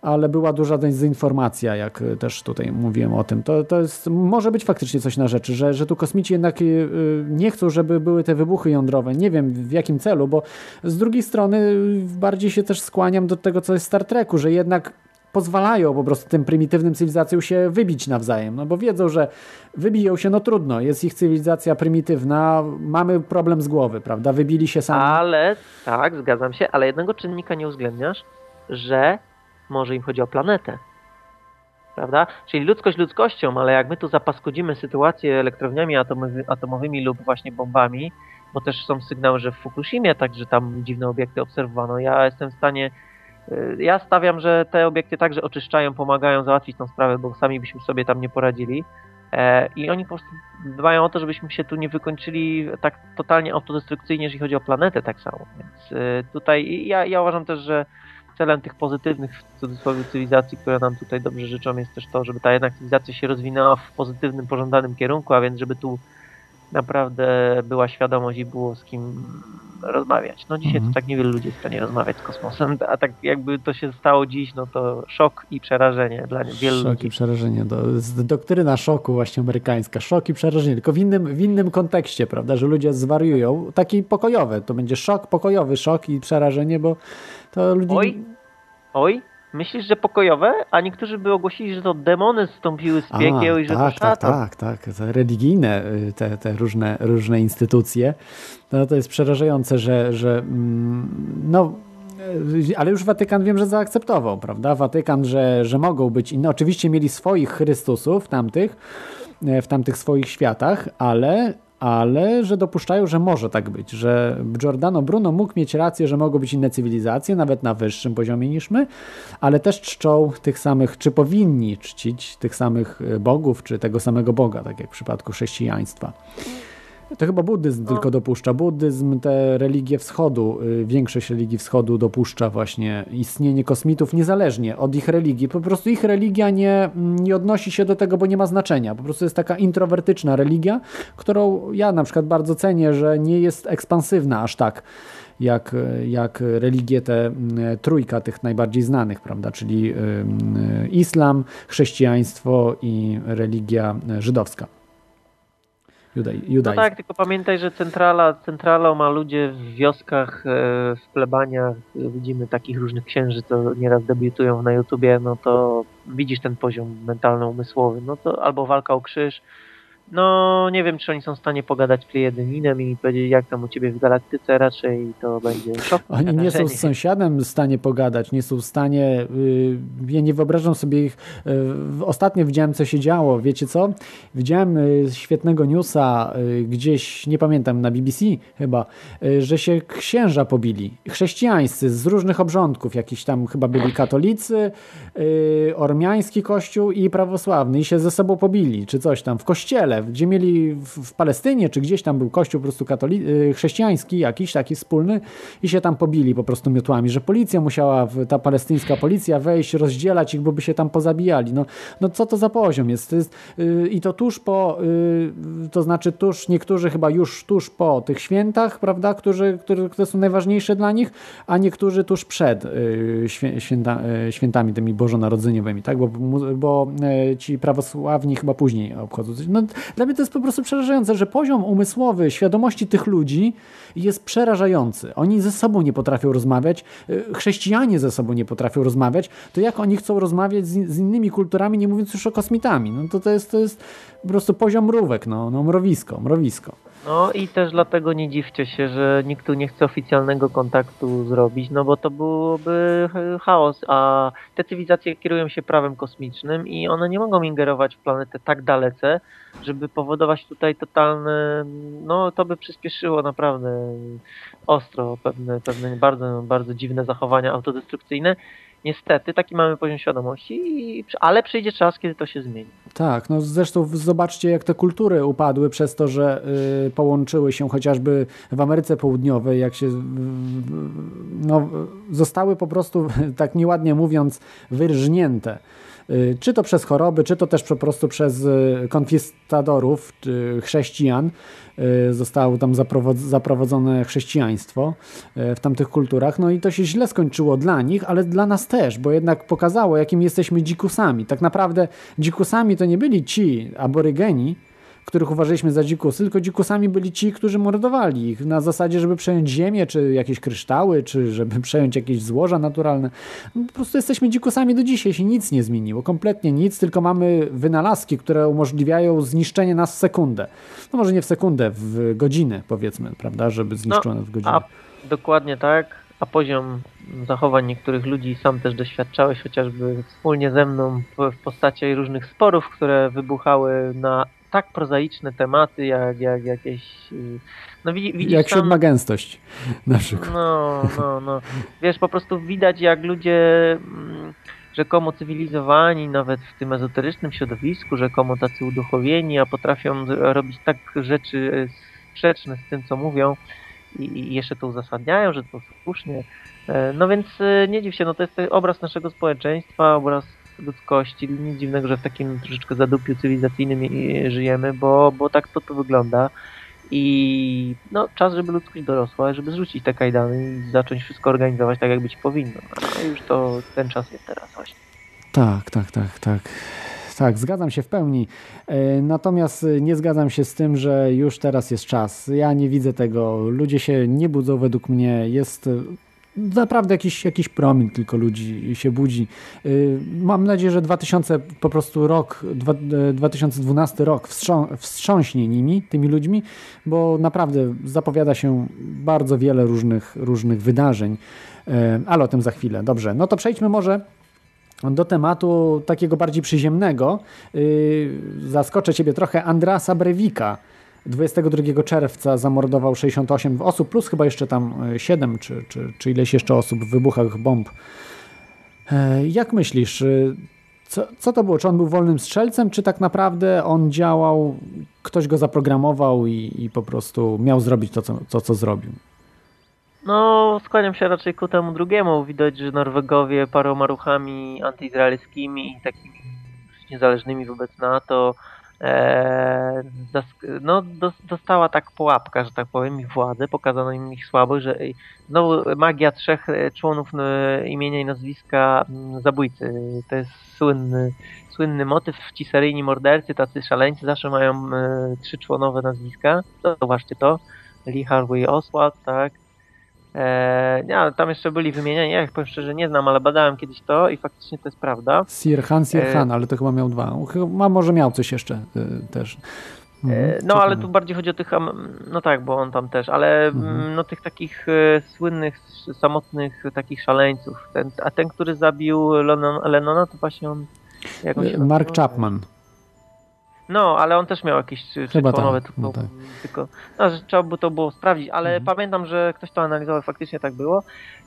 ale była duża dezinformacja, jak też tutaj mówiłem o tym. To, to jest, może być faktycznie coś na rzeczy, że, że tu kosmici jednak y, y, nie chcą, żeby były te wybuchy jądrowe. Nie wiem w jakim celu, bo z drugiej strony bardziej się też skłaniam do tego, co jest w Star Treku, że jednak pozwalają po prostu tym prymitywnym cywilizacjom się wybić nawzajem, no bo wiedzą, że wybiją się, no trudno, jest ich cywilizacja prymitywna, mamy problem z głowy, prawda, wybili się sami.
Ale, tak, zgadzam się, ale jednego czynnika nie uwzględniasz, że może im chodzi o planetę. Prawda? Czyli ludzkość ludzkością, ale jak my tu zapaskudzimy sytuację elektrowniami atomowy, atomowymi lub właśnie bombami, bo też są sygnały, że w Fukushimie także tam dziwne obiekty obserwowano. Ja jestem w stanie Y, ja stawiam, że te obiekty także oczyszczają, pomagają załatwić tą sprawę, bo sami byśmy sobie tam nie poradzili. E, I oni po prostu dbają o to, żebyśmy się tu nie wykończyli tak totalnie autodestrukcyjnie, jeżeli chodzi o planetę tak samo. Więc y, tutaj ja, ja uważam też, że celem tych pozytywnych w cudzysłowie cywilizacji, które nam tutaj dobrze życzą, jest też to, żeby ta jednak cywilizacja się rozwinęła w pozytywnym, pożądanym kierunku, a więc żeby tu naprawdę była świadomość i było z kim rozmawiać. No dzisiaj mhm. to tak niewiele ludzi jest w stanie rozmawiać z kosmosem, a tak jakby to się stało dziś, no to szok i przerażenie dla wielu
szok
ludzi.
Szok i przerażenie. Jest doktryna szoku właśnie amerykańska. Szok i przerażenie, tylko w innym, w innym kontekście, prawda, że ludzie zwariują. Taki pokojowy. To będzie szok, pokojowy szok i przerażenie, bo to ludzie...
Oj, oj, Myślisz, że pokojowe? A niektórzy by ogłosili, że to demony zstąpiły z piekieł
A,
i że
tak,
to szatan.
Tak, tak, tak. Religijne y, te, te różne, różne instytucje. No to jest przerażające, że, że mm, no y, ale już Watykan wiem, że zaakceptował, prawda? Watykan, że, że mogą być inne. Oczywiście mieli swoich Chrystusów tamtych, e, w tamtych swoich światach, ale ale że dopuszczają, że może tak być, że Giordano Bruno mógł mieć rację, że mogą być inne cywilizacje, nawet na wyższym poziomie niż my, ale też czczą tych samych, czy powinni czcić tych samych e, bogów, czy tego samego Boga, tak jak w przypadku chrześcijaństwa. To chyba buddyzm no. tylko dopuszcza. Buddyzm, te religie wschodu, y, większość religii wschodu dopuszcza właśnie istnienie kosmitów niezależnie od ich religii. Po prostu ich religia nie, nie odnosi się do tego, bo nie ma znaczenia. Po prostu jest taka introwertyczna religia, którą ja na przykład bardzo cenię, że nie jest ekspansywna aż tak jak, jak religie te trójka tych najbardziej znanych, prawda, czyli islam, chrześcijaństwo i religia żydowska. Judaj,
No tak, tylko pamiętaj, że centrala, centralą ma ludzie w wioskach, e, w plebaniach, widzimy takich różnych księży, co nieraz debiutują na YouTubie, no to widzisz ten poziom mentalno-umysłowy, no to albo walka o krzyż, no, nie wiem, czy oni są w stanie pogadać jeden innym i powiedzieć, jak tam u ciebie w galaktyce, raczej to będzie szok.
Oni nie są z sąsiadem w stanie pogadać, nie są w stanie, yy, ja nie wyobrażam sobie ich, yy, ostatnio widziałem, co się działo, wiecie co? Widziałem yy, świetnego newsa y, gdzieś, nie pamiętam, na BBC chyba, y, że się księża pobili, chrześcijańscy z różnych obrządków, jakiś tam chyba byli katolicy, y, ormiański kościół i prawosławny i się ze sobą pobili, czy coś tam, w kościele, gdzie mieli w, Palestynie, czy gdzieś tam był kościół po prostu katoli- y, chrześcijański jakiś taki wspólny i się tam pobili po prostu miotłami, że policja musiała, ta palestyńska policja wejść, rozdzielać ich, bo by się tam pozabijali. No, no co to za poziom jest? To jest yy, I to tuż po, yy, to znaczy tuż, niektórzy chyba już tuż po tych świętach, prawda, którzy, które, które są najważniejsze dla nich, a niektórzy tuż przed yy, święta, y, świętami tymi bożonarodzeniowymi, tak? Bo, bo y, ci prawosławni chyba później obchodzą. No, dla mnie to jest po prostu przerażające, że poziom umysłowy świadomości tych ludzi jest przerażający. Oni ze sobą nie potrafią rozmawiać, y, chrześcijanie ze sobą nie potrafią rozmawiać, to jak oni chcą rozmawiać z, innymi kulturami, nie mówiąc już o kosmitami? No to, to, jest, to jest po prostu poziom mrówek, no, no mrowisko, mrowisko.
No i też dlatego nie dziwcie się, że nikt tu nie chce oficjalnego kontaktu zrobić, no bo to byłoby chaos, a te cywilizacje kierują się prawem kosmicznym i one nie mogą ingerować w planetę tak dalece, żeby powodować tutaj totalne, no to by przyspieszyło naprawdę ostro pewne, pewne bardzo, bardzo dziwne zachowania autodestrukcyjne Niestety, taki mamy poziom świadomości, ale przyjdzie czas, kiedy to się zmieni.
Tak, no zresztą zobaczcie, jak te kultury upadły przez to, że y, połączyły się chociażby w Ameryce Południowej, jak się no, zostały po prostu, tak nieładnie mówiąc, wyrżnięte czy to przez choroby, czy to też po prostu przez y, konkwistadorów, chrześcijan, Y, zostało tam zaprowadzone chrześcijaństwo y, w tamtych kulturach. No i to się źle skończyło dla nich, ale dla nas też, bo jednak pokazało, jakim jesteśmy dzikusami. Tak naprawdę dzikusami to nie byli ci aborygeni, których uważaliśmy za dzikusy, tylko dzikusami byli ci, którzy mordowali ich na zasadzie, żeby przejąć ziemię, czy jakieś kryształy, czy żeby przejąć jakieś złoża naturalne. No, po prostu jesteśmy dzikusami do dzisiaj, się nic nie zmieniło, kompletnie nic, tylko mamy wynalazki, które umożliwiają zniszczenie nas w sekundę. No może nie w sekundę, w godzinę powiedzmy, prawda, żeby zniszczono no, w godzinę. A,
dokładnie tak. A poziom zachowań niektórych ludzi sam też doświadczałeś, chociażby wspólnie ze mną w, postaci różnych sporów, które wybuchały na tak prozaiczne tematy, jak, jak jakieś... Y,
no, widzisz jak siódma gęstość na przykład.
No, no, no. Wiesz, po prostu widać jak ludzie mm, rzekomo cywilizowani, nawet w tym ezoterycznym środowisku, rzekomo tacy uduchowieni, a potrafią robić tak rzeczy y, sprzeczne z tym, co mówią i jeszcze to uzasadniają, że to słusznie. E, no więc y, nie dziw się, no to jest obraz naszego społeczeństwa, obraz ludzkości. Nic dziwnego, że w takim troszeczkę zadupiu cywilizacyjnym żyjemy, bo, bo tak to, to wygląda. I no, czas, żeby ludzkość dorosła, żeby zrzucić te kajdany i zacząć wszystko organizować tak, jak być powinno. No już to ten czas jest teraz właśnie.
Tak, tak, tak, tak. Tak, zgadzam się w pełni. E, natomiast nie zgadzam się z tym, że już teraz jest czas. Ja nie widzę tego. Ludzie się nie budzą według mnie. Jest naprawdę jakiś, jakiś promień tylko ludzi się budzi. Mam nadzieję, że 2000 po prostu rok, 2012 y, rok wstrząśnie nimi, tymi ludźmi, bo naprawdę zapowiada się bardzo wiele różnych, różnych wydarzeń, ale o tym za chwilę. Dobrze, no to przejdźmy może do tematu takiego bardziej przyziemnego. Zaskoczę Ciebie trochę. Andrasa Brewika, 22 czerwca zamordował 68 osób, plus chyba jeszcze tam 7 e, czy, czy, czy ileś jeszcze osób w wybuchach bomb. E, jak myślisz, co, co to było? Czy on był wolnym strzelcem, czy tak naprawdę on działał, ktoś go zaprogramował i, i po prostu miał zrobić to co, to, co zrobił?
No, skłaniam się raczej ku temu drugiemu. Widać, że Norwegowie paroma ruchami antyizraelskimi i takimi niezależnymi wobec NATO e, no, dostała tak pułapka, że tak powiem, ich władzę, pokazano im ich słabość, że znowu magia trzech e, członów e, imienia i nazwiska zabójcy. To jest słynny, słynny motyw. Ci seryjni mordercy, tacy szaleńcy zawsze mają trzy członowe nazwiska. Zobaczcie to. Lee Harvey Oswald, tak, Eee, nie, tam jeszcze byli wymieniani, ja powiem szczerze nie znam, ale badałem kiedyś to i faktycznie to jest prawda.
Sirhan, Sirhan, eee, ale to chyba miał dwa. Chyba może miał coś jeszcze y, też.
Mhm. Eee, no ale tu bardziej chodzi o tych, no tak, bo on tam też, ale mhm. no tych takich e, słynnych, samotnych takich szaleńców. Ten, a ten, który zabił Lennon, Lennona, to właśnie on...
Mark Chapman.
No, ale on też miał jakieś czerwonowe, tak. tylko, no tak. tylko no, trzeba by to było sprawdzić, ale mhm. pamiętam, że ktoś to analizował, faktycznie tak było.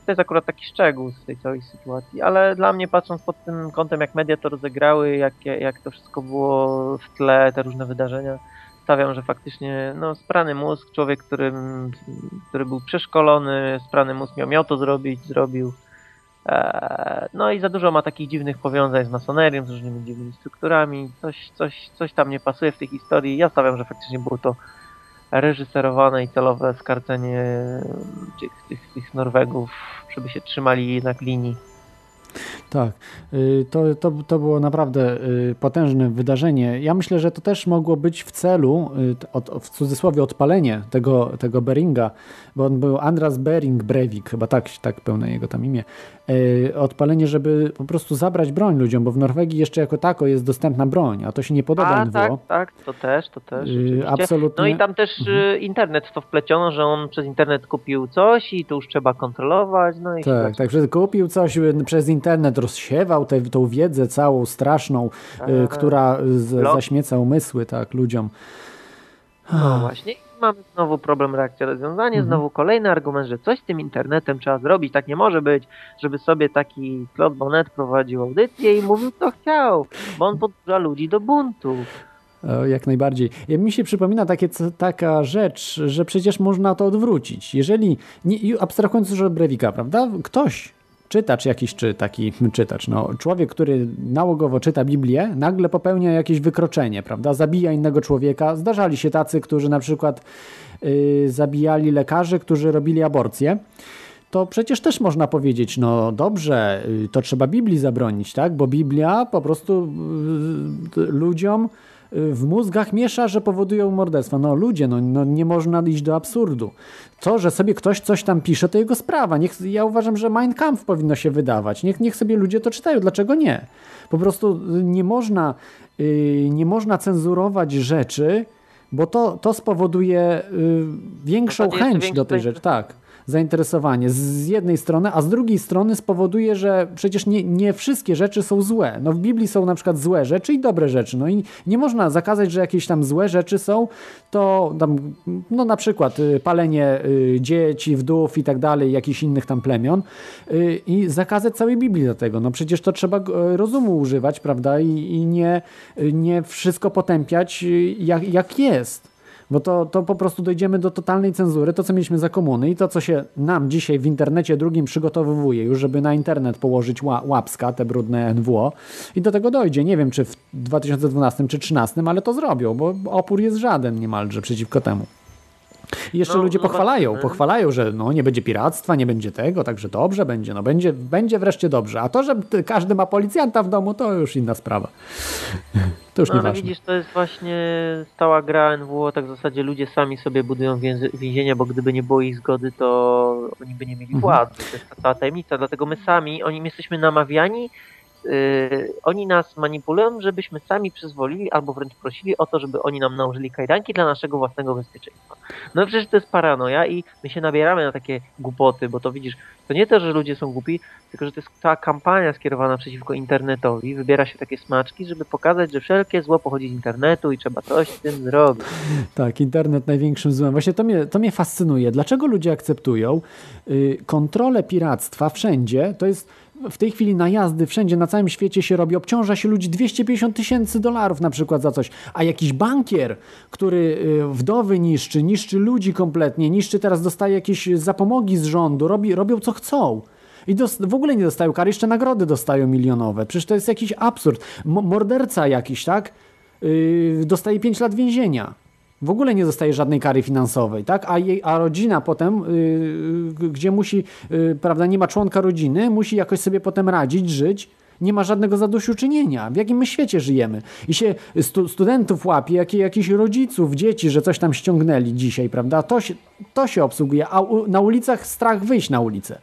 To jest akurat taki szczegół z tej całej sytuacji, ale dla mnie patrząc pod tym kątem, jak media to rozegrały, jak, jak to wszystko było w tle, te różne wydarzenia, stawiam, że faktycznie no, sprany mózg, człowiek, który, który był przeszkolony, sprany mózg miał, miał to zrobić, zrobił. E, no i za dużo ma takich dziwnych powiązań z masonerią, z różnymi dziwnymi strukturami. Coś, coś, coś tam nie pasuje w tej historii. Ja stawiam, że faktycznie było to reżyserowane i celowe skarcenie tych, tych, tych Norwegów, żeby się trzymali jednak linii.
Tak, y, to, to, to było naprawdę y, potężne wydarzenie. Ja myślę, że to też mogło być w celu, y, w cudzysłowie, odpalenie tego, tego Beringa, bo on był Andras Bering Breivik, chyba tak, tak pełne jego tam imię. Odpalenie, żeby po prostu zabrać broń ludziom, bo w Norwegii jeszcze jako tako jest dostępna broń, a to się nie podoba a,
tak, tak, to też, to też.
Absolutnie.
No i tam też mhm. internet w to wpleciono, że on przez internet kupił coś i to już trzeba kontrolować. No i
tak, tak, że kupił coś przez internet, rozsiewał tę tą wiedzę całą straszną, y, która z, zaśmieca umysły tak, ludziom.
No właśnie, mamy znowu problem reakcja rozwiązanie, mhm. znowu kolejny argument, że coś z tym internetem trzeba zrobić, tak nie może być, żeby sobie taki Claude Bonnet prowadził audycję i mówił co chciał, bo on podburza ludzi do buntu.
Jak najbardziej. Mi się przypomina takie, taka rzecz, że przecież można to odwrócić. Jeżeli, nie, abstrahując już od Brewika, prawda? Ktoś czytacz jakiś, czy taki czytacz, no, człowiek, który nałogowo czyta Biblię, nagle popełnia jakieś wykroczenie, prawda? Zabija innego człowieka. Zdarzali się tacy, którzy na przykład yy, zabijali lekarzy, którzy robili aborcję. To przecież też można powiedzieć, no dobrze, yy, to trzeba Biblii zabronić, tak? Bo Biblia po prostu yy, ludziom w mózgach miesza, że powodują morderstwa. No ludzie, no, no, nie można iść do absurdu. To, że sobie ktoś coś tam pisze, to jego sprawa. Niech, ja uważam, że Mein Kampf powinno się wydawać. Niech, niech sobie ludzie to czytają. Dlaczego nie? Po prostu nie można, yy, nie można cenzurować rzeczy, bo to, to spowoduje yy, większą chęć do tej rzeczy. Tak. Zainteresowanie z jednej strony, a z drugiej strony spowoduje, że przecież nie, nie wszystkie rzeczy są złe. No w Biblii są na przykład złe rzeczy i dobre rzeczy. No i nie można zakazać, że jakieś tam złe rzeczy są, to tam, no na przykład y, palenie y, dzieci, wdów i tak dalej, jakichś innych tam plemion y, i zakazać całej Biblii do tego. No przecież to trzeba rozumu używać, prawda? I, i nie, nie wszystko potępiać jak, jak jest. Bo to, to po prostu dojdziemy do totalnej cenzury, to co mieliśmy za komuny i to co się nam dzisiaj w internecie drugim przygotowuje już, żeby na internet położyć łapska, te brudne NWO i do tego dojdzie. Nie wiem czy w 2012 czy 2013, ale to zrobią, bo opór jest żaden niemalże przeciwko temu. I jeszcze no, ludzie pochwalają, pochwalają, że no, nie będzie piractwa, nie będzie tego, także dobrze będzie, no będzie, będzie wreszcie dobrze. A to, że każdy ma policjanta w domu, to już inna sprawa. To już no, ale
widzisz, to jest właśnie stała gra NWO, tak w zasadzie ludzie sami sobie budują więzienia, bo gdyby nie było ich zgody, to oni by nie mieli mhm. władzy. To jest ta cała tajemnica, dlatego my sami, oni my jesteśmy namawiani oni nas manipulują, żebyśmy sami przyzwolili albo wręcz prosili o to, żeby oni nam nałożyli kajdanki dla naszego własnego bezpieczeństwa. No przecież to jest paranoja i my się nabieramy na takie głupoty, bo to widzisz, to nie to, że ludzie są głupi, tylko że to jest cała kampania skierowana przeciwko internetowi. Wybiera się takie smaczki, żeby pokazać, że wszelkie zło pochodzi z internetu i trzeba coś z tym zrobić.
Tak, internet największym złem. Właśnie to mnie, to mnie fascynuje. Dlaczego ludzie akceptują yy, kontrolę piractwa wszędzie? To jest w tej chwili najazdy wszędzie na całym świecie się robi, obciąża się ludzi 250 tysięcy dolarów na przykład za coś, a jakiś bankier, który y, wdowy niszczy, niszczy ludzi kompletnie, niszczy teraz, dostaje jakieś zapomogi z rządu, robi, robią co chcą. I w ogóle nie dostają kary, jeszcze nagrody dostają milionowe. Przecież to jest jakiś absurd. M morderca jakiś, tak? Yy, dostaje 5 lat więzienia w ogóle nie dostaje żadnej kary finansowej, tak? A, jej, a rodzina potem, yy, gdzie musi, yy, prawda, nie ma członka rodziny, musi jakoś sobie potem radzić, żyć. Nie ma żadnego zadośćuczynienia. W jakim my świecie żyjemy? I się stu, studentów łapie, jak, jakichś rodziców, dzieci, że coś tam ściągnęli dzisiaj, prawda? To się, to się obsługuje, a u, na ulicach strach wyjść na ulicę.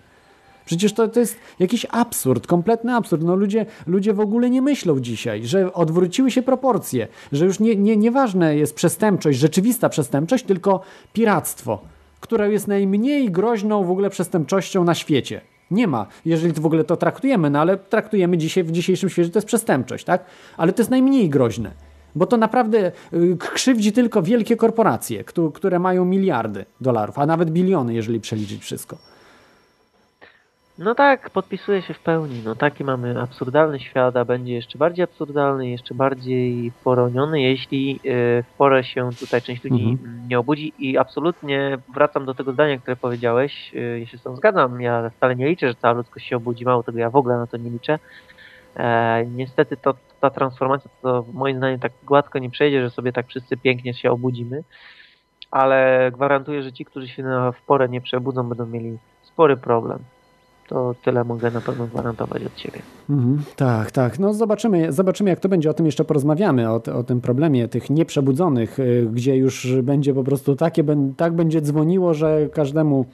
Przecież to, to jest jakiś absurd, kompletny absurd. No ludzie, ludzie w ogóle nie myślą dzisiaj, że odwróciły się proporcje, że już nie, nie, nieważne jest przestępczość, rzeczywista przestępczość, tylko piractwo, które jest najmniej groźną w ogóle przestępczością na świecie. Nie ma, jeżeli w ogóle to traktujemy, no ale traktujemy dzisiaj w dzisiejszym świecie, to jest przestępczość, tak? Ale to jest najmniej groźne. Bo to naprawdę y, krzywdzi tylko wielkie korporacje, które mają miliardy dolarów, a nawet biliony, jeżeli przeliczyć wszystko.
No tak, podpisuję się w pełni. No taki mamy absurdalny świat, a będzie jeszcze bardziej absurdalny, jeszcze bardziej poroniony, jeśli y, w porę się tutaj część ludzi mhm. nie obudzi i absolutnie wracam do tego zdania, które powiedziałeś. Y, ja się z tym zgadzam. Ja wcale nie liczę, że cała ludzkość się obudzi, mało tego ja w ogóle na to nie liczę. E, niestety to, ta transformacja to moim zdaniem tak gładko nie przejdzie, że sobie tak wszyscy pięknie się obudzimy, ale gwarantuję, że ci, którzy się na, w porę nie przebudzą, będą mieli spory problem to tyle mogę na pewno gwarantować od siebie.
Mhm, tak, tak. No zobaczymy, zobaczymy, jak to będzie. O tym jeszcze porozmawiamy, o, o tym problemie tych nieprzebudzonych, y, gdzie już będzie po prostu takie, tak będzie dzwoniło, że każdemu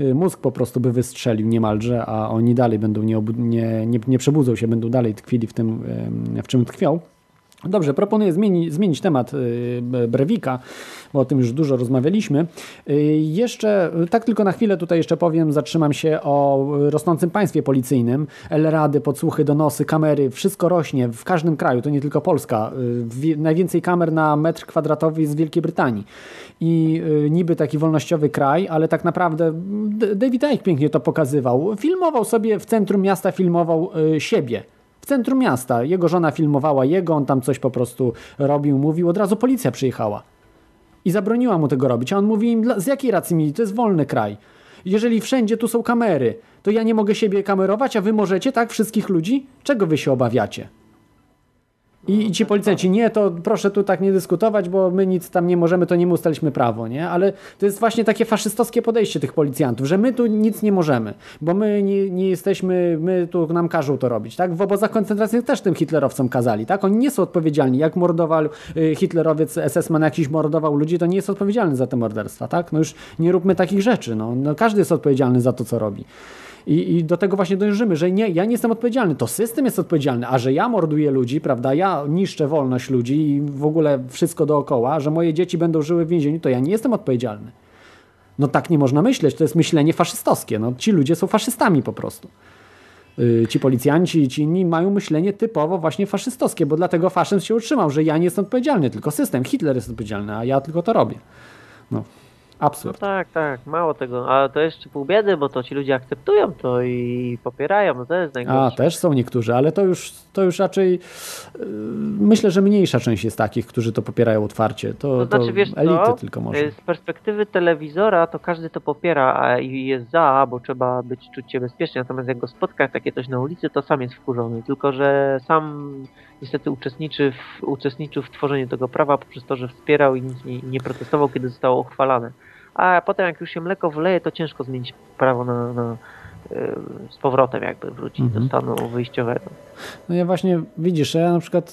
y, mózg po prostu by wystrzelił niemalże, a oni dalej będą nie, nie, nie, nie przebudzą się, będą dalej tkwili w tym, w czym tkwią. Dobrze, proponuję zmienić, zmienić temat y, Brewika, bo o tym już dużo rozmawialiśmy. Y, jeszcze, tak tylko na chwilę tutaj jeszcze powiem, zatrzymam się o rosnącym państwie policyjnym. L-rady, podsłuchy, donosy, kamery, wszystko rośnie w każdym kraju, to nie tylko Polska. Y, najwięcej kamer na metr kwadratowy jest w Wielkiej Brytanii. I niby taki wolnościowy kraj, ale tak naprawdę David Icke pięknie to pokazywał. Filmował sobie w centrum miasta, filmował siebie w centrum miasta. Jego żona filmowała jego, on tam coś po prostu robił, mówił, od razu policja przyjechała. I zabroniła mu tego robić. A on mówi im, z jakiej racji mi? To jest wolny kraj. Jeżeli wszędzie tu są kamery, to ja nie mogę siebie kamerować, a wy możecie, tak? Wszystkich ludzi? Czego wy się obawiacie? I, I, ci policjanci, nie, to proszę tu tak nie dyskutować, bo my nic tam nie możemy, to nie my ustaliliśmy prawo, nie? Ale to jest właśnie takie faszystowskie podejście tych policjantów, że my tu nic nie możemy, bo my nie, nie jesteśmy, my tu nam każą to robić, tak? W obozach koncentracyjnych też tym hitlerowcom kazali, tak? Oni nie są odpowiedzialni. Jak mordował y, hitlerowiec SS-man jakiś mordował ludzi, to nie jest odpowiedzialny za te morderstwa, tak? No już nie róbmy takich rzeczy, no. no każdy jest odpowiedzialny za to, co robi. I, I, do tego właśnie dążymy, że nie, ja nie jestem odpowiedzialny, to system jest odpowiedzialny, a że ja morduję ludzi, prawda, ja niszczę wolność ludzi i w ogóle wszystko dookoła, że moje dzieci będą żyły w więzieniu, to ja nie jestem odpowiedzialny. No tak nie można myśleć, to jest myślenie faszystowskie. No, ci ludzie są faszystami po prostu. Yy, ci policjanci, ci inni mają myślenie typowo właśnie faszystowskie, bo dlatego faszyzm się utrzymał, że ja nie jestem odpowiedzialny, tylko system, Hitler jest odpowiedzialny, a ja tylko to robię. No. Absurd.
No tak, tak, mało tego. A to jeszcze pół biedy, bo to ci ludzie akceptują to i popierają, no to jest najgorsze.
A, też są niektórzy, ale to już, to już raczej yy, myślę, że mniejsza część jest takich, którzy to popierają otwarcie. To,
To znaczy, wiesz
elity
co?
tylko może.
Z perspektywy telewizora to każdy to popiera a i jest za, bo trzeba być czuć się bezpiecznie. Natomiast jak go spotka takie coś na ulicy, to sam jest wkurzony. Tylko, że sam niestety uczestniczy w, uczestniczył w tworzeniu tego prawa poprzez to, że wspierał i nic nie, nie protestował, kiedy zostało uchwalane. A potem jak już się mleko wleje, to ciężko zmienić prawo na, na yy, z powrotem jakby wrócić
Mhm.
do stanu wyjściowego.
No ja właśnie, widzisz, ja na przykład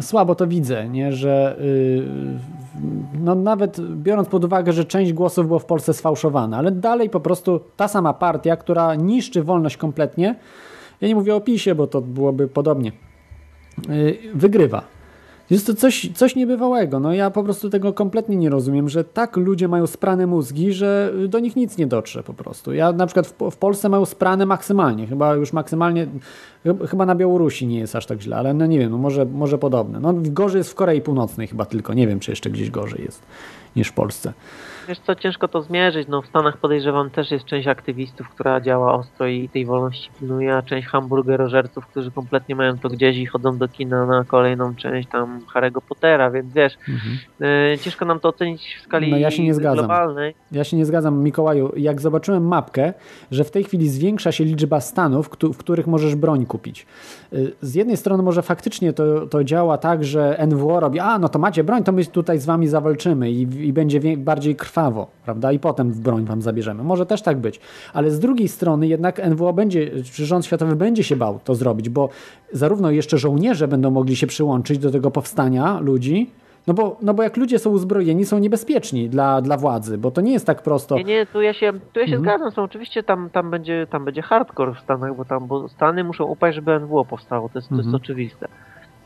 słabo to widzę, nie, że yy, no nawet biorąc pod uwagę, że część głosów było w Polsce sfałszowana, ale dalej po prostu ta sama partia, która niszczy wolność kompletnie, ja nie mówię o PiSie, bo to byłoby podobnie, wygrywa. Jest to coś, coś niebywałego. No ja po prostu tego kompletnie nie rozumiem, że tak ludzie mają sprane mózgi, że do nich nic nie dotrze po prostu. Ja na przykład w, w Polsce mają sprane maksymalnie, chyba już maksymalnie, chyba- chyba na Białorusi nie jest aż tak źle, ale no nie wiem, no może, może podobne. No gorzej jest w Korei Północnej chyba tylko, nie wiem czy jeszcze gdzieś gorzej jest niż w Polsce.
Wiesz co, ciężko to zmierzyć. No w Stanach podejrzewam też jest część aktywistów, która działa ostro i tej wolności pilnuje, a część hamburgerożerców, którzy kompletnie mają to gdzieś i chodzą do kina na kolejną część tam Harry'ego Pottera, więc wiesz, e, ciężko nam to ocenić w skali
No ja się nie zgadzam.
globalnej.
Ja się nie zgadzam, Mikołaju. Jak zobaczyłem mapkę, że w tej chwili zwiększa się liczba stanów, w których możesz broń kupić. Z jednej strony może faktycznie to, to działa tak, że NWO robi, a no to macie broń, to my tutaj z wami zawalczymy i, i będzie wie, bardziej krwawo, prawda? I potem broń wam zabierzemy. Może też tak być. Ale z drugiej strony jednak NWO będzie, czy rząd światowy będzie się bał to zrobić, bo zarówno jeszcze żołnierze będą mogli się przyłączyć do tego powstania ludzi, no bo, no bo jak ludzie są uzbrojeni, są niebezpieczni dla, dla władzy, bo to nie jest tak prosto.
Nie, nie, tu ja się, tu ja się
Mhm.
zgadzam, są oczywiście tam, tam, będzie, tam będzie hardcore w Stanach, bo tam bo Stany muszą upaść, żeby NWO powstało, to jest, to jest
Mhm.
oczywiste.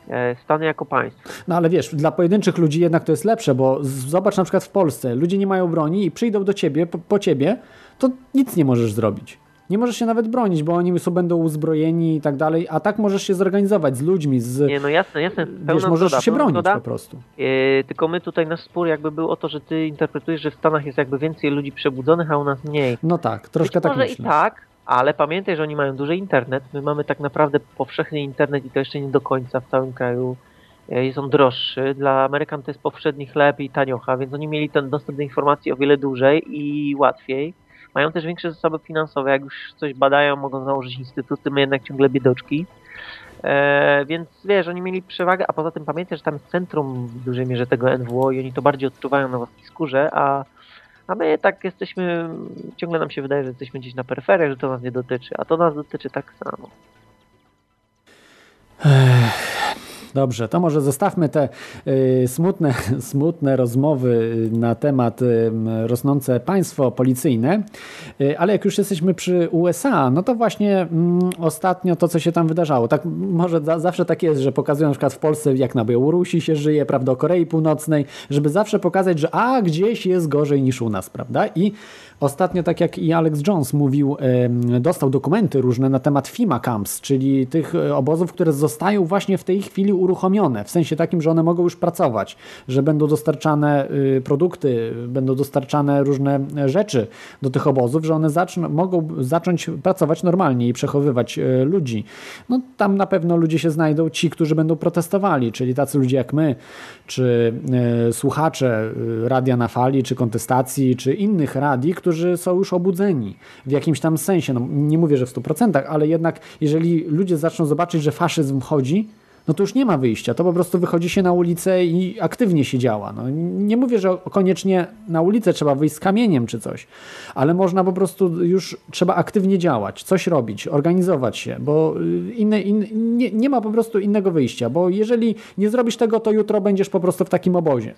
E, Stany jako państwo.
No ale wiesz, dla pojedynczych ludzi jednak to jest lepsze, bo zobacz na przykład w Polsce, ludzie nie mają broni i przyjdą do ciebie, po, po ciebie, to nic nie możesz zrobić. Nie możesz się nawet bronić, bo oni są, będą uzbrojeni i tak dalej, a tak możesz się zorganizować z ludźmi, z...
Nie, no jasne, jasne, pełna
wiesz, możesz
zgoda,
się bronić
zgoda.
po prostu.
E, tylko my tutaj nasz spór jakby był o to, że ty interpretujesz, że w Stanach jest jakby więcej ludzi przebudzonych, a u nas mniej.
No tak, troszkę
Być
tak
może
myślę.
i tak, ale pamiętaj, że oni mają duży internet. My mamy tak naprawdę powszechny internet i to jeszcze nie do końca w całym kraju. E, Jest on droższy. Dla Amerykan to jest powszedni chleb i taniocha, więc oni mieli ten dostęp do informacji o wiele dłużej i łatwiej. Mają też większe zasoby finansowe. Jak już coś badają, mogą założyć instytuty, my jednak ciągle biedoczki. E, więc wiesz, oni mieli przewagę, a poza tym pamiętaj, że tam jest centrum w dużej mierze tego NWO i oni to bardziej odczuwają na własnej skórze, a, a my tak jesteśmy, ciągle nam się wydaje, że jesteśmy gdzieś na peryferiach, że to nas nie dotyczy, a to nas dotyczy tak samo.
Dobrze, to może zostawmy te y, smutne, smutne rozmowy na temat y, rosnące państwo policyjne, y, ale jak już jesteśmy przy USA, no to właśnie mm, ostatnio to, co się tam wydarzało, tak może za, zawsze tak jest, że pokazują na przykład w Polsce, jak na Białorusi się żyje, prawda, o Korei Północnej, żeby zawsze pokazać, że a, gdzieś jest gorzej niż u nas, prawda, i Ostatnio, tak jak i Alex Jones mówił, dostał dokumenty różne na temat FIMA Camps, czyli tych e, obozów, które zostają właśnie w tej chwili uruchomione, w sensie takim, że one mogą już pracować, że będą dostarczane y, produkty, będą dostarczane różne e, rzeczy do tych obozów, że one zaczną, mogą zacząć pracować normalnie i przechowywać e, ludzi. No tam na pewno ludzie się znajdą, ci, którzy będą protestowali, czyli tacy ludzie jak my, czy słuchacze e, Radia na Fali, czy Kontestacji, czy innych radii, którzy są już obudzeni w jakimś tam sensie. No, nie mówię, że w 100%, ale jednak jeżeli ludzie zaczną zobaczyć, że faszyzm chodzi, no to już nie ma wyjścia. To po prostu wychodzi się na ulicę i aktywnie się działa. No, nie mówię, że koniecznie na ulicę trzeba wyjść z kamieniem czy coś, ale można po prostu już trzeba aktywnie działać, coś robić, organizować się, bo y, inne, in, nie, nie ma po prostu innego wyjścia, bo jeżeli nie zrobisz tego, to jutro będziesz po prostu w takim obozie.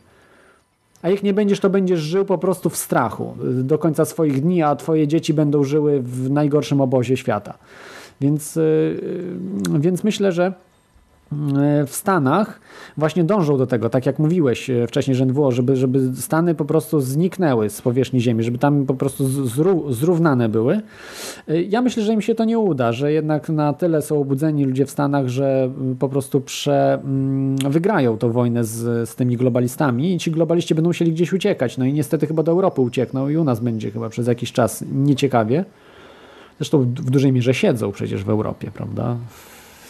A jak nie będziesz, to będziesz żył po prostu w strachu y, do końca swoich dni, a twoje dzieci będą żyły w najgorszym obozie świata. Więc, y, y, więc myślę, że w Stanach właśnie dążą do tego, tak jak mówiłeś e, wcześniej, że NWO, żeby, żeby Stany po prostu zniknęły z powierzchni Ziemi, żeby tam po prostu zró zrównane były. E, ja myślę, że im się to nie uda, że jednak na tyle są obudzeni ludzie w Stanach, że po prostu prze, mm, wygrają tą wojnę z, z tymi globalistami i ci globaliści będą musieli gdzieś uciekać. No i niestety chyba do Europy uciekną i u nas będzie chyba przez jakiś czas nieciekawie. Zresztą w, w dużej mierze siedzą przecież w Europie, prawda?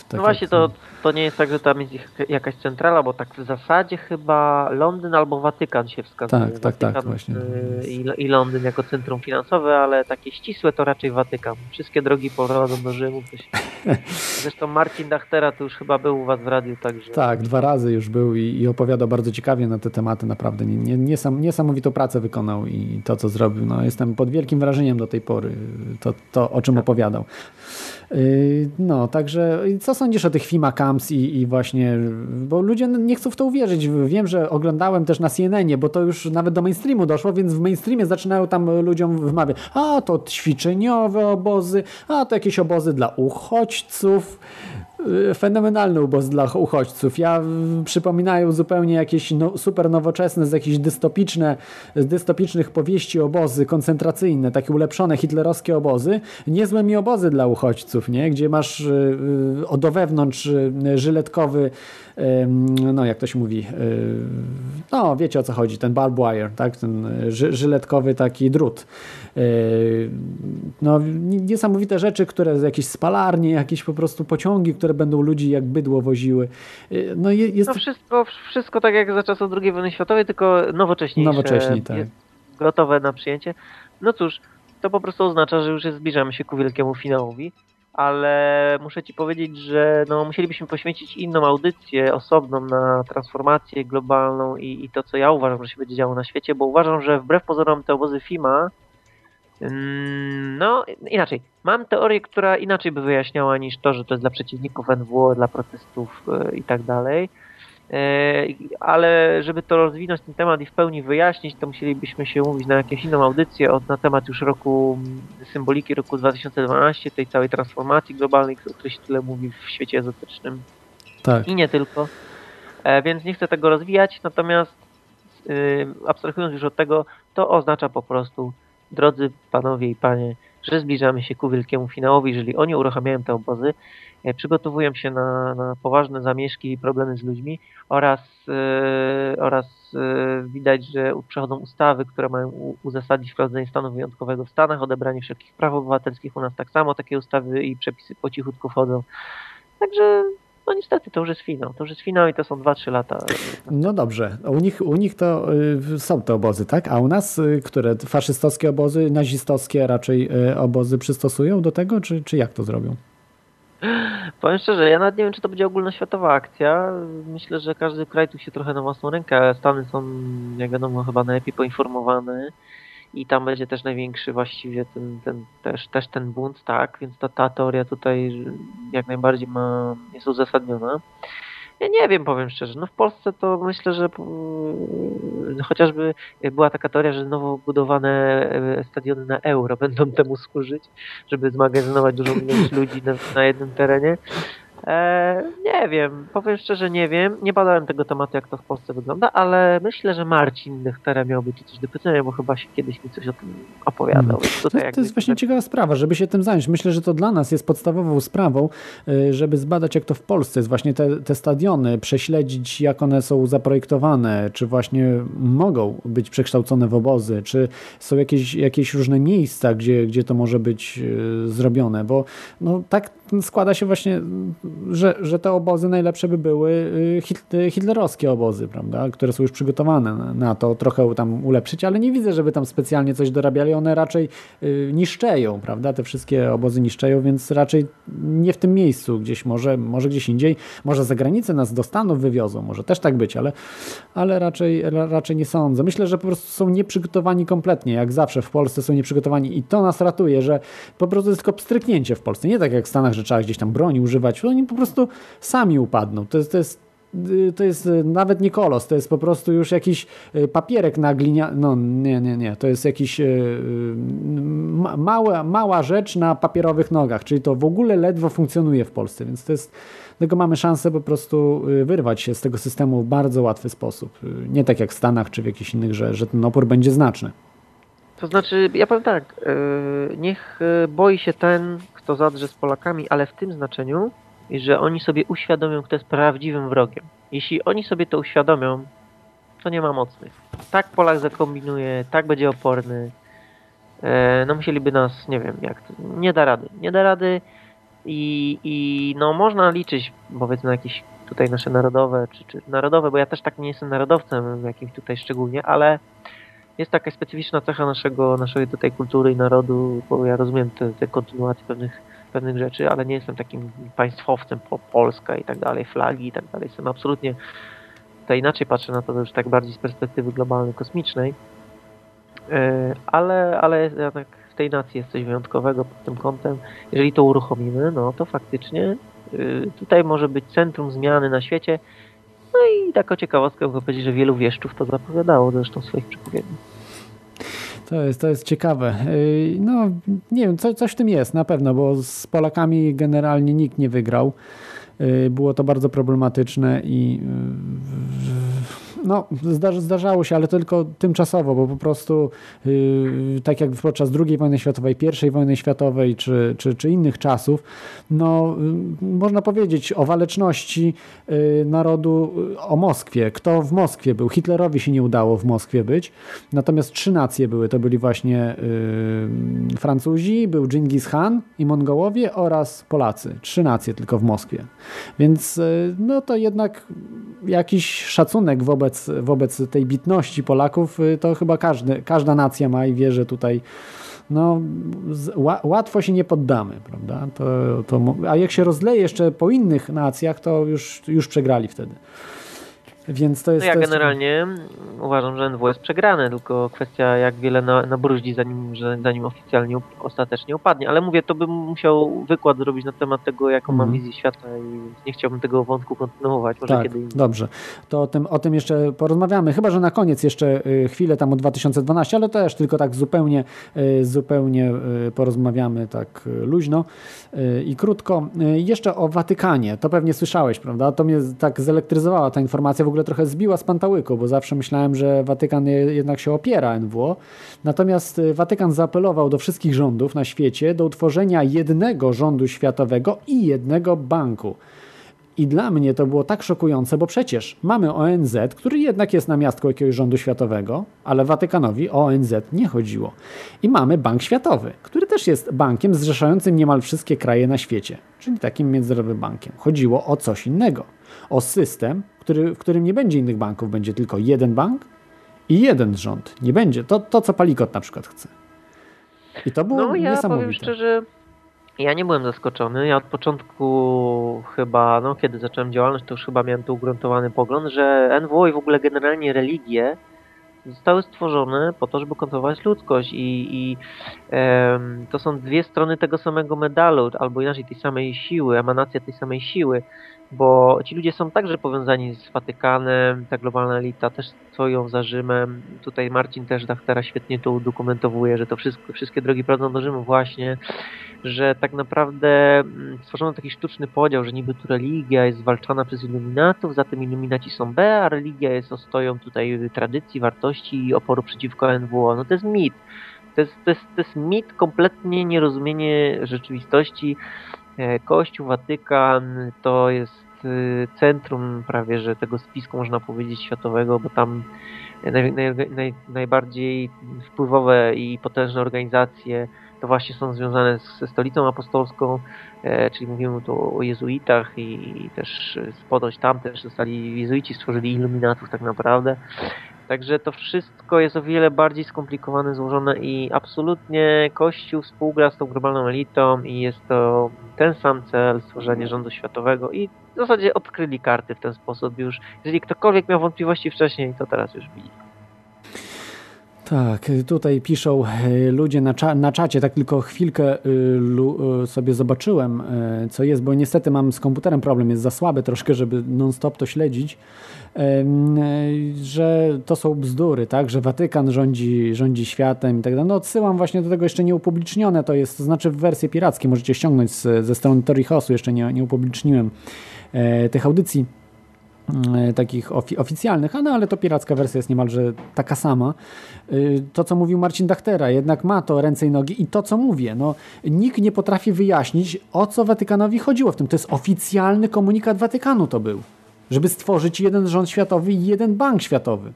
Tak no właśnie, to, to nie jest tak, że tam jest jakaś centrala, bo tak w zasadzie chyba Londyn albo Watykan się wskazuje.
Tak, tak, tak, właśnie.
Y, I, I Londyn jako centrum finansowe, ale takie ścisłe to raczej Watykan. Wszystkie drogi prowadzą do Rzymu. Zresztą Marcin Dachtera to już chyba był u was w radiu, także...
Tak, dwa razy już był i, i opowiadał bardzo ciekawie na te tematy, naprawdę. Nie, nie, niesamowitą pracę wykonał i to, co zrobił. No, jestem pod wielkim wrażeniem do tej pory, to, to o czym tak. opowiadał. Y, no, także co sądzisz o tych FIMA Camps i, i, właśnie, bo ludzie nie chcą w to uwierzyć. Wiem, że oglądałem też na CNN, bo to już nawet do mainstreamu doszło, więc w mainstreamie zaczynają tam ludziom wymawiać, a to ćwiczeniowe obozy, a to jakieś obozy dla uchodźców. Y, fenomenalny ubos dla uchodźców. Ja przypominają zupełnie jakieś no, super nowoczesne, z jakichś dystopiczne, z dystopicznych powieści obozy koncentracyjne, takie ulepszone hitlerowskie obozy. Niezłe mi obozy dla uchodźców, nie? gdzie masz y, y, do wewnątrz y, żyletkowy no jak to się mówi, no wiecie o co chodzi, ten barbed wire, tak? ten żyletkowy taki drut. No niesamowite rzeczy, które jakieś spalarnie, jakieś po prostu pociągi, które będą ludzi jak bydło woziły.
No jest... No wszystko, wszystko tak jak za czasów II wojny światowej, tylko nowocześniejsze.
Nowocześniej, tak.
Gotowe na przyjęcie. No cóż, to po prostu oznacza, że już zbliżamy się ku wielkiemu finałowi ale muszę Ci powiedzieć, że no, musielibyśmy poświęcić inną audycję osobną na transformację globalną i, i to, co ja uważam, że się będzie działo na świecie, bo uważam, że wbrew pozorom te obozy FIMA mm, no, inaczej. Mam teorię, która inaczej by wyjaśniała niż to, że to jest dla przeciwników NWO, dla protestów yy, i tak dalej. E, ale żeby to rozwinąć ten temat i w pełni wyjaśnić, to musielibyśmy się umówić na jakąś inną audycję od, na temat już roku symboliki roku 2012, tej całej transformacji globalnej, o której się tyle mówi w świecie ezotycznym.
Tak.
I nie tylko. E, więc nie chcę tego rozwijać, natomiast y, abstrahując już od tego, to oznacza po prostu, drodzy panowie i panie, że zbliżamy się ku wielkiemu finałowi, jeżeli oni uruchamiają te obozy, E, przygotowują się na, na poważne zamieszki i problemy z ludźmi oraz, yy, oraz yy, widać, że przechodzą ustawy, które mają uzasadnić wprowadzenie stanu wyjątkowego w Stanach, odebranie wszelkich praw obywatelskich u nas tak samo, takie ustawy i przepisy po cichutku wchodzą. Także no niestety, to już jest finał. To już jest finał i to są 2-3 lata.
No dobrze. U nich, u nich to y, są te obozy, tak? A u nas, y, które faszystowskie obozy, nazistowskie raczej y, obozy przystosują do tego, czy, czy jak to zrobią?
Powiem szczerze, ja nawet nie wiem, czy to będzie ogólnoświatowa akcja. Myślę, że każdy kraj tu się trochę na własną rękę. Stany są, jak wiadomo, chyba najlepiej poinformowane i tam będzie też największy właściwie ten, ten, też, też ten bunt, tak, więc ta, ta teoria tutaj jak najbardziej ma, jest uzasadniona. Ja nie wiem, powiem szczerze. No w Polsce to myślę, że yy, chociażby była taka teoria, że nowo budowane e, stadiony na euro będą temu służyć, żeby zmagazynować dużą ilość ludzi na, na jednym terenie. E, nie wiem, powiem szczerze, nie wiem. Nie badałem tego tematu, jak to w Polsce wygląda, ale myślę, że Marcin Nechtera miałby tu coś do pytania, bo chyba się kiedyś mi coś o tym opowiadał. Hmm.
To, to, jest właśnie ciekawa sprawa, żeby się tym zająć. Myślę, że to dla nas jest podstawową sprawą, y, żeby zbadać, jak to w Polsce jest. Właśnie te, te stadiony, prześledzić, jak one są zaprojektowane, czy właśnie mogą być przekształcone w obozy, czy są jakieś, jakieś różne miejsca, gdzie, gdzie to może być y, zrobione, bo no, tak składa się właśnie że, że te obozy najlepsze by były y, hitlerowskie obozy, prawda, które są już przygotowane na to, trochę tam ulepszyć, ale nie widzę, żeby tam specjalnie coś dorabiali, one raczej y, niszczeją, prawda, te wszystkie obozy niszczeją, więc raczej nie w tym miejscu, gdzieś może, może gdzieś indziej, może za granicę nas do Stanów wywiozą, może też tak być, ale, ale raczej, raczej nie sądzę. Myślę, że po prostu są nieprzygotowani kompletnie, jak zawsze w Polsce są nieprzygotowani i to nas ratuje, że po prostu jest tylko pstryknięcie w Polsce, nie tak jak w Stanach, że trzeba gdzieś tam broni używać, oni po prostu sami upadną. To jest, to jest y, to jest y, nawet nie kolos, to jest po prostu już jakiś y, papierek na glinia... No nie, nie, nie, to jest jakiś ma, mała, mała rzecz na papierowych nogach, czyli to w ogóle ledwo funkcjonuje w Polsce, więc to jest Dlatego mamy szansę po prostu wyrwać się z tego systemu w bardzo łatwy sposób. Nie tak jak w Stanach czy w jakichś innych, że, że ten opór będzie znaczny.
To znaczy, ja powiem tak, niech boi się ten, kto zadrze z Polakami, ale w tym znaczeniu, że oni sobie uświadomią, kto jest prawdziwym wrogiem. Jeśli oni sobie to uświadomią, to nie ma mocnych. Tak Polak zakombinuje, tak będzie oporny. E, no musieliby nas, nie wiem, jak to, nie da rady. Nie da rady i, i no można liczyć, powiedzmy, na jakieś tutaj nasze narodowe, czy, czy narodowe, bo ja też tak nie jestem narodowcem jakimś tutaj szczególnie, ale jest taka specyficzna cecha naszego, naszej tutaj kultury i narodu, bo ja rozumiem te, te kontynuacje pewnych pewnych rzeczy, ale nie jestem takim państwowcem po Polska i tak dalej, flagi i tak dalej. Jestem absolutnie tutaj inaczej patrzę na to już tak bardziej z perspektywy globalnej, kosmicznej. E, ale, ale jednak w tej nacji jest coś wyjątkowego pod tym kątem. Jeżeli to uruchomimy, no to faktycznie y, tutaj może być centrum zmiany na świecie. No i taką ciekawostkę mogę powiedzieć, że wielu wieszczów to zapowiadało zresztą w swoich przepowiedniach.
To jest, to jest ciekawe. Y, no, nie wiem, co, coś w tym jest na pewno, bo z Polakami generalnie nikt nie wygrał. Y, było to bardzo problematyczne i no, zdarzało się, ale tylko tymczasowo, bo po prostu yy, tak jak podczas II wojny światowej, I wojny światowej czy, czy, czy innych czasów, no, yy, można powiedzieć o waleczności yy, narodu, y, o Moskwie. Kto w Moskwie był? Hitlerowi się nie udało w Moskwie być, natomiast trzy nacje były. To byli właśnie y, Francuzi, był Dżingis Khan i Mongołowie oraz Polacy. Trzy nacje tylko w Moskwie. Więc y, no to jednak jakiś szacunek wobec wobec, wobec tej bitności Polaków, y, to chyba każdy, każda nacja ma i wie, że tutaj no, łatwo się nie poddamy, prawda? To, to, a jak się rozleje jeszcze po innych nacjach, to już, już przegrali wtedy. Więc to jest,
no ja
to
generalnie uważam, że NW jest przegrane, tylko kwestia jak wiele na, nabruździ zanim, że, zanim oficjalnie ostatecznie upadnie. Ale mówię, to bym musiał wykład zrobić na temat tego, jaką mm. mam wizję świata i nie chciałbym tego wątku kontynuować. Może
tak,
kiedy indziej.
dobrze. To o tym, o tym jeszcze porozmawiamy. Chyba, że na koniec jeszcze y, chwilę tam o 2012, ale też tylko tak zupełnie, y, zupełnie y, porozmawiamy tak luźno i krótko. Jeszcze o Watykanie. To pewnie słyszałeś, prawda? To mnie tak zelektryzowała ta informacja. W ogóle trochę zbiła z pantałyku, bo zawsze myślałem, że Watykan jednak się opiera NWO. Natomiast y, Watykan zaapelował do wszystkich rządów na świecie do utworzenia jednego rządu światowego i jednego banku. I dla mnie to było tak szokujące, bo przecież mamy ONZ, który jednak jest na miastku jakiegoś rządu światowego, ale Watykanowi o ONZ nie chodziło. I mamy Bank Światowy, który też jest bankiem zrzeszającym niemal wszystkie kraje na świecie, czyli takim międzynarodowym bankiem. Chodziło o coś innego. O system, który, w którym nie będzie innych banków, będzie tylko jeden bank i jeden rząd. Nie będzie. To, to co Palikot na przykład chce. I to było
no, ja
niesamowite.
powiem szczerze, ja nie byłem zaskoczony. Ja od początku chyba, no kiedy zacząłem działalność, to już chyba miałem tu ugruntowany pogląd, że NWO i w ogóle generalnie religie zostały stworzone po to, żeby kontrolować ludzkość i, i to są dwie strony tego samego medalu, albo inaczej tej samej siły, emanacja tej samej siły bo ci ludzie są także powiązani z Watykanem, ta globalna elita też stoją za Rzymem. Tutaj Marcin też teraz świetnie to udokumentowuje, że to wszystko, wszystkie drogi prowadzą do Rzymu właśnie, że tak naprawdę mm, stworzono taki sztuczny podział, że niby tu religia jest zwalczana przez iluminatów, zatem iluminaci są B, a religia jest ostoją tutaj tradycji, wartości i oporu przeciwko NWO. No to jest mit. To jest, to jest, to jest mit, kompletnie nierozumienie rzeczywistości. E, Kościół, Watykan to jest centrum prawie, że tego spisku można powiedzieć światowego, bo tam naj, naj, naj, najbardziej wpływowe i potężne organizacje to właśnie są związane ze stolicą apostolską, e, czyli mówimy tu o jezuitach i też ponoć tam też zostali jezuici, stworzyli iluminatów tak naprawdę. Także to wszystko jest o wiele bardziej skomplikowane, złożone i absolutnie Kościół współgra z tą globalną elitą i jest to ten sam cel, stworzenie rządu światowego i w zasadzie odkryli karty w ten sposób już. Jeżeli ktokolwiek miał wątpliwości wcześniej, to teraz już widzi.
Tak, tutaj piszą e, ludzie na, cza na czacie, tak tylko chwilkę y, sobie zobaczyłem, co jest, bo niestety mam z komputerem problem, jest za słaby troszkę, żeby non-stop to śledzić, że to są bzdury, tak, że Watykan rządzi, rządzi światem i tak dalej. No odsyłam właśnie do tego jeszcze nieupublicznione, to jest, to znaczy w wersje pirackie możecie ściągnąć z, ze strony Torihosu, jeszcze nie, nie upubliczniłem tych audycji. E, takich ofi oficjalnych, a no, ale to piracka wersja jest niemalże taka sama. E, to, co mówił Marcin Dachtera, jednak ma to ręce i nogi i to, co mówię, no, nikt nie potrafi wyjaśnić, o co Watykanowi chodziło w tym. To jest oficjalny komunikat Watykanu to był, żeby stworzyć jeden rząd światowy i jeden bank światowy.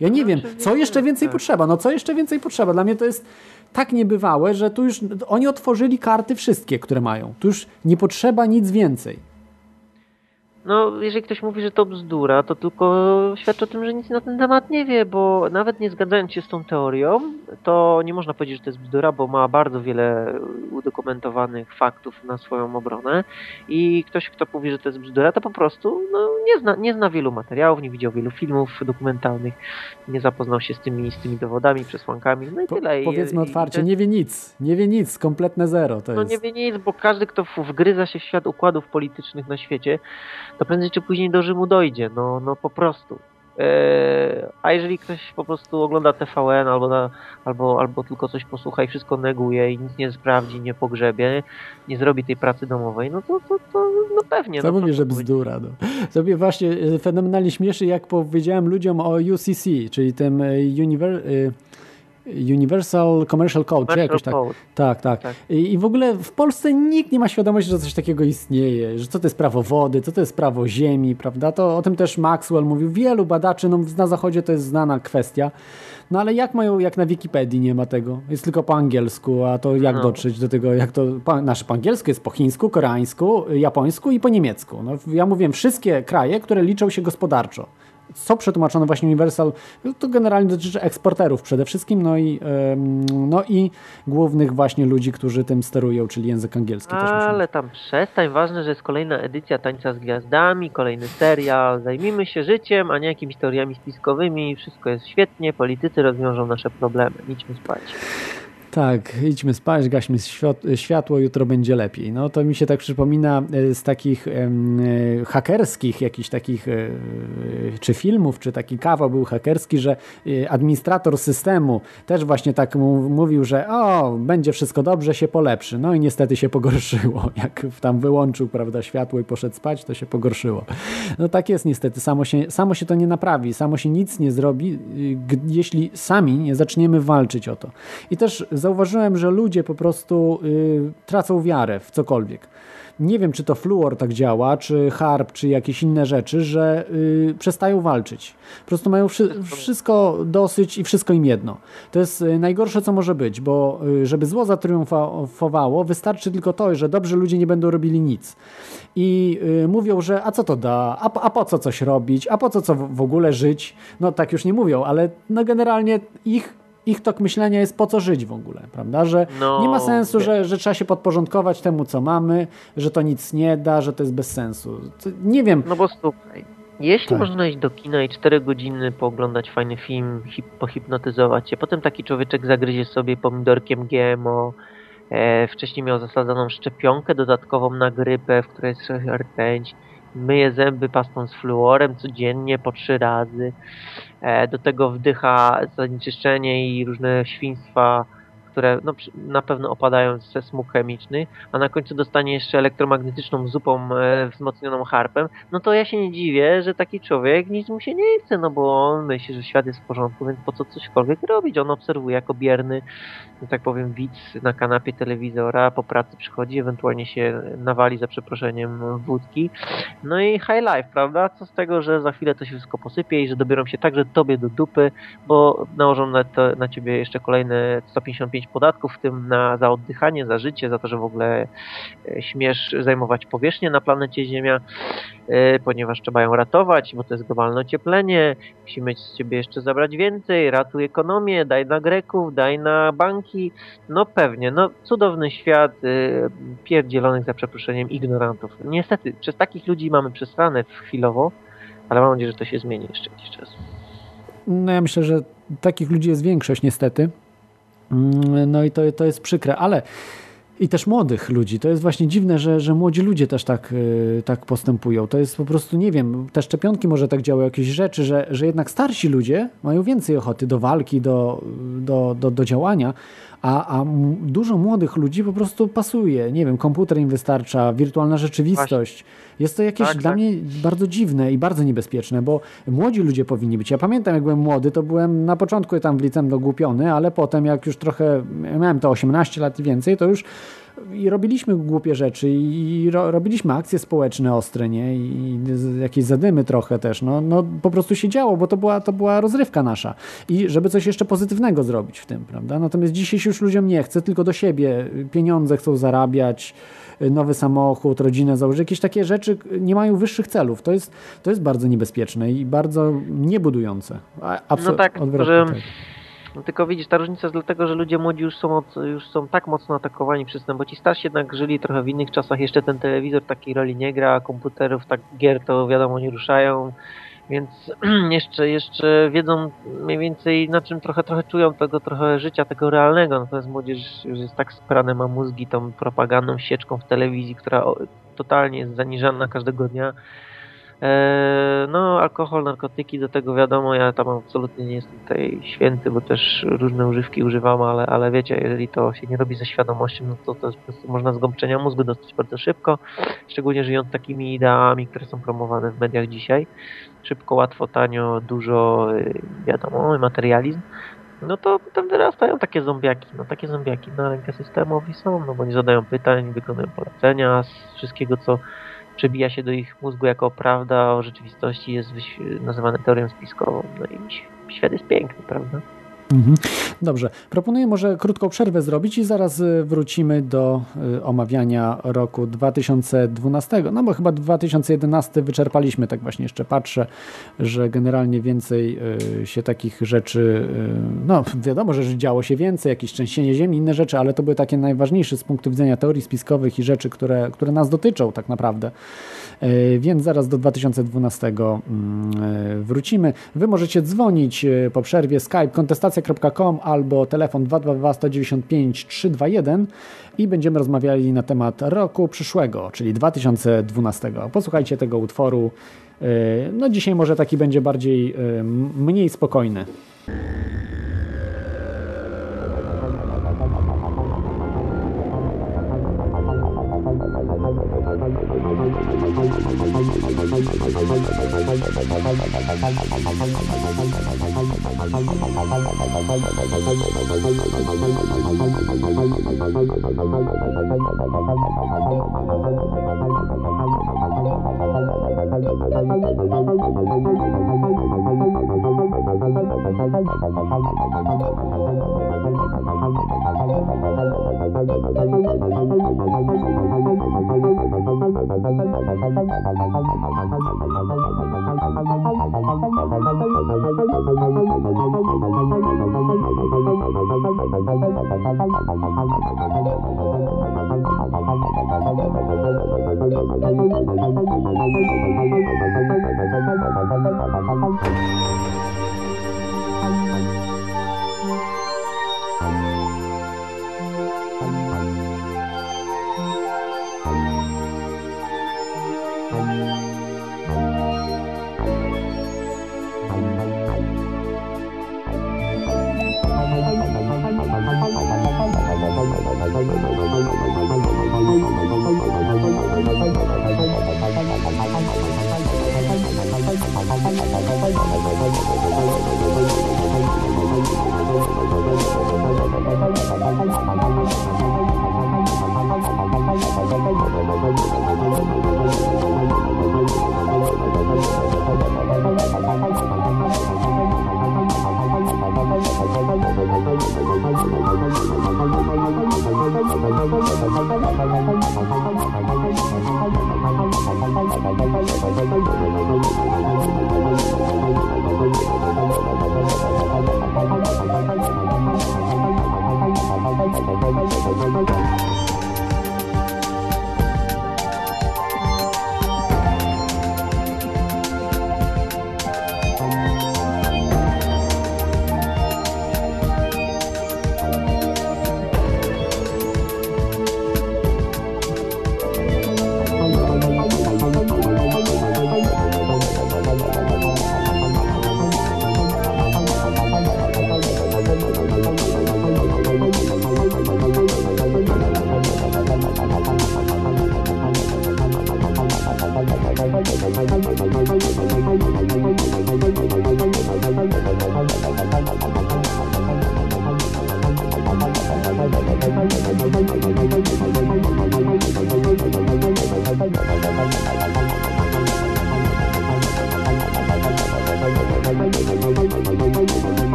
Ja nie no, wiem, co jeszcze więcej tak. potrzeba, no co jeszcze więcej potrzeba. Dla mnie to jest tak niebywałe, że tu już oni otworzyli karty wszystkie, które mają. Tu już nie potrzeba nic więcej.
No, jeżeli ktoś mówi, że to bzdura, to tylko świadczy o tym, że nic na ten temat nie wie, bo nawet nie zgadzając się z tą teorią, to nie można powiedzieć, że to jest bzdura, bo ma bardzo wiele udokumentowanych faktów na swoją obronę i ktoś, kto mówi, że to jest bzdura, to po prostu no, nie, zna, nie zna wielu materiałów, nie widział wielu filmów dokumentalnych, nie zapoznał się z tymi, z tymi dowodami, przesłankami, no i po, tyle.
Powiedzmy otwarcie, nie wie nic, nie wie nic, kompletne zero to
no,
jest.
nie wie nic, bo każdy, kto wgryza się w świat układów politycznych na świecie, to prędzej czy później do Rzymu dojdzie, no, no po prostu. Eee, a jeżeli ktoś po prostu ogląda TVN albo, na, albo, albo tylko coś posłucha i wszystko neguje i nic nie sprawdzi, nie pogrzebie, nie zrobi tej pracy domowej, no to, to, to no pewnie.
Co
no,
mówię, że bzdura. No. Sobie właśnie e, fenomenalnie śmieszy, jak powiedziałem ludziom o UCC, czyli tym e, Univer e, Universal Commercial Code, Commercial czy jakoś tak. Code. Tak, tak. tak. I, I, w ogóle w Polsce nikt nie ma świadomości, że coś takiego istnieje, że co to jest prawo wody, co to jest prawo ziemi, prawda? To o tym też Maxwell mówił. Wielu badaczy, no na zachodzie to jest znana kwestia. No ale jak mają, jak na Wikipedii nie ma tego? Jest tylko po angielsku, a to jak no. dotrzeć do tego, jak to, po, nasze po angielsku jest po chińsku, koreańsku, japońsku i po niemiecku. No, ja mówiłem, wszystkie kraje, które liczą się gospodarczo co przetłumaczono właśnie Universal, to generalnie dotyczy eksporterów przede wszystkim, no i, no i głównych właśnie ludzi, którzy tym sterują, czyli język angielski.
Ale tam przestań, ważne, że jest kolejna edycja Tańca z Gwiazdami, kolejny serial, zajmijmy się życiem, a nie jakimiś teoriami spiskowymi, wszystko jest świetnie, politycy rozwiążą nasze problemy, idźmy spać.
Tak, idźmy spać, gaśmy światło, jutro będzie lepiej. No to mi się tak przypomina e, z takich e, hakerskich jakichś takich e, czy filmów, czy taki kawał był hakerski, że administrator systemu też właśnie tak mówił, że o, będzie wszystko dobrze, się polepszy. No i niestety się pogorszyło. Jak tam wyłączył, prawda, światło i poszedł spać, to się pogorszyło. No tak jest niestety, samo się, samo się to nie naprawi, samo się nic nie zrobi, jeśli sami nie zaczniemy walczyć o to. I też zauważyłem, że ludzie po prostu y, tracą wiarę w cokolwiek. Nie wiem, czy to fluor tak działa, czy harp, czy jakieś inne rzeczy, że y, przestają walczyć. Po prostu mają wszy wszystko dosyć i wszystko im jedno. To jest y, najgorsze, co może być, bo y, żeby zło zatriumfowało, wystarczy tylko to, że dobrzy ludzie nie będą robili nic. I y, mówią, że a co to da, a, a po co coś robić, a po co co w ogóle żyć. No tak już nie mówią, ale no generalnie ich ich tok myślenia jest po co żyć w ogóle, prawda? Że no, nie ma sensu, że, że trzeba się podporządkować temu, co mamy, że to nic nie da, że to jest bez sensu. Nie wiem.
No bo słuchaj, jeśli tak. można iść do kina i 4 godziny pooglądać fajny film, hip, pohipnotyzować się, potem taki człowieczek zagryzie sobie pomidorkiem GMO, e, wcześniej miał zasadzoną szczepionkę dodatkową na grypę, w której jest rtęć, myje zęby pastą z fluorem codziennie po trzy razy. E, do tego wdycha zanieczyszczenie i różne świństwa które no, na pewno opadają ze smug chemiczny, a na końcu dostanie jeszcze elektromagnetyczną zupą e, wzmocnioną harpem, no to ja się nie dziwię, że taki człowiek nic mu się nie chce, no bo on myśli, że świat jest w porządku, więc po co cośkolwiek robić? On obserwuje jako bierny, że tak powiem, widz na kanapie telewizora, po pracy przychodzi, ewentualnie się nawali za przeproszeniem wódki. No i high life, prawda? Co z tego, że za chwilę to się wszystko posypie i że dobiorą się także tobie do dupy, bo nałożą na, to, na ciebie jeszcze kolejne 155 podatków, w tym na, za oddychanie, za życie, za to, że w ogóle e, śmiesz zajmować powierzchnię na planecie Ziemia, e, ponieważ trzeba ją ratować, bo to jest globalne ocieplenie, musimy z ciebie jeszcze zabrać więcej, ratuj ekonomię, daj na Greków, daj na banki, no pewnie, no cudowny świat e, pierdzielonych za przeproszeniem ignorantów. Niestety, przez takich ludzi mamy przesrane chwilowo, ale mam nadzieję, że to się zmieni jeszcze jakiś czas.
no ja myślę, że takich ludzi jest większość niestety. Mm, no i to, to jest przykre, ale i też młodych ludzi. To jest właśnie dziwne, że, że młodzi ludzie też tak, yy, tak postępują. To jest po prostu, nie wiem, te szczepionki może tak działają, jakieś rzeczy, że, że jednak starsi ludzie mają więcej ochoty do walki, do, do, do, do działania, a, a dużo młodych ludzi po prostu pasuje. Nie wiem, komputer im wystarcza, wirtualna rzeczywistość. Właśnie. Jest to jakieś tak, dla tak. mnie bardzo dziwne i bardzo niebezpieczne, bo młodzi ludzie powinni być. Ja pamiętam, jak byłem młody, to byłem na początku tam w liceum dogłupiony, ale potem jak już trochę, miałem to 18 lat i więcej, to już i robiliśmy głupie rzeczy i ro, robiliśmy akcje społeczne ostre, nie? I jakieś zadymy trochę też, no, no po prostu się działo, bo to była, to była rozrywka nasza. I żeby coś jeszcze pozytywnego zrobić w tym, prawda? Natomiast dzisiaj się już ludziom nie chce, tylko do siebie pieniądze chcą zarabiać, nowy samochód, rodzinę założyć, jakieś takie rzeczy nie mają wyższych celów. To jest, to jest bardzo niebezpieczne i bardzo niebudujące.
Absol- no tak, że... No tylko widzisz, ta różnica jest dlatego, że ludzie młodzi już są, już są tak mocno atakowani przez ten, bo ci starsi jednak żyli trochę w innych czasach, jeszcze ten telewizor takiej roli nie gra, komputerów, tak gier to wiadomo nie ruszają, więc jeszcze, jeszcze wiedzą mniej więcej na czym trochę, trochę czują tego trochę życia, tego realnego, natomiast młodzież już jest tak sprane ma mózgi tą propagandą, sieczką w telewizji, która totalnie jest zaniżana każdego dnia, no, alkohol, narkotyki, do tego wiadomo, ja tam absolutnie nie jestem tutaj święty, bo też różne używki używam, ale, ale wiecie, jeżeli to się nie robi ze świadomością, no to, to można zgąbczenia mózgu dostać bardzo szybko, szczególnie żyjąc takimi ideami, które są promowane w mediach dzisiaj. Szybko, łatwo, tanio, dużo, y, wiadomo, materializm no to potem wyrastają takie zombiaki, no takie zombiaki na rękę systemowi są, no bo nie zadają pytań, wykonują polecenia z wszystkiego, co przebija się do ich mózgu jako prawda o rzeczywistości, jest nazywane teorią spiskową. No i świat jest piękny, prawda?
Mhm. Dobrze, proponuję może krótką przerwę zrobić i zaraz y, wrócimy do y, omawiania roku 2012. No bo chyba 2011 wyczerpaliśmy, tak właśnie jeszcze patrzę, że generalnie więcej y, się takich rzeczy, no wiadomo, że działo się więcej, jakieś trzęsienie ziemi, inne rzeczy, ale to były takie najważniejsze z punktu widzenia teorii spiskowych i rzeczy, które, które nas dotyczą tak naprawdę. Więc zaraz do 2012 mm, wrócimy. Wy możecie dzwonić po przerwie Skype, kontestacja albo telefon 222 195 321 i będziemy rozmawiali na temat roku przyszłego, czyli 2012. Posłuchajcie tego utworu. E, no dzisiaj może taki będzie bardziej e, mniej spokojny.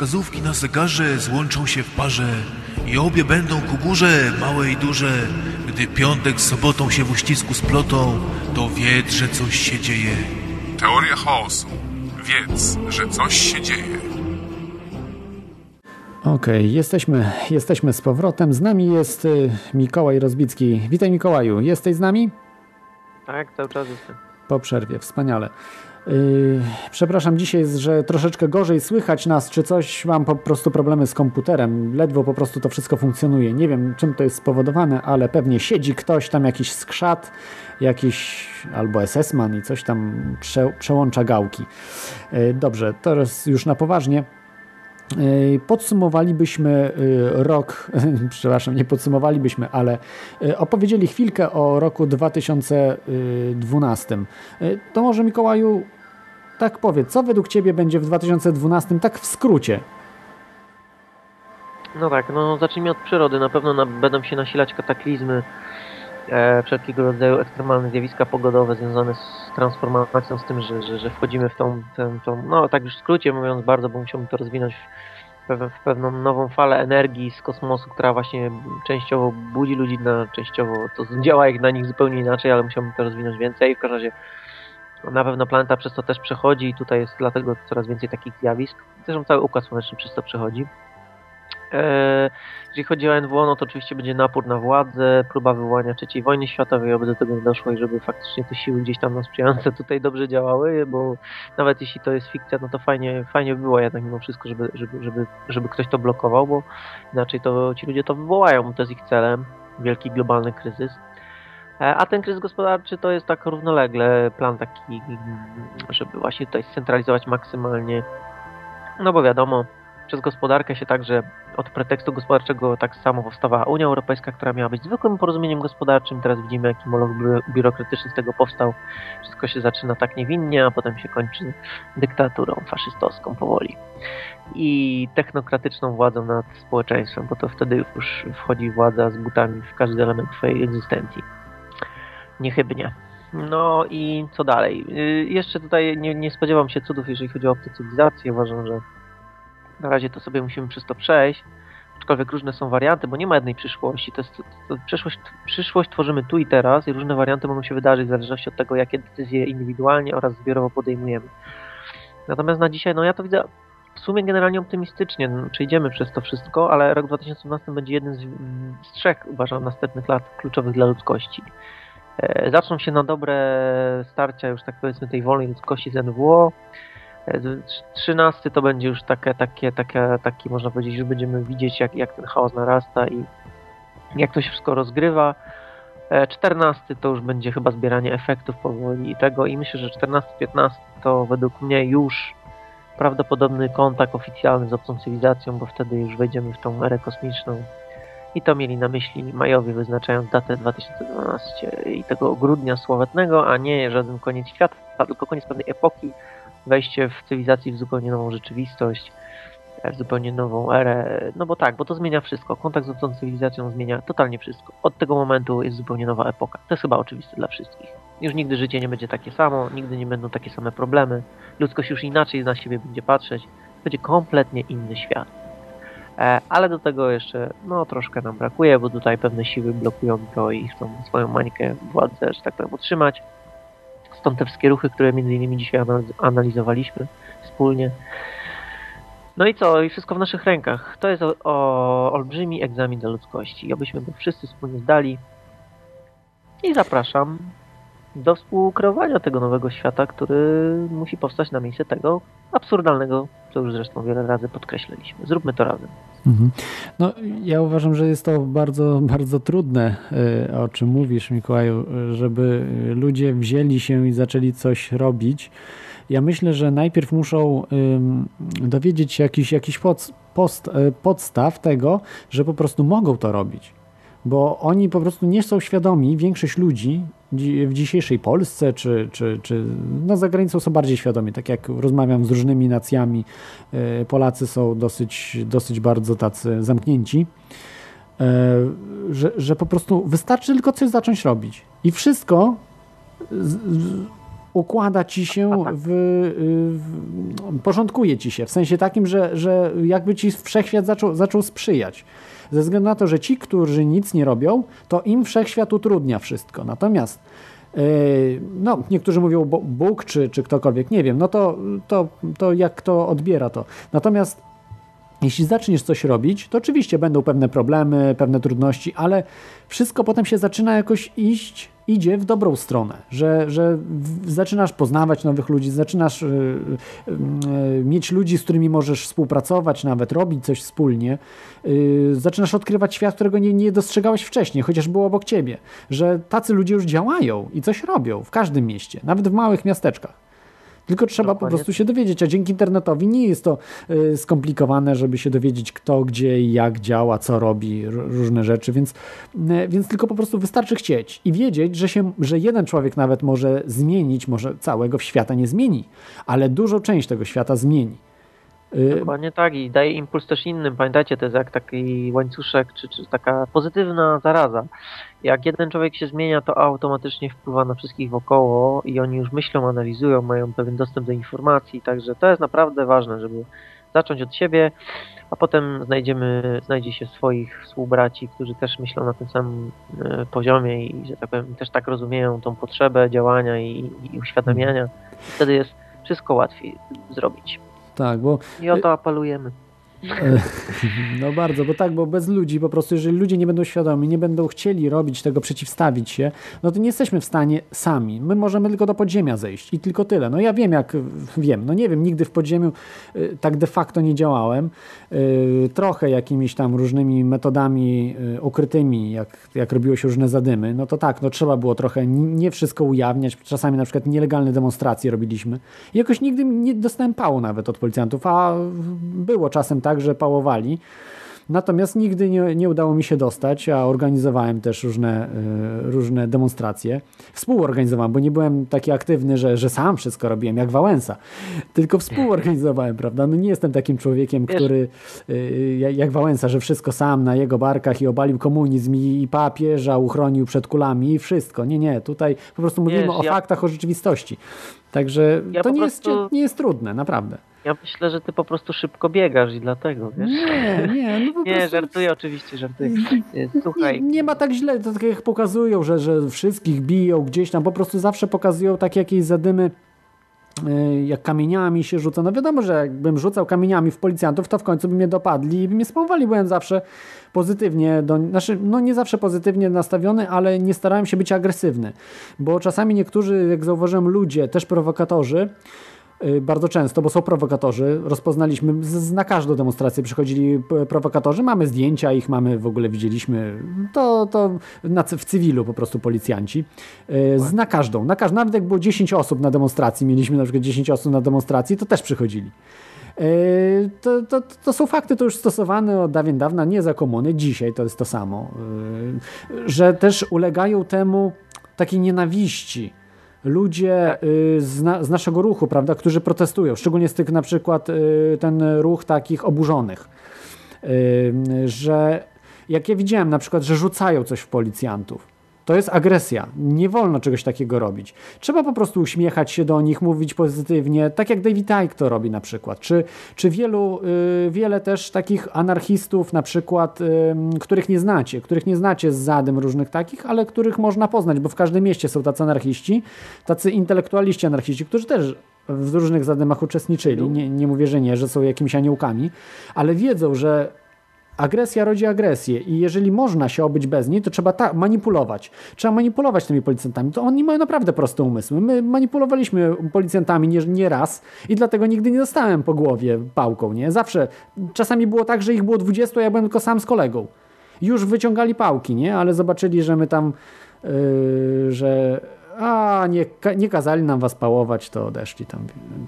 Wskazówki na zegarze złączą się w parze i obie będą ku górze, małe i duże, gdy piątek z sobotą się w uścisku splotą, to wiedz, że coś się dzieje.
Teoria chaosu. Wiedz, że coś się dzieje.
Okej, okay, jesteśmy, jesteśmy z powrotem. Z nami jest y, Mikołaj Rozbicki. Witaj Mikołaju, jesteś z nami?
Tak, cały czas jestem.
Po przerwie, wspaniale. Yy, przepraszam dzisiaj, że troszeczkę gorzej słychać nas, czy coś, mam po prostu problemy z komputerem, ledwo po prostu to wszystko funkcjonuje. Nie wiem czym to jest spowodowane, ale pewnie siedzi ktoś tam, jakiś skrzat, jakiś albo SS-man i coś tam prze, przełącza gałki. Yy, dobrze, teraz już na poważnie. Podsumowalibyśmy yy, rok, przepraszam, nie podsumowalibyśmy, ale yy, opowiedzieli chwilkę o roku 2012. To może Mikołaju, tak powiedz, co według Ciebie będzie w 2012, tak w skrócie?
No tak, no zacznijmy od przyrody. Na pewno na, będą się nasilać kataklizmy, wszelkiego rodzaju ekstremalne zjawiska pogodowe związane z transformacją, z tym, że, że, że wchodzimy w tą, tą, no tak już w skrócie mówiąc bardzo, bo musiałbym to rozwinąć w, w pewną nową falę energii z kosmosu, która właśnie częściowo budzi ludzi, na, częściowo to działa jak na nich zupełnie inaczej, ale musiałbym to rozwinąć więcej. W każdym razie na pewno planeta przez to też przechodzi i tutaj jest dlatego coraz więcej takich zjawisk. Zresztą cały Układ Słoneczny przez to przechodzi. Eee, jeżeli chodzi o NWO, no to oczywiście będzie napór na władzę, próba wywołania III wojny światowej, aby do tego nie doszło i żeby faktycznie te siły gdzieś tam sprzyjające tutaj dobrze działały, bo nawet jeśli to jest fikcja, no to fajnie, fajnie by było jednak mimo wszystko, żeby, żeby, żeby, żeby ktoś to blokował, bo inaczej to ci ludzie to wywołają, to jest ich celem, wielki globalny kryzys. E, a ten kryzys gospodarczy to jest tak równolegle plan taki, żeby właśnie tutaj scentralizować maksymalnie, no bo wiadomo, przez gospodarkę się także od pretekstu gospodarczego tak samo powstawała Unia Europejska, która miała być zwykłym porozumieniem gospodarczym. Teraz widzimy, jaki moloch biurokratyczny z tego powstał. Wszystko się zaczyna tak niewinnie, a potem się kończy dyktaturą faszystowską powoli. I technokratyczną władzą nad społeczeństwem, bo to wtedy już wchodzi władza z butami w każdy element twojej egzystencji. Niechybnie. No i co dalej? Y, jeszcze tutaj nie, nie spodziewam się cudów, jeżeli chodzi o obce cywilizacje. Uważam, że na razie to sobie musimy przez to przejść, aczkolwiek różne są warianty, bo nie ma jednej przyszłości. To jest, to, przyszłość, przyszłość tworzymy tu i teraz i różne warianty mogą się wydarzyć w zależności od tego, jakie decyzje indywidualnie oraz zbiorowo podejmujemy. Natomiast na dzisiaj, no ja to widzę w sumie generalnie optymistycznie. No, przejdziemy przez to wszystko, ale rok 2012 będzie jednym z, z trzech, uważam, następnych lat kluczowych dla ludzkości. E, zaczną się na dobre starcia już tak powiedzmy tej wolnej ludzkości z NWO, 13 to będzie już takie, takie, takie, taki można powiedzieć, że będziemy widzieć jak, jak ten chaos narasta i jak to się wszystko rozgrywa. 14 to już będzie chyba zbieranie efektów powoli i tego i myślę, że 14-15 to według mnie już prawdopodobny kontakt oficjalny z obcą cywilizacją, bo wtedy już wejdziemy w tą erę kosmiczną. I to mieli na myśli Majowie, wyznaczając datę 2012 i tego grudnia sławetnego, a nie żaden koniec świata, tylko koniec pewnej epoki, wejście w cywilizację w zupełnie nową rzeczywistość, w zupełnie nową erę. No bo tak, bo to zmienia wszystko. Kontakt z obcą cywilizacją zmienia totalnie wszystko. Od tego momentu jest zupełnie nowa epoka. To jest chyba oczywiste dla wszystkich. Już nigdy życie nie będzie takie samo, nigdy nie będą takie same problemy. Ludzkość już inaczej na siebie będzie patrzeć. Będzie kompletnie inny świat. E, ale do tego jeszcze no troszkę nam brakuje, bo tutaj pewne siły blokują to i chcą swoją mańkę władzę, że tak powiem, utrzymać. Stąd te wszystkie ruchy, które między innymi dzisiaj analizowaliśmy wspólnie. No i co? I wszystko w naszych rękach. To jest o, o olbrzymi egzamin dla ludzkości. Abyśmy go wszyscy wspólnie zdali. I zapraszam do współkreowania tego nowego świata, który musi powstać na miejsce tego absurdalnego, co już zresztą wiele razy podkreśliliśmy. Zróbmy to razem.
Mhm. No, ja uważam, że jest to bardzo, bardzo trudne, e, o czym mówisz, Mikołaju, żeby ludzie wzięli się i zaczęli coś robić. Ja myślę, że najpierw muszą dowiedzieć się jakiś, jakiś pod, post, e, podstaw tego, że po prostu mogą to robić. Bo oni po prostu nie są świadomi, większość ludzi, w dzisiejszej Polsce, czy, czy, czy no za granicą są bardziej świadomi. Tak jak rozmawiam z różnymi nacjami, e, Polacy są dosyć, dosyć bardzo tacy zamknięci, e, że, że po prostu wystarczy tylko coś zacząć robić. I wszystko układa ci się, w, w, porządkuje ci się, w sensie takim, że, że jakby ci wszechświat zaczął, zaczął sprzyjać. Ze względu na to, że ci, którzy nic nie robią, to im wszechświat utrudnia wszystko. Natomiast yy, no, niektórzy mówią Bóg czy, czy ktokolwiek, nie wiem, no to, to, to jak kto odbiera to. Natomiast jeśli zaczniesz coś robić, to oczywiście będą pewne problemy, pewne trudności, ale wszystko potem się zaczyna jakoś iść, idzie w dobrą stronę, że, że zaczynasz poznawać nowych ludzi, zaczynasz y, y, mieć ludzi, z którymi możesz współpracować, nawet robić coś wspólnie, y, zaczynasz odkrywać świat, którego nie, nie dostrzegałeś wcześniej, chociaż był obok ciebie, że tacy ludzie już działają i coś robią w każdym mieście, nawet w małych miasteczkach. Tylko trzeba Dokładnie. po prostu się dowiedzieć, a dzięki internetowi nie jest to y, skomplikowane, żeby się dowiedzieć kto, gdzie i jak działa, co robi, różne rzeczy, więc, y, więc tylko po prostu wystarczy chcieć i wiedzieć, że, się, że jeden człowiek nawet może zmienić, może całego świata nie zmieni, ale dużą część tego świata zmieni.
Y, Dokładnie tak i daje impuls też innym. Pamiętajcie, to jest jak taki łańcuszek, czy, czy taka pozytywna zaraza. Jak jeden człowiek się zmienia, to automatycznie wpływa na wszystkich wokoło i oni już myślą, analizują, mają pewien dostęp do informacji, także to jest naprawdę ważne, żeby zacząć od siebie, a potem znajdziemy, znajdzie się swoich współbraci, którzy też myślą na tym samym e, poziomie i, że tak powiem, też tak rozumieją tą potrzebę działania i, i uświadamiania. Wtedy jest wszystko łatwiej zrobić.
Tak, bo...
I o to apelujemy.
No bardzo, bo tak, bo bez ludzi po prostu, jeżeli ludzie nie będą świadomi, nie będą chcieli robić tego, przeciwstawić się, no to nie jesteśmy w stanie sami. My możemy tylko do podziemia zejść i tylko tyle. No ja wiem, jak wiem, no nie wiem, nigdy w podziemiu y, tak de facto nie działałem. Y, trochę jakimiś tam różnymi metodami y, ukrytymi, jak, jak robiło się różne zadymy, no to tak, no trzeba było trochę nie wszystko ujawniać. Czasami na przykład nielegalne demonstracje robiliśmy. I jakoś nigdy nie dostałem pału nawet od policjantów, a było czasem tak, tak, że pałowali. Natomiast nigdy nie, nie udało mi się dostać, a organizowałem też różne, y, różne demonstracje. Współorganizowałem, bo nie byłem taki aktywny, że, że sam wszystko robiłem, jak Wałęsa. Tylko współorganizowałem, prawda? No nie jestem takim człowiekiem, który y, jak Wałęsa, że wszystko sam na jego barkach i obalił komunizm i, i papieża uchronił przed kulami i wszystko. Nie, nie. Tutaj po prostu mówimy Wiesz, o ja... faktach, o rzeczywistości. Także ja to nie, prostu... jest, nie jest trudne, naprawdę.
Ja myślę, że ty po prostu szybko biegasz i dlatego, wiesz?
Nie, nie, no po
Nie, prostu... żartuję oczywiście, żartuję. Słuchaj.
Nie, nie, ma tak źle, to tak jak pokazują, że, że wszystkich biją gdzieś tam, po prostu zawsze pokazują takie jakieś zadymy e, jak kamieniami się rzuca. No wiadomo, że jakbym rzucał kamieniami w policjantów, to w końcu by mnie dopadli i by mnie spałowali. Byłem zawsze pozytywnie, do, znaczy, no nie zawsze pozytywnie nastawiony, ale nie starałem się być agresywny, bo czasami niektórzy, jak zauważyłem, ludzie, też prowokatorzy, bardzo często, bo są prowokatorzy. Rozpoznaliśmy, na każdą demonstrację przychodzili prowokatorzy. Mamy zdjęcia ich, mamy w ogóle widzieliśmy to, to na, w cywilu po prostu policjanci. Y, na każdą, na każdą. Nawet jak było 10 osób na demonstracji, mieliśmy na przykład 10 osób na demonstracji, to też przychodzili. Y, to, to, to, są fakty to już stosowane od dawien dawna, nie za komuny, dzisiaj to jest to samo, że też ulegają temu takiej nienawiści, ludzie y, z, na, z, naszego ruchu, prawda, którzy protestują, szczególnie z tych na przykład y, ten ruch takich oburzonych, y, że jak ja widziałem na przykład, że rzucają coś w policjantów, to jest agresja. Nie wolno czegoś takiego robić. Trzeba po prostu uśmiechać się do nich, mówić pozytywnie, tak jak David Icke to robi na przykład. Czy, czy wielu, y, wiele też takich anarchistów na przykład, których nie znacie, których nie znacie z zadym różnych takich, ale których można poznać, bo w każdym mieście są tacy anarchiści, tacy intelektualiści anarchiści, którzy też w różnych zadymach uczestniczyli. Nie, nie mówię, że nie, że są jakimiś aniołkami, ale wiedzą, że agresja rodzi agresję i jeżeli można się obyć bez niej, to trzeba ta manipulować. Trzeba manipulować tymi policjantami. To oni mają naprawdę proste umysły. My manipulowaliśmy policjantami nie, nie raz i dlatego nigdy nie dostałem po głowie pałką, nie? Zawsze. Czasami było tak, że ich było 20, a ja byłem tylko sam z kolegą. Już wyciągali pałki, nie? Ale zobaczyli, że my tam yy, że a nie, nie kazali nam was pałować, to odeszli tam,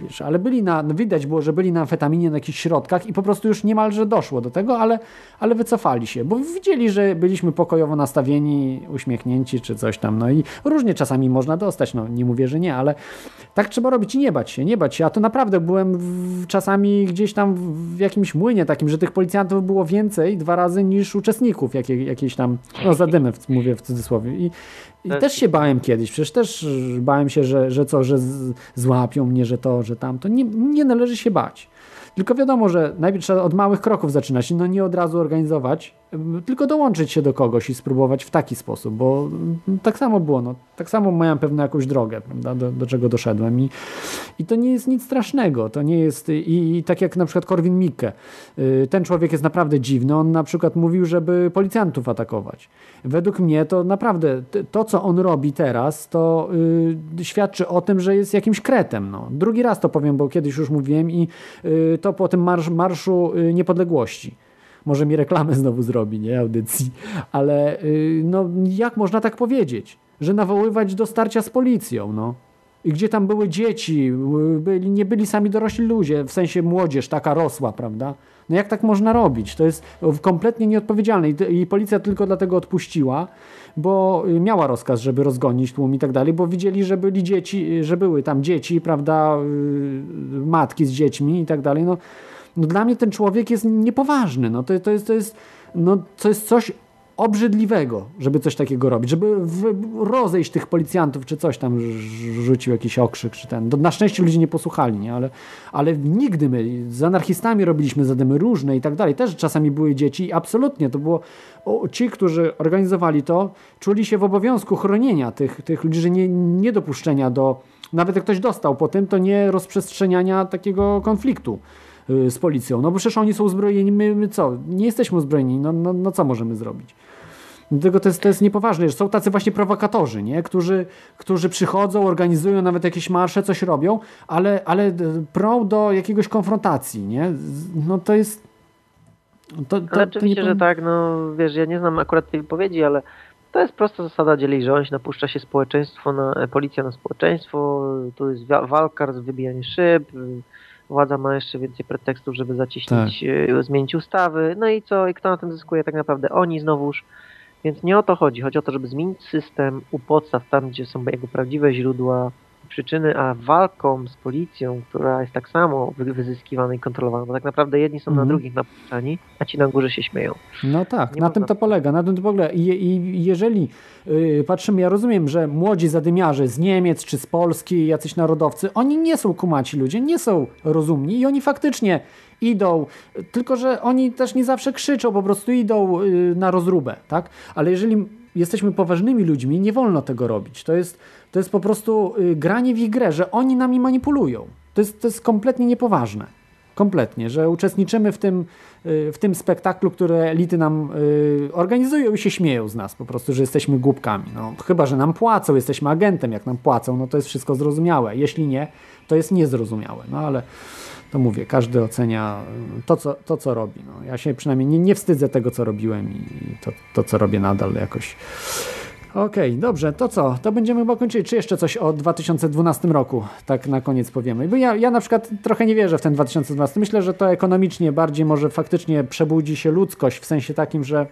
wiesz, ale byli na, no widać było, że byli na amfetaminie na jakichś środkach i po prostu już niemalże doszło do tego, ale, ale wycofali się, bo widzieli, że byliśmy pokojowo nastawieni, uśmiechnięci czy coś tam, no i różnie czasami można dostać, no nie mówię, że nie, ale tak trzeba robić i nie bać się, nie bać się, a to naprawdę byłem w, czasami gdzieś tam w jakimś młynie takim, że tych policjantów było więcej dwa razy niż uczestników jakiej, jakiejś tam, no zadymy mówię w cudzysłowie. I, i też, też się bałem kiedyś, przecież też bałem się, że, że co, że złapią mnie, że to, że tamto. Nie, nie należy się bać. Tylko wiadomo, że najpierw trzeba od małych kroków zaczynać, no nie od razu organizować, tylko dołączyć się do kogoś i spróbować w taki sposób, bo tak samo było, no, tak samo miałem pewną jakąś drogę, prawda, do, do czego doszedłem I, i to nie jest nic strasznego, to nie jest, i, i tak jak na przykład Korwin Mikke, y, ten człowiek jest naprawdę dziwny, on na przykład mówił, żeby policjantów atakować. Według mnie to naprawdę, to co on robi teraz, to yy, świadczy o tym, że jest jakimś kretem, no. Drugi raz to powiem, bo kiedyś już mówiłem i yy, to po tym marsz, Marszu yy, Niepodległości może mi reklamę znowu zrobi, nie, audycji, ale yy, no jak można tak powiedzieć, że nawoływać do starcia z policją, no. I gdzie tam były dzieci, byli, nie byli sami dorośli ludzie, w sensie młodzież taka rosła, prawda? No jak tak można robić? To jest kompletnie nieodpowiedzialne I, i policja tylko dlatego odpuściła, bo miała rozkaz, żeby rozgonić tłum i tak dalej, bo widzieli, że byli dzieci, że były tam dzieci, prawda, y, matki z dziećmi i tak dalej. No, no dla mnie ten człowiek jest niepoważny. No to, to, jest, to, jest, no, to jest coś obrzydliwego, żeby coś takiego robić, żeby rozejść tych policjantów, czy coś tam rzucił jakiś okrzyk, czy ten. Na szczęście ludzie nie posłuchali, nie? Ale, ale nigdy my z anarchistami robiliśmy zadymy różne i tak dalej. Też czasami były dzieci i absolutnie to było, o, ci, którzy organizowali to, czuli się w obowiązku chronienia tych, tych ludzi, że nie, nie dopuszczenia do, nawet jak ktoś dostał po tym, to nie rozprzestrzeniania takiego konfliktu y, z policją. No bo przecież oni są uzbrojeni, my, my co? Nie jesteśmy uzbrojeni, no, no, no co możemy zrobić? Dlatego to jest, to jest niepoważne, że są tacy właśnie prowokatorzy, nie? Którzy, którzy przychodzą, organizują nawet jakieś marsze, coś robią, ale, ale prą do jakiegoś konfrontacji, nie? No to jest...
To, to, ale oczywiście, to że tak, no wiesz, ja nie znam akurat tej wypowiedzi, ale to jest prosta zasada dzieli rządź, napuszcza się społeczeństwo, na, policja na społeczeństwo, tu jest walka, wybijanie szyb, władza ma jeszcze więcej pretekstów, żeby zaciśnić, tak. E, zmienić ustawy, no i co, i kto na tym zyskuje tak naprawdę? Oni znowuż więc nie o to chodzi. Chodzi o to, żeby zmienić system u podstaw, tam gdzie są jego prawdziwe źródła przyczyny, a walką z policją, która jest tak samo wyzyskiwana i kontrolowana, bo tak naprawdę jedni są na mhm. drugich napuszczani, a ci na górze się śmieją.
No tak, nie na tym to polega, na tym to polega. I, i jeżeli yy, patrzymy, ja rozumiem, że młodzi zadymiarze z Niemiec czy z Polski, jacyś narodowcy, oni nie są kumaci ludzie, nie są rozumni i oni faktycznie idą, tylko że oni też nie zawsze krzyczą, po prostu idą yy, na rozróbę, tak? Ale jeżeli jesteśmy poważnymi ludźmi, nie wolno tego robić. To jest, to jest po prostu y, granie w ich grę, że oni nami manipulują. To jest, to jest kompletnie niepoważne. Kompletnie, że uczestniczymy w tym, y, w tym spektaklu, które elity nam y, organizują i się śmieją z nas po prostu, że jesteśmy głupkami. No, chyba, że nam płacą, jesteśmy agentem, jak nam płacą, no to jest wszystko zrozumiałe. Jeśli nie, to jest niezrozumiałe. No ale to mówię, każdy ocenia to, co, to, co robi. No, ja się przynajmniej nie, nie wstydzę tego, co robiłem i to, to co robię nadal jakoś. Okej, okay, dobrze, to co? To będziemy chyba kończyli. Czy jeszcze coś o 2012 roku? Tak na koniec powiemy. Bo ja, ja na przykład trochę nie wierzę w ten 2012. Myślę, że to ekonomicznie bardziej może faktycznie przebudzi się ludzkość w sensie takim, że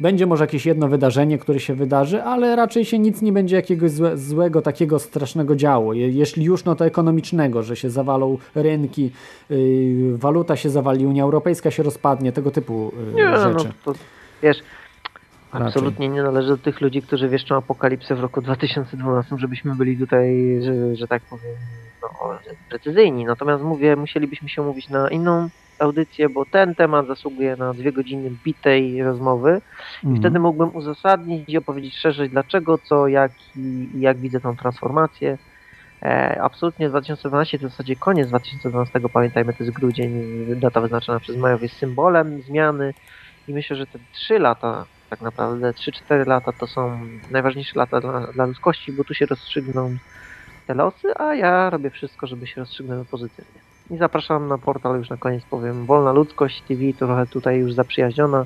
będzie może jakieś jedno wydarzenie, które się wydarzy, ale raczej się nic nie będzie jakiegoś złe, złego, takiego strasznego działo. Je, jeśli już, no to ekonomicznego, że się zawalą rynki, yy, waluta się zawali, Unia Europejska się rozpadnie, tego typu yy, nie, rzeczy.
No, to, wiesz, Absolutnie nie należy do tych ludzi, którzy wieszczą apokalipsę w roku 2012, żebyśmy byli tutaj, że, że tak powiem, no, precyzyjni. Natomiast mówię, musielibyśmy się mówić na inną audycję, bo ten temat zasługuje na dwie godziny bitej rozmowy i mhm. wtedy mógłbym uzasadnić i opowiedzieć szerzej dlaczego, co, jak i, i jak widzę tą transformację. E, absolutnie 2012 to w zasadzie koniec 2012, pamiętajmy, to jest grudzień, data wyznaczona przez Majów jest symbolem zmiany i myślę, że te trzy lata, tak naprawdę 3-4 lata to są najważniejsze lata dla, dla ludzkości, bo tu się rozstrzygną te losy, a ja robię wszystko, żeby się rozstrzygnęły pozytywnie. I zapraszam na portal, już na koniec powiem, Wolna Ludzkość TV, trochę tutaj już zaprzyjaźniona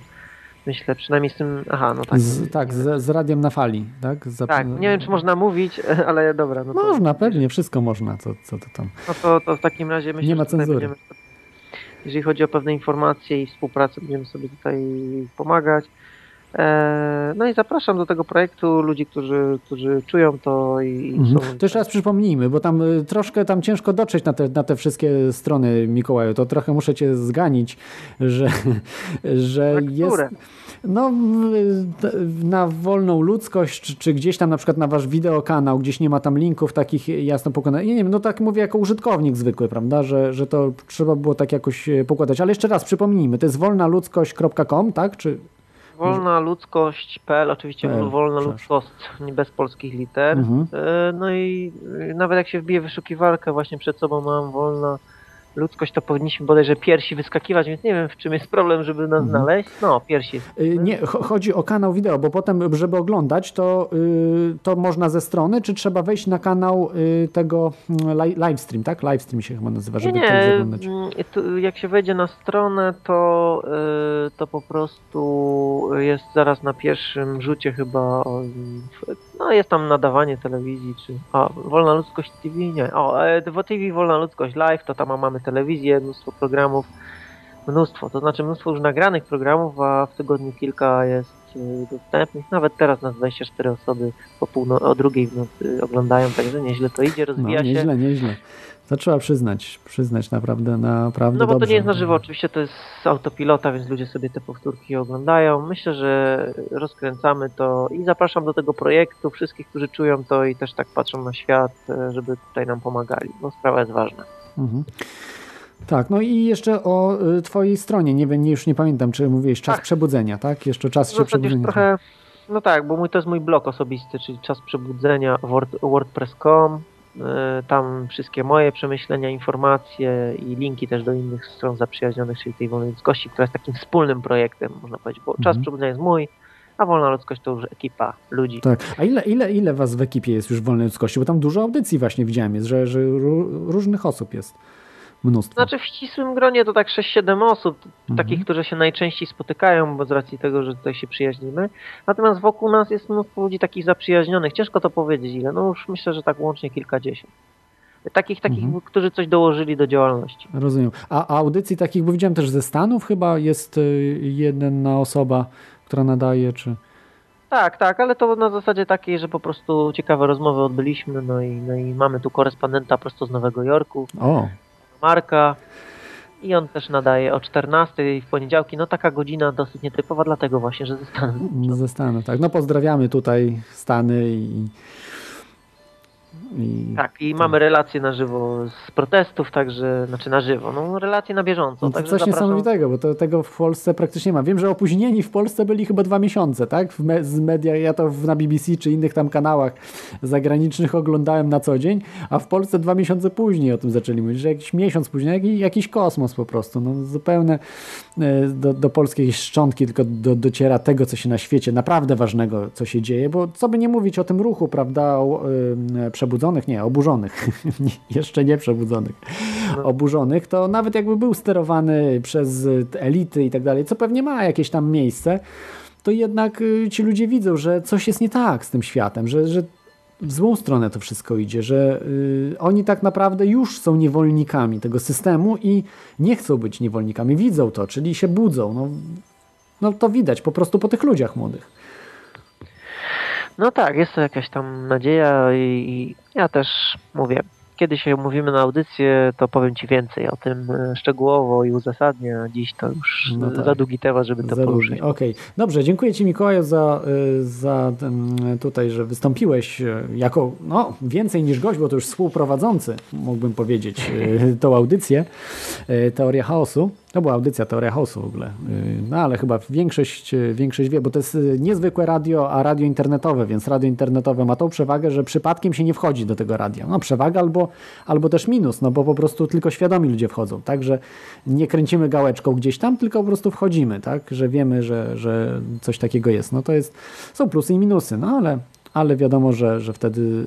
myślę, przynajmniej z tym, aha, no tak.
Z, tak, z, z radiem na fali, tak? Za,
tak, nie wiem, czy można mówić, ale dobra. No to,
można, pewnie, wszystko można, co, co to tam.
No to, to w takim razie myślę,
nie ma cenzury. Będziemy,
jeżeli chodzi o pewne informacje i współpracę, będziemy sobie tutaj pomagać. E, no i zapraszam do tego projektu ludzi, którzy, którzy czują to i
mhm. są... To jeszcze raz przypomnijmy, bo tam y, troszkę tam ciężko dotrzeć na te, na te wszystkie strony Mikołaju. To trochę muszę cię zganić, że, że jest... No, na wolną ludzkość, czy, czy, gdzieś tam na przykład na wasz wideokanał, gdzieś nie ma tam linków takich jasno pokonanych. Nie wiem, no tak mówię jako użytkownik zwykły, prawda, że, że to trzeba było tak jakoś e, pokładać. Ale jeszcze raz przypomnijmy, to jest wolnaludzkość.com, tak? Czy
Wolna ludzkość.pl, oczywiście PL, wolna ludzkość, bez polskich liter. Mhm. E, no i nawet jak się wbije wyszukiwarkę, właśnie przed sobą mam wolna ludzkość, to powinniśmy bodajże piersi wyskakiwać, więc nie wiem, w czym jest problem, żeby nas mhm. znaleźć. No, piersi.
Y, nie, chodzi o kanał wideo, bo potem, żeby oglądać, to, yy, to można ze strony, czy trzeba wejść na kanał yy, tego li livestream, tak? Livestream się chyba nazywa, żeby
nie, nie. oglądać. Mm, jak się wejdzie na stronę, to, to po prostu jest zaraz na pierwszym rzucie chyba, no jest tam nadawanie telewizji, czy, o, Wolna Ludzkość TV, nie, o, e, TV Wolna Ludzkość Live, to tam mamy telewizję, mnóstwo programów, mnóstwo, to znaczy mnóstwo już nagranych programów, a w tygodniu kilka jest y, dostępnych. Nawet teraz nas 24 osoby po półno- o drugiej w nocy oglądają, także nieźle to idzie, rozwija
no, nieźle, się. Nieźle, nieźle. To trzeba przyznać, przyznać naprawdę, naprawdę
No bo
dobrze.
to nie jest na żywo, oczywiście to jest z autopilota, więc ludzie sobie te powtórki oglądają. Myślę, że rozkręcamy to i zapraszam do tego projektu wszystkich, którzy czują to i też tak patrzą na świat, e, żeby tutaj nam pomagali, bo sprawa jest ważna. Mhm.
Tak, no i jeszcze o y, twojej stronie, nie wiem, już nie pamiętam, czy mówiłeś czas tak. przebudzenia, tak? Jeszcze czas się przebudzenia.
trochę, no tak, bo mój, to jest mój blog osobisty, czyli czas przebudzenia word, wordpress.com, tam wszystkie moje przemyślenia, informacje i linki też do innych stron zaprzyjaźnionych, czyli tej Wolnej Ludzkości, która jest takim wspólnym projektem, można powiedzieć, bo mhm. czas przebudzenia jest mój, a Wolna Ludzkość to już ekipa ludzi.
Tak, a ile, ile, ile was w ekipie jest już Wolnej Ludzkości? Bo tam dużo audycji właśnie widziałem, jest, że, że różnych osób jest mnóstwo.
Znaczy w ścisłym gronie to tak 6-7 osób, mhm. takich, którzy się najczęściej spotykają, bo z racji tego, że tutaj się przyjaźnimy. Natomiast wokół nas jest mnóstwo ludzi takich zaprzyjaźnionych. Ciężko to powiedzieć ile, no już myślę, że tak łącznie kilkadziesiąt. Takich, takich, mhm. którzy coś dołożyli do działalności.
Rozumiem. A, audycji takich, bo widziałem też ze Stanów chyba jest y, jedna osoba, która nadaje, czy...
Tak, tak, ale to na zasadzie takiej, że po prostu ciekawe rozmowy odbyliśmy, no i, no i mamy tu korespondenta prosto z Nowego Jorku.
O.
Marka. I on też nadaje o 14 w poniedziałki. No taka godzina dosyć nietypowa, dlatego właśnie, że ze Stanów.
Ze Stanów, tak. No pozdrawiamy tutaj Stany i
i tak, i mamy relacje na żywo z protestów, także, znaczy na żywo, no relacje na bieżąco. No
to coś zapraszam... niesamowitego, bo to, tego w Polsce praktycznie nie ma. Wiem, że opóźnieni w Polsce byli chyba dwa miesiące, tak? Me z media, ja to na BBC czy innych tam kanałach zagranicznych oglądałem na co dzień, a w Polsce dwa miesiące później o tym zaczęli mówić, że jakiś miesiąc później, jakiś, jakiś kosmos po prostu, no zupełnie e, do, do polskiej szczątki tylko do, dociera tego, co się na świecie, naprawdę ważnego, co się dzieje, bo co by nie mówić o tym ruchu, prawda, o, y, przebudzonych, nie, oburzonych, jeszcze nie przebudzonych, no. oburzonych, to nawet jakby był sterowany przez elity i tak dalej, co pewnie ma jakieś tam miejsce, to jednak y, ci ludzie widzą, że coś jest nie tak z tym światem, że, że w złą stronę to wszystko idzie, że y, oni tak naprawdę już są niewolnikami tego systemu i nie chcą być niewolnikami, widzą to, czyli się budzą. No, no to widać po prostu po tych ludziach młodych.
No tak, jest to jakaś tam nadzieja i, ja też mówię, kiedy się umówimy na audycję, to powiem Ci więcej o tym e, szczegółowo i uzasadnię. Dziś to już no tak. za długi temat, żeby to za poruszyć.
Okej, okay. dobrze, dziękuję Ci Mikołaju za, e, za tutaj, że wystąpiłeś e, jako no, więcej niż gość, bo to już współprowadzący, mógłbym powiedzieć, tą audycję Teoria Chaosu. To była audycja Teoria Chaosu w ogóle. No ale chyba większość, większość wie, bo to jest niezwykłe radio, a radio internetowe, więc radio internetowe ma tą przewagę, że przypadkiem się nie wchodzi do tego radia. No przewaga albo, albo też minus, no bo po prostu tylko świadomi ludzie wchodzą, tak, że nie kręcimy gałeczką gdzieś tam, tylko po prostu wchodzimy, tak, że wiemy, że, że coś takiego jest. No to jest, są plusy i minusy, no ale ale wiadomo, że, że wtedy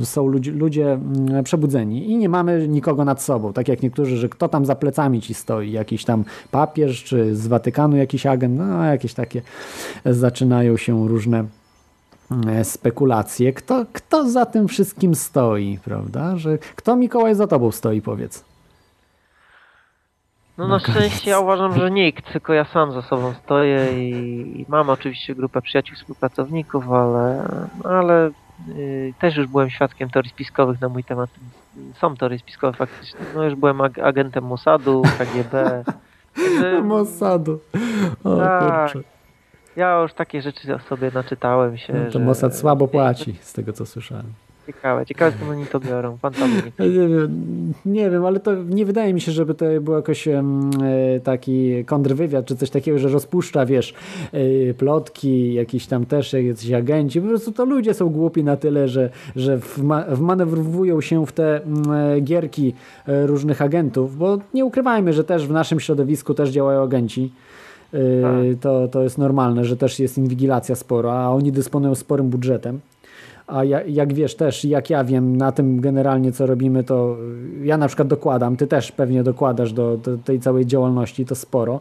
y, są ludzie, ludzie mm, przebudzeni i nie mamy nikogo nad sobą, tak jak niektórzy, że kto tam za plecami ci stoi, jakiś tam papież, czy z Watykanu jakiś agent, no jakieś takie zaczynają się różne E, spekulacje. Kto, kto za tym wszystkim stoi, prawda? Że, kto Mikołaj za tobą stoi, powiedz?
No na szczęście ja uważam, że nikt, tylko ja sam za sobą stoję i, i mam oczywiście grupę przyjaciół, współpracowników, ale, ale yy, też już byłem świadkiem teorii spiskowych na mój temat. Są teorie spiskowe faktycznie. No już byłem ag agentem Mossadu, KGB.
Mossadu. O tak, kurczę.
Ja już takie rzeczy sobie naczytałem się. No
to że... Mossad słabo płaci, z tego co słyszałem.
Ciekawe, ciekawe skąd oni to biorą. Pan tam
nie, wiem, nie wiem, ale to nie wydaje mi się, żeby to był jakoś e, taki kontrwywiad czy coś takiego, że rozpuszcza, wiesz, e, plotki, jakiś tam też jakiś agenci. Po prostu to ludzie są głupi na tyle, że, że wma wmanewrują się w te e, gierki różnych agentów, bo nie ukrywajmy, że też w naszym środowisku też działają agenci. Tak. To, to jest normalne, że też jest inwigilacja spora, a oni dysponują sporym budżetem. A ja, jak wiesz też, jak ja wiem na tym generalnie co robimy, to ja na przykład dokładam, ty też pewnie dokładasz do, do tej całej działalności, to sporo.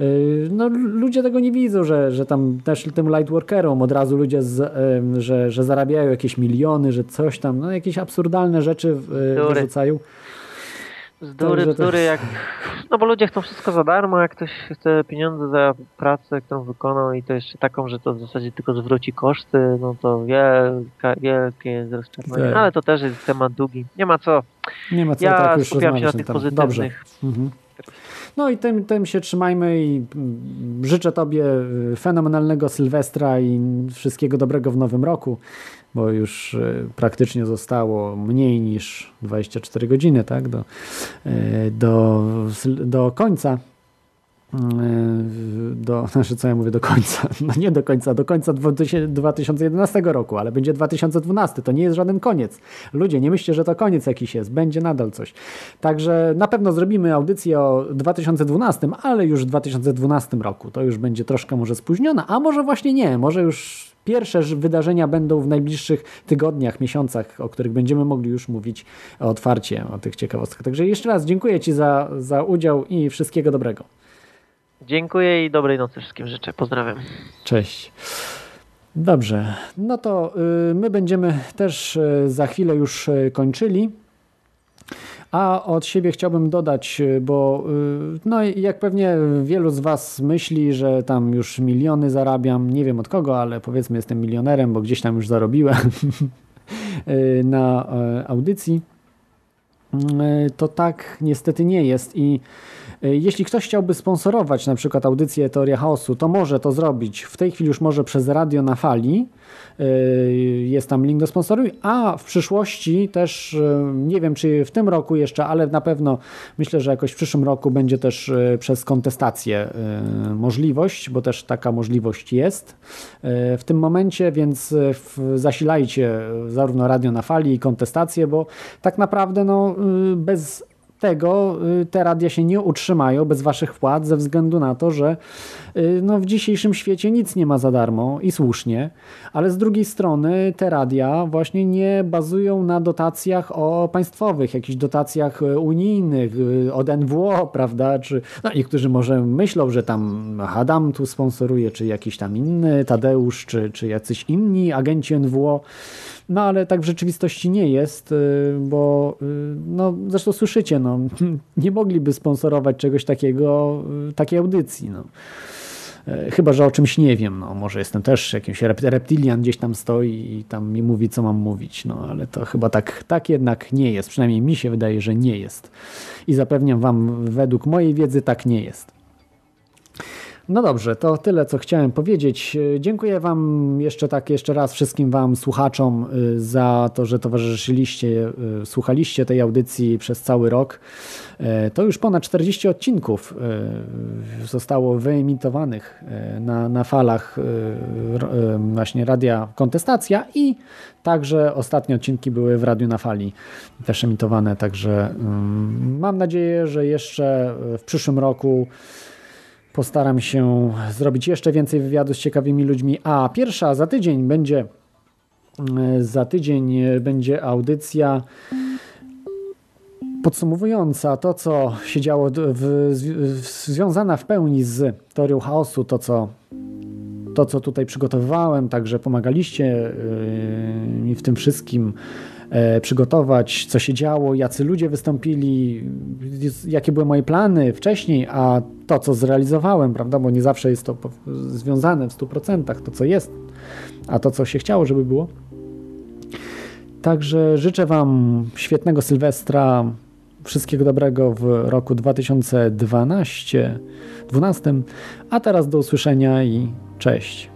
Y, no, ludzie tego nie widzą, że, że tam też tym lightworkerom od razu ludzie, z, że, że zarabiają jakieś miliony, że coś tam, no jakieś absurdalne rzeczy wyrzucają.
Zdury, bzdury, jak... No bo ludzie chcą wszystko za darmo, jak ktoś chce pieniądze za pracę, którą wykonał i to jeszcze taką, że to w zasadzie tylko zwróci koszty, no to wielka, wielkie jest rozczarowanie. Tak. Ale to też jest temat długi. Nie ma co.
Nie ma co,
ja
tak już
skupiam się na tych pozytywnych.
Mhm. No i tym, tym się trzymajmy i mm, życzę Tobie y, fenomenalnego Sylwestra i wszystkiego dobrego w nowym roku bo już e, praktycznie zostało mniej niż 24 godziny tak, do, e, do, do końca do, znaczy co ja mówię do końca, no nie do końca, do końca 2011 roku, ale będzie 2012, to nie jest żaden koniec. Ludzie, nie myślcie, że to koniec jakiś jest, będzie nadal coś. Także na pewno zrobimy audycję o 2012, ale już w 2012 roku, to już będzie troszkę może spóźniona, a może właśnie nie, może już pierwsze wydarzenia będą w najbliższych tygodniach, miesiącach, o których będziemy mogli już mówić otwarcie o tych ciekawostkach. Także jeszcze raz dziękuję Ci za, za udział i wszystkiego dobrego.
Dziękuję i dobrej nocy wszystkim życzę. Pozdrawiam.
Cześć. Dobrze, no to y, my będziemy też y, za chwilę już y, kończyli. A od siebie chciałbym dodać, bo no jak pewnie wielu z Was myśli, że tam już miliony zarabiam, nie wiem od kogo, ale powiedzmy jestem milionerem, bo gdzieś tam już zarobiłem na audycji, to tak niestety nie jest i jeśli ktoś chciałby sponsorować na przykład audycję Teoria Chaosu, to może to zrobić. W tej chwili już może przez radio na fali. Y, jest tam link do sponsoruj, a w przyszłości też, y, nie wiem czy w tym roku jeszcze, ale na pewno myślę, że jakoś w przyszłym roku będzie też przez kontestację możliwość, bo też taka możliwość jest w tym momencie, więc zasilajcie zarówno radio na fali i kontestację, bo tak naprawdę no, bez tego y, te radia się nie utrzymają bez waszych wpłat ze względu na to, że y, no, w dzisiejszym świecie nic nie ma za darmo i słusznie, ale z drugiej strony te radia właśnie nie bazują na dotacjach o państwowych, jakichś dotacjach y, unijnych od NWO, prawda, czy no, niektórzy może myślą, że tam Adam tu sponsoruje, czy jakiś tam inny Tadeusz, czy, czy jacyś inni agenci NWO, no ale tak w rzeczywistości nie jest, y, bo y, no, zresztą słyszycie, no, nie mogliby sponsorować czegoś takiego, y, takiej audycji. No. E, chyba, że o czymś nie wiem. No, może jestem też jakimś reptilian gdzieś tam stoi i tam mi mówi, co mam mówić. No, ale to chyba tak, tak jednak nie jest. Przynajmniej mi się wydaje, że nie jest. I zapewniam Wam, według mojej wiedzy tak nie jest. No dobrze, to tyle, co chciałem powiedzieć. Dziękuję Wam jeszcze tak, jeszcze raz wszystkim Wam słuchaczom y, za to, że towarzyszyliście, y, słuchaliście tej audycji przez cały rok. To już ponad 40 odcinków zostało wyemitowanych na, na falach właśnie Radia Kontestacja i także ostatnie odcinki były w Radiu na Fali też emitowane, także mm, mam nadzieję, że jeszcze w przyszłym roku Postaram się zrobić jeszcze więcej wywiadów z ciekawymi ludźmi, a pierwsza za tydzień będzie Za tydzień będzie audycja podsumowująca to, co się działo, w, w, związana w pełni z teorią chaosu, to co, to, co tutaj przygotowywałem, także pomagaliście yy, mi w tym wszystkim. e, przygotować, co się działo, jacy ludzie wystąpili, jakie były moje plany wcześniej, a to, co zrealizowałem, prawda, bo nie zawsze jest to związane w 100%, to, co jest, a to, co się chciało, żeby było. Także życzę Wam świetnego Sylwestra, wszystkiego dobrego w roku 2012, 12, a teraz do usłyszenia i cześć.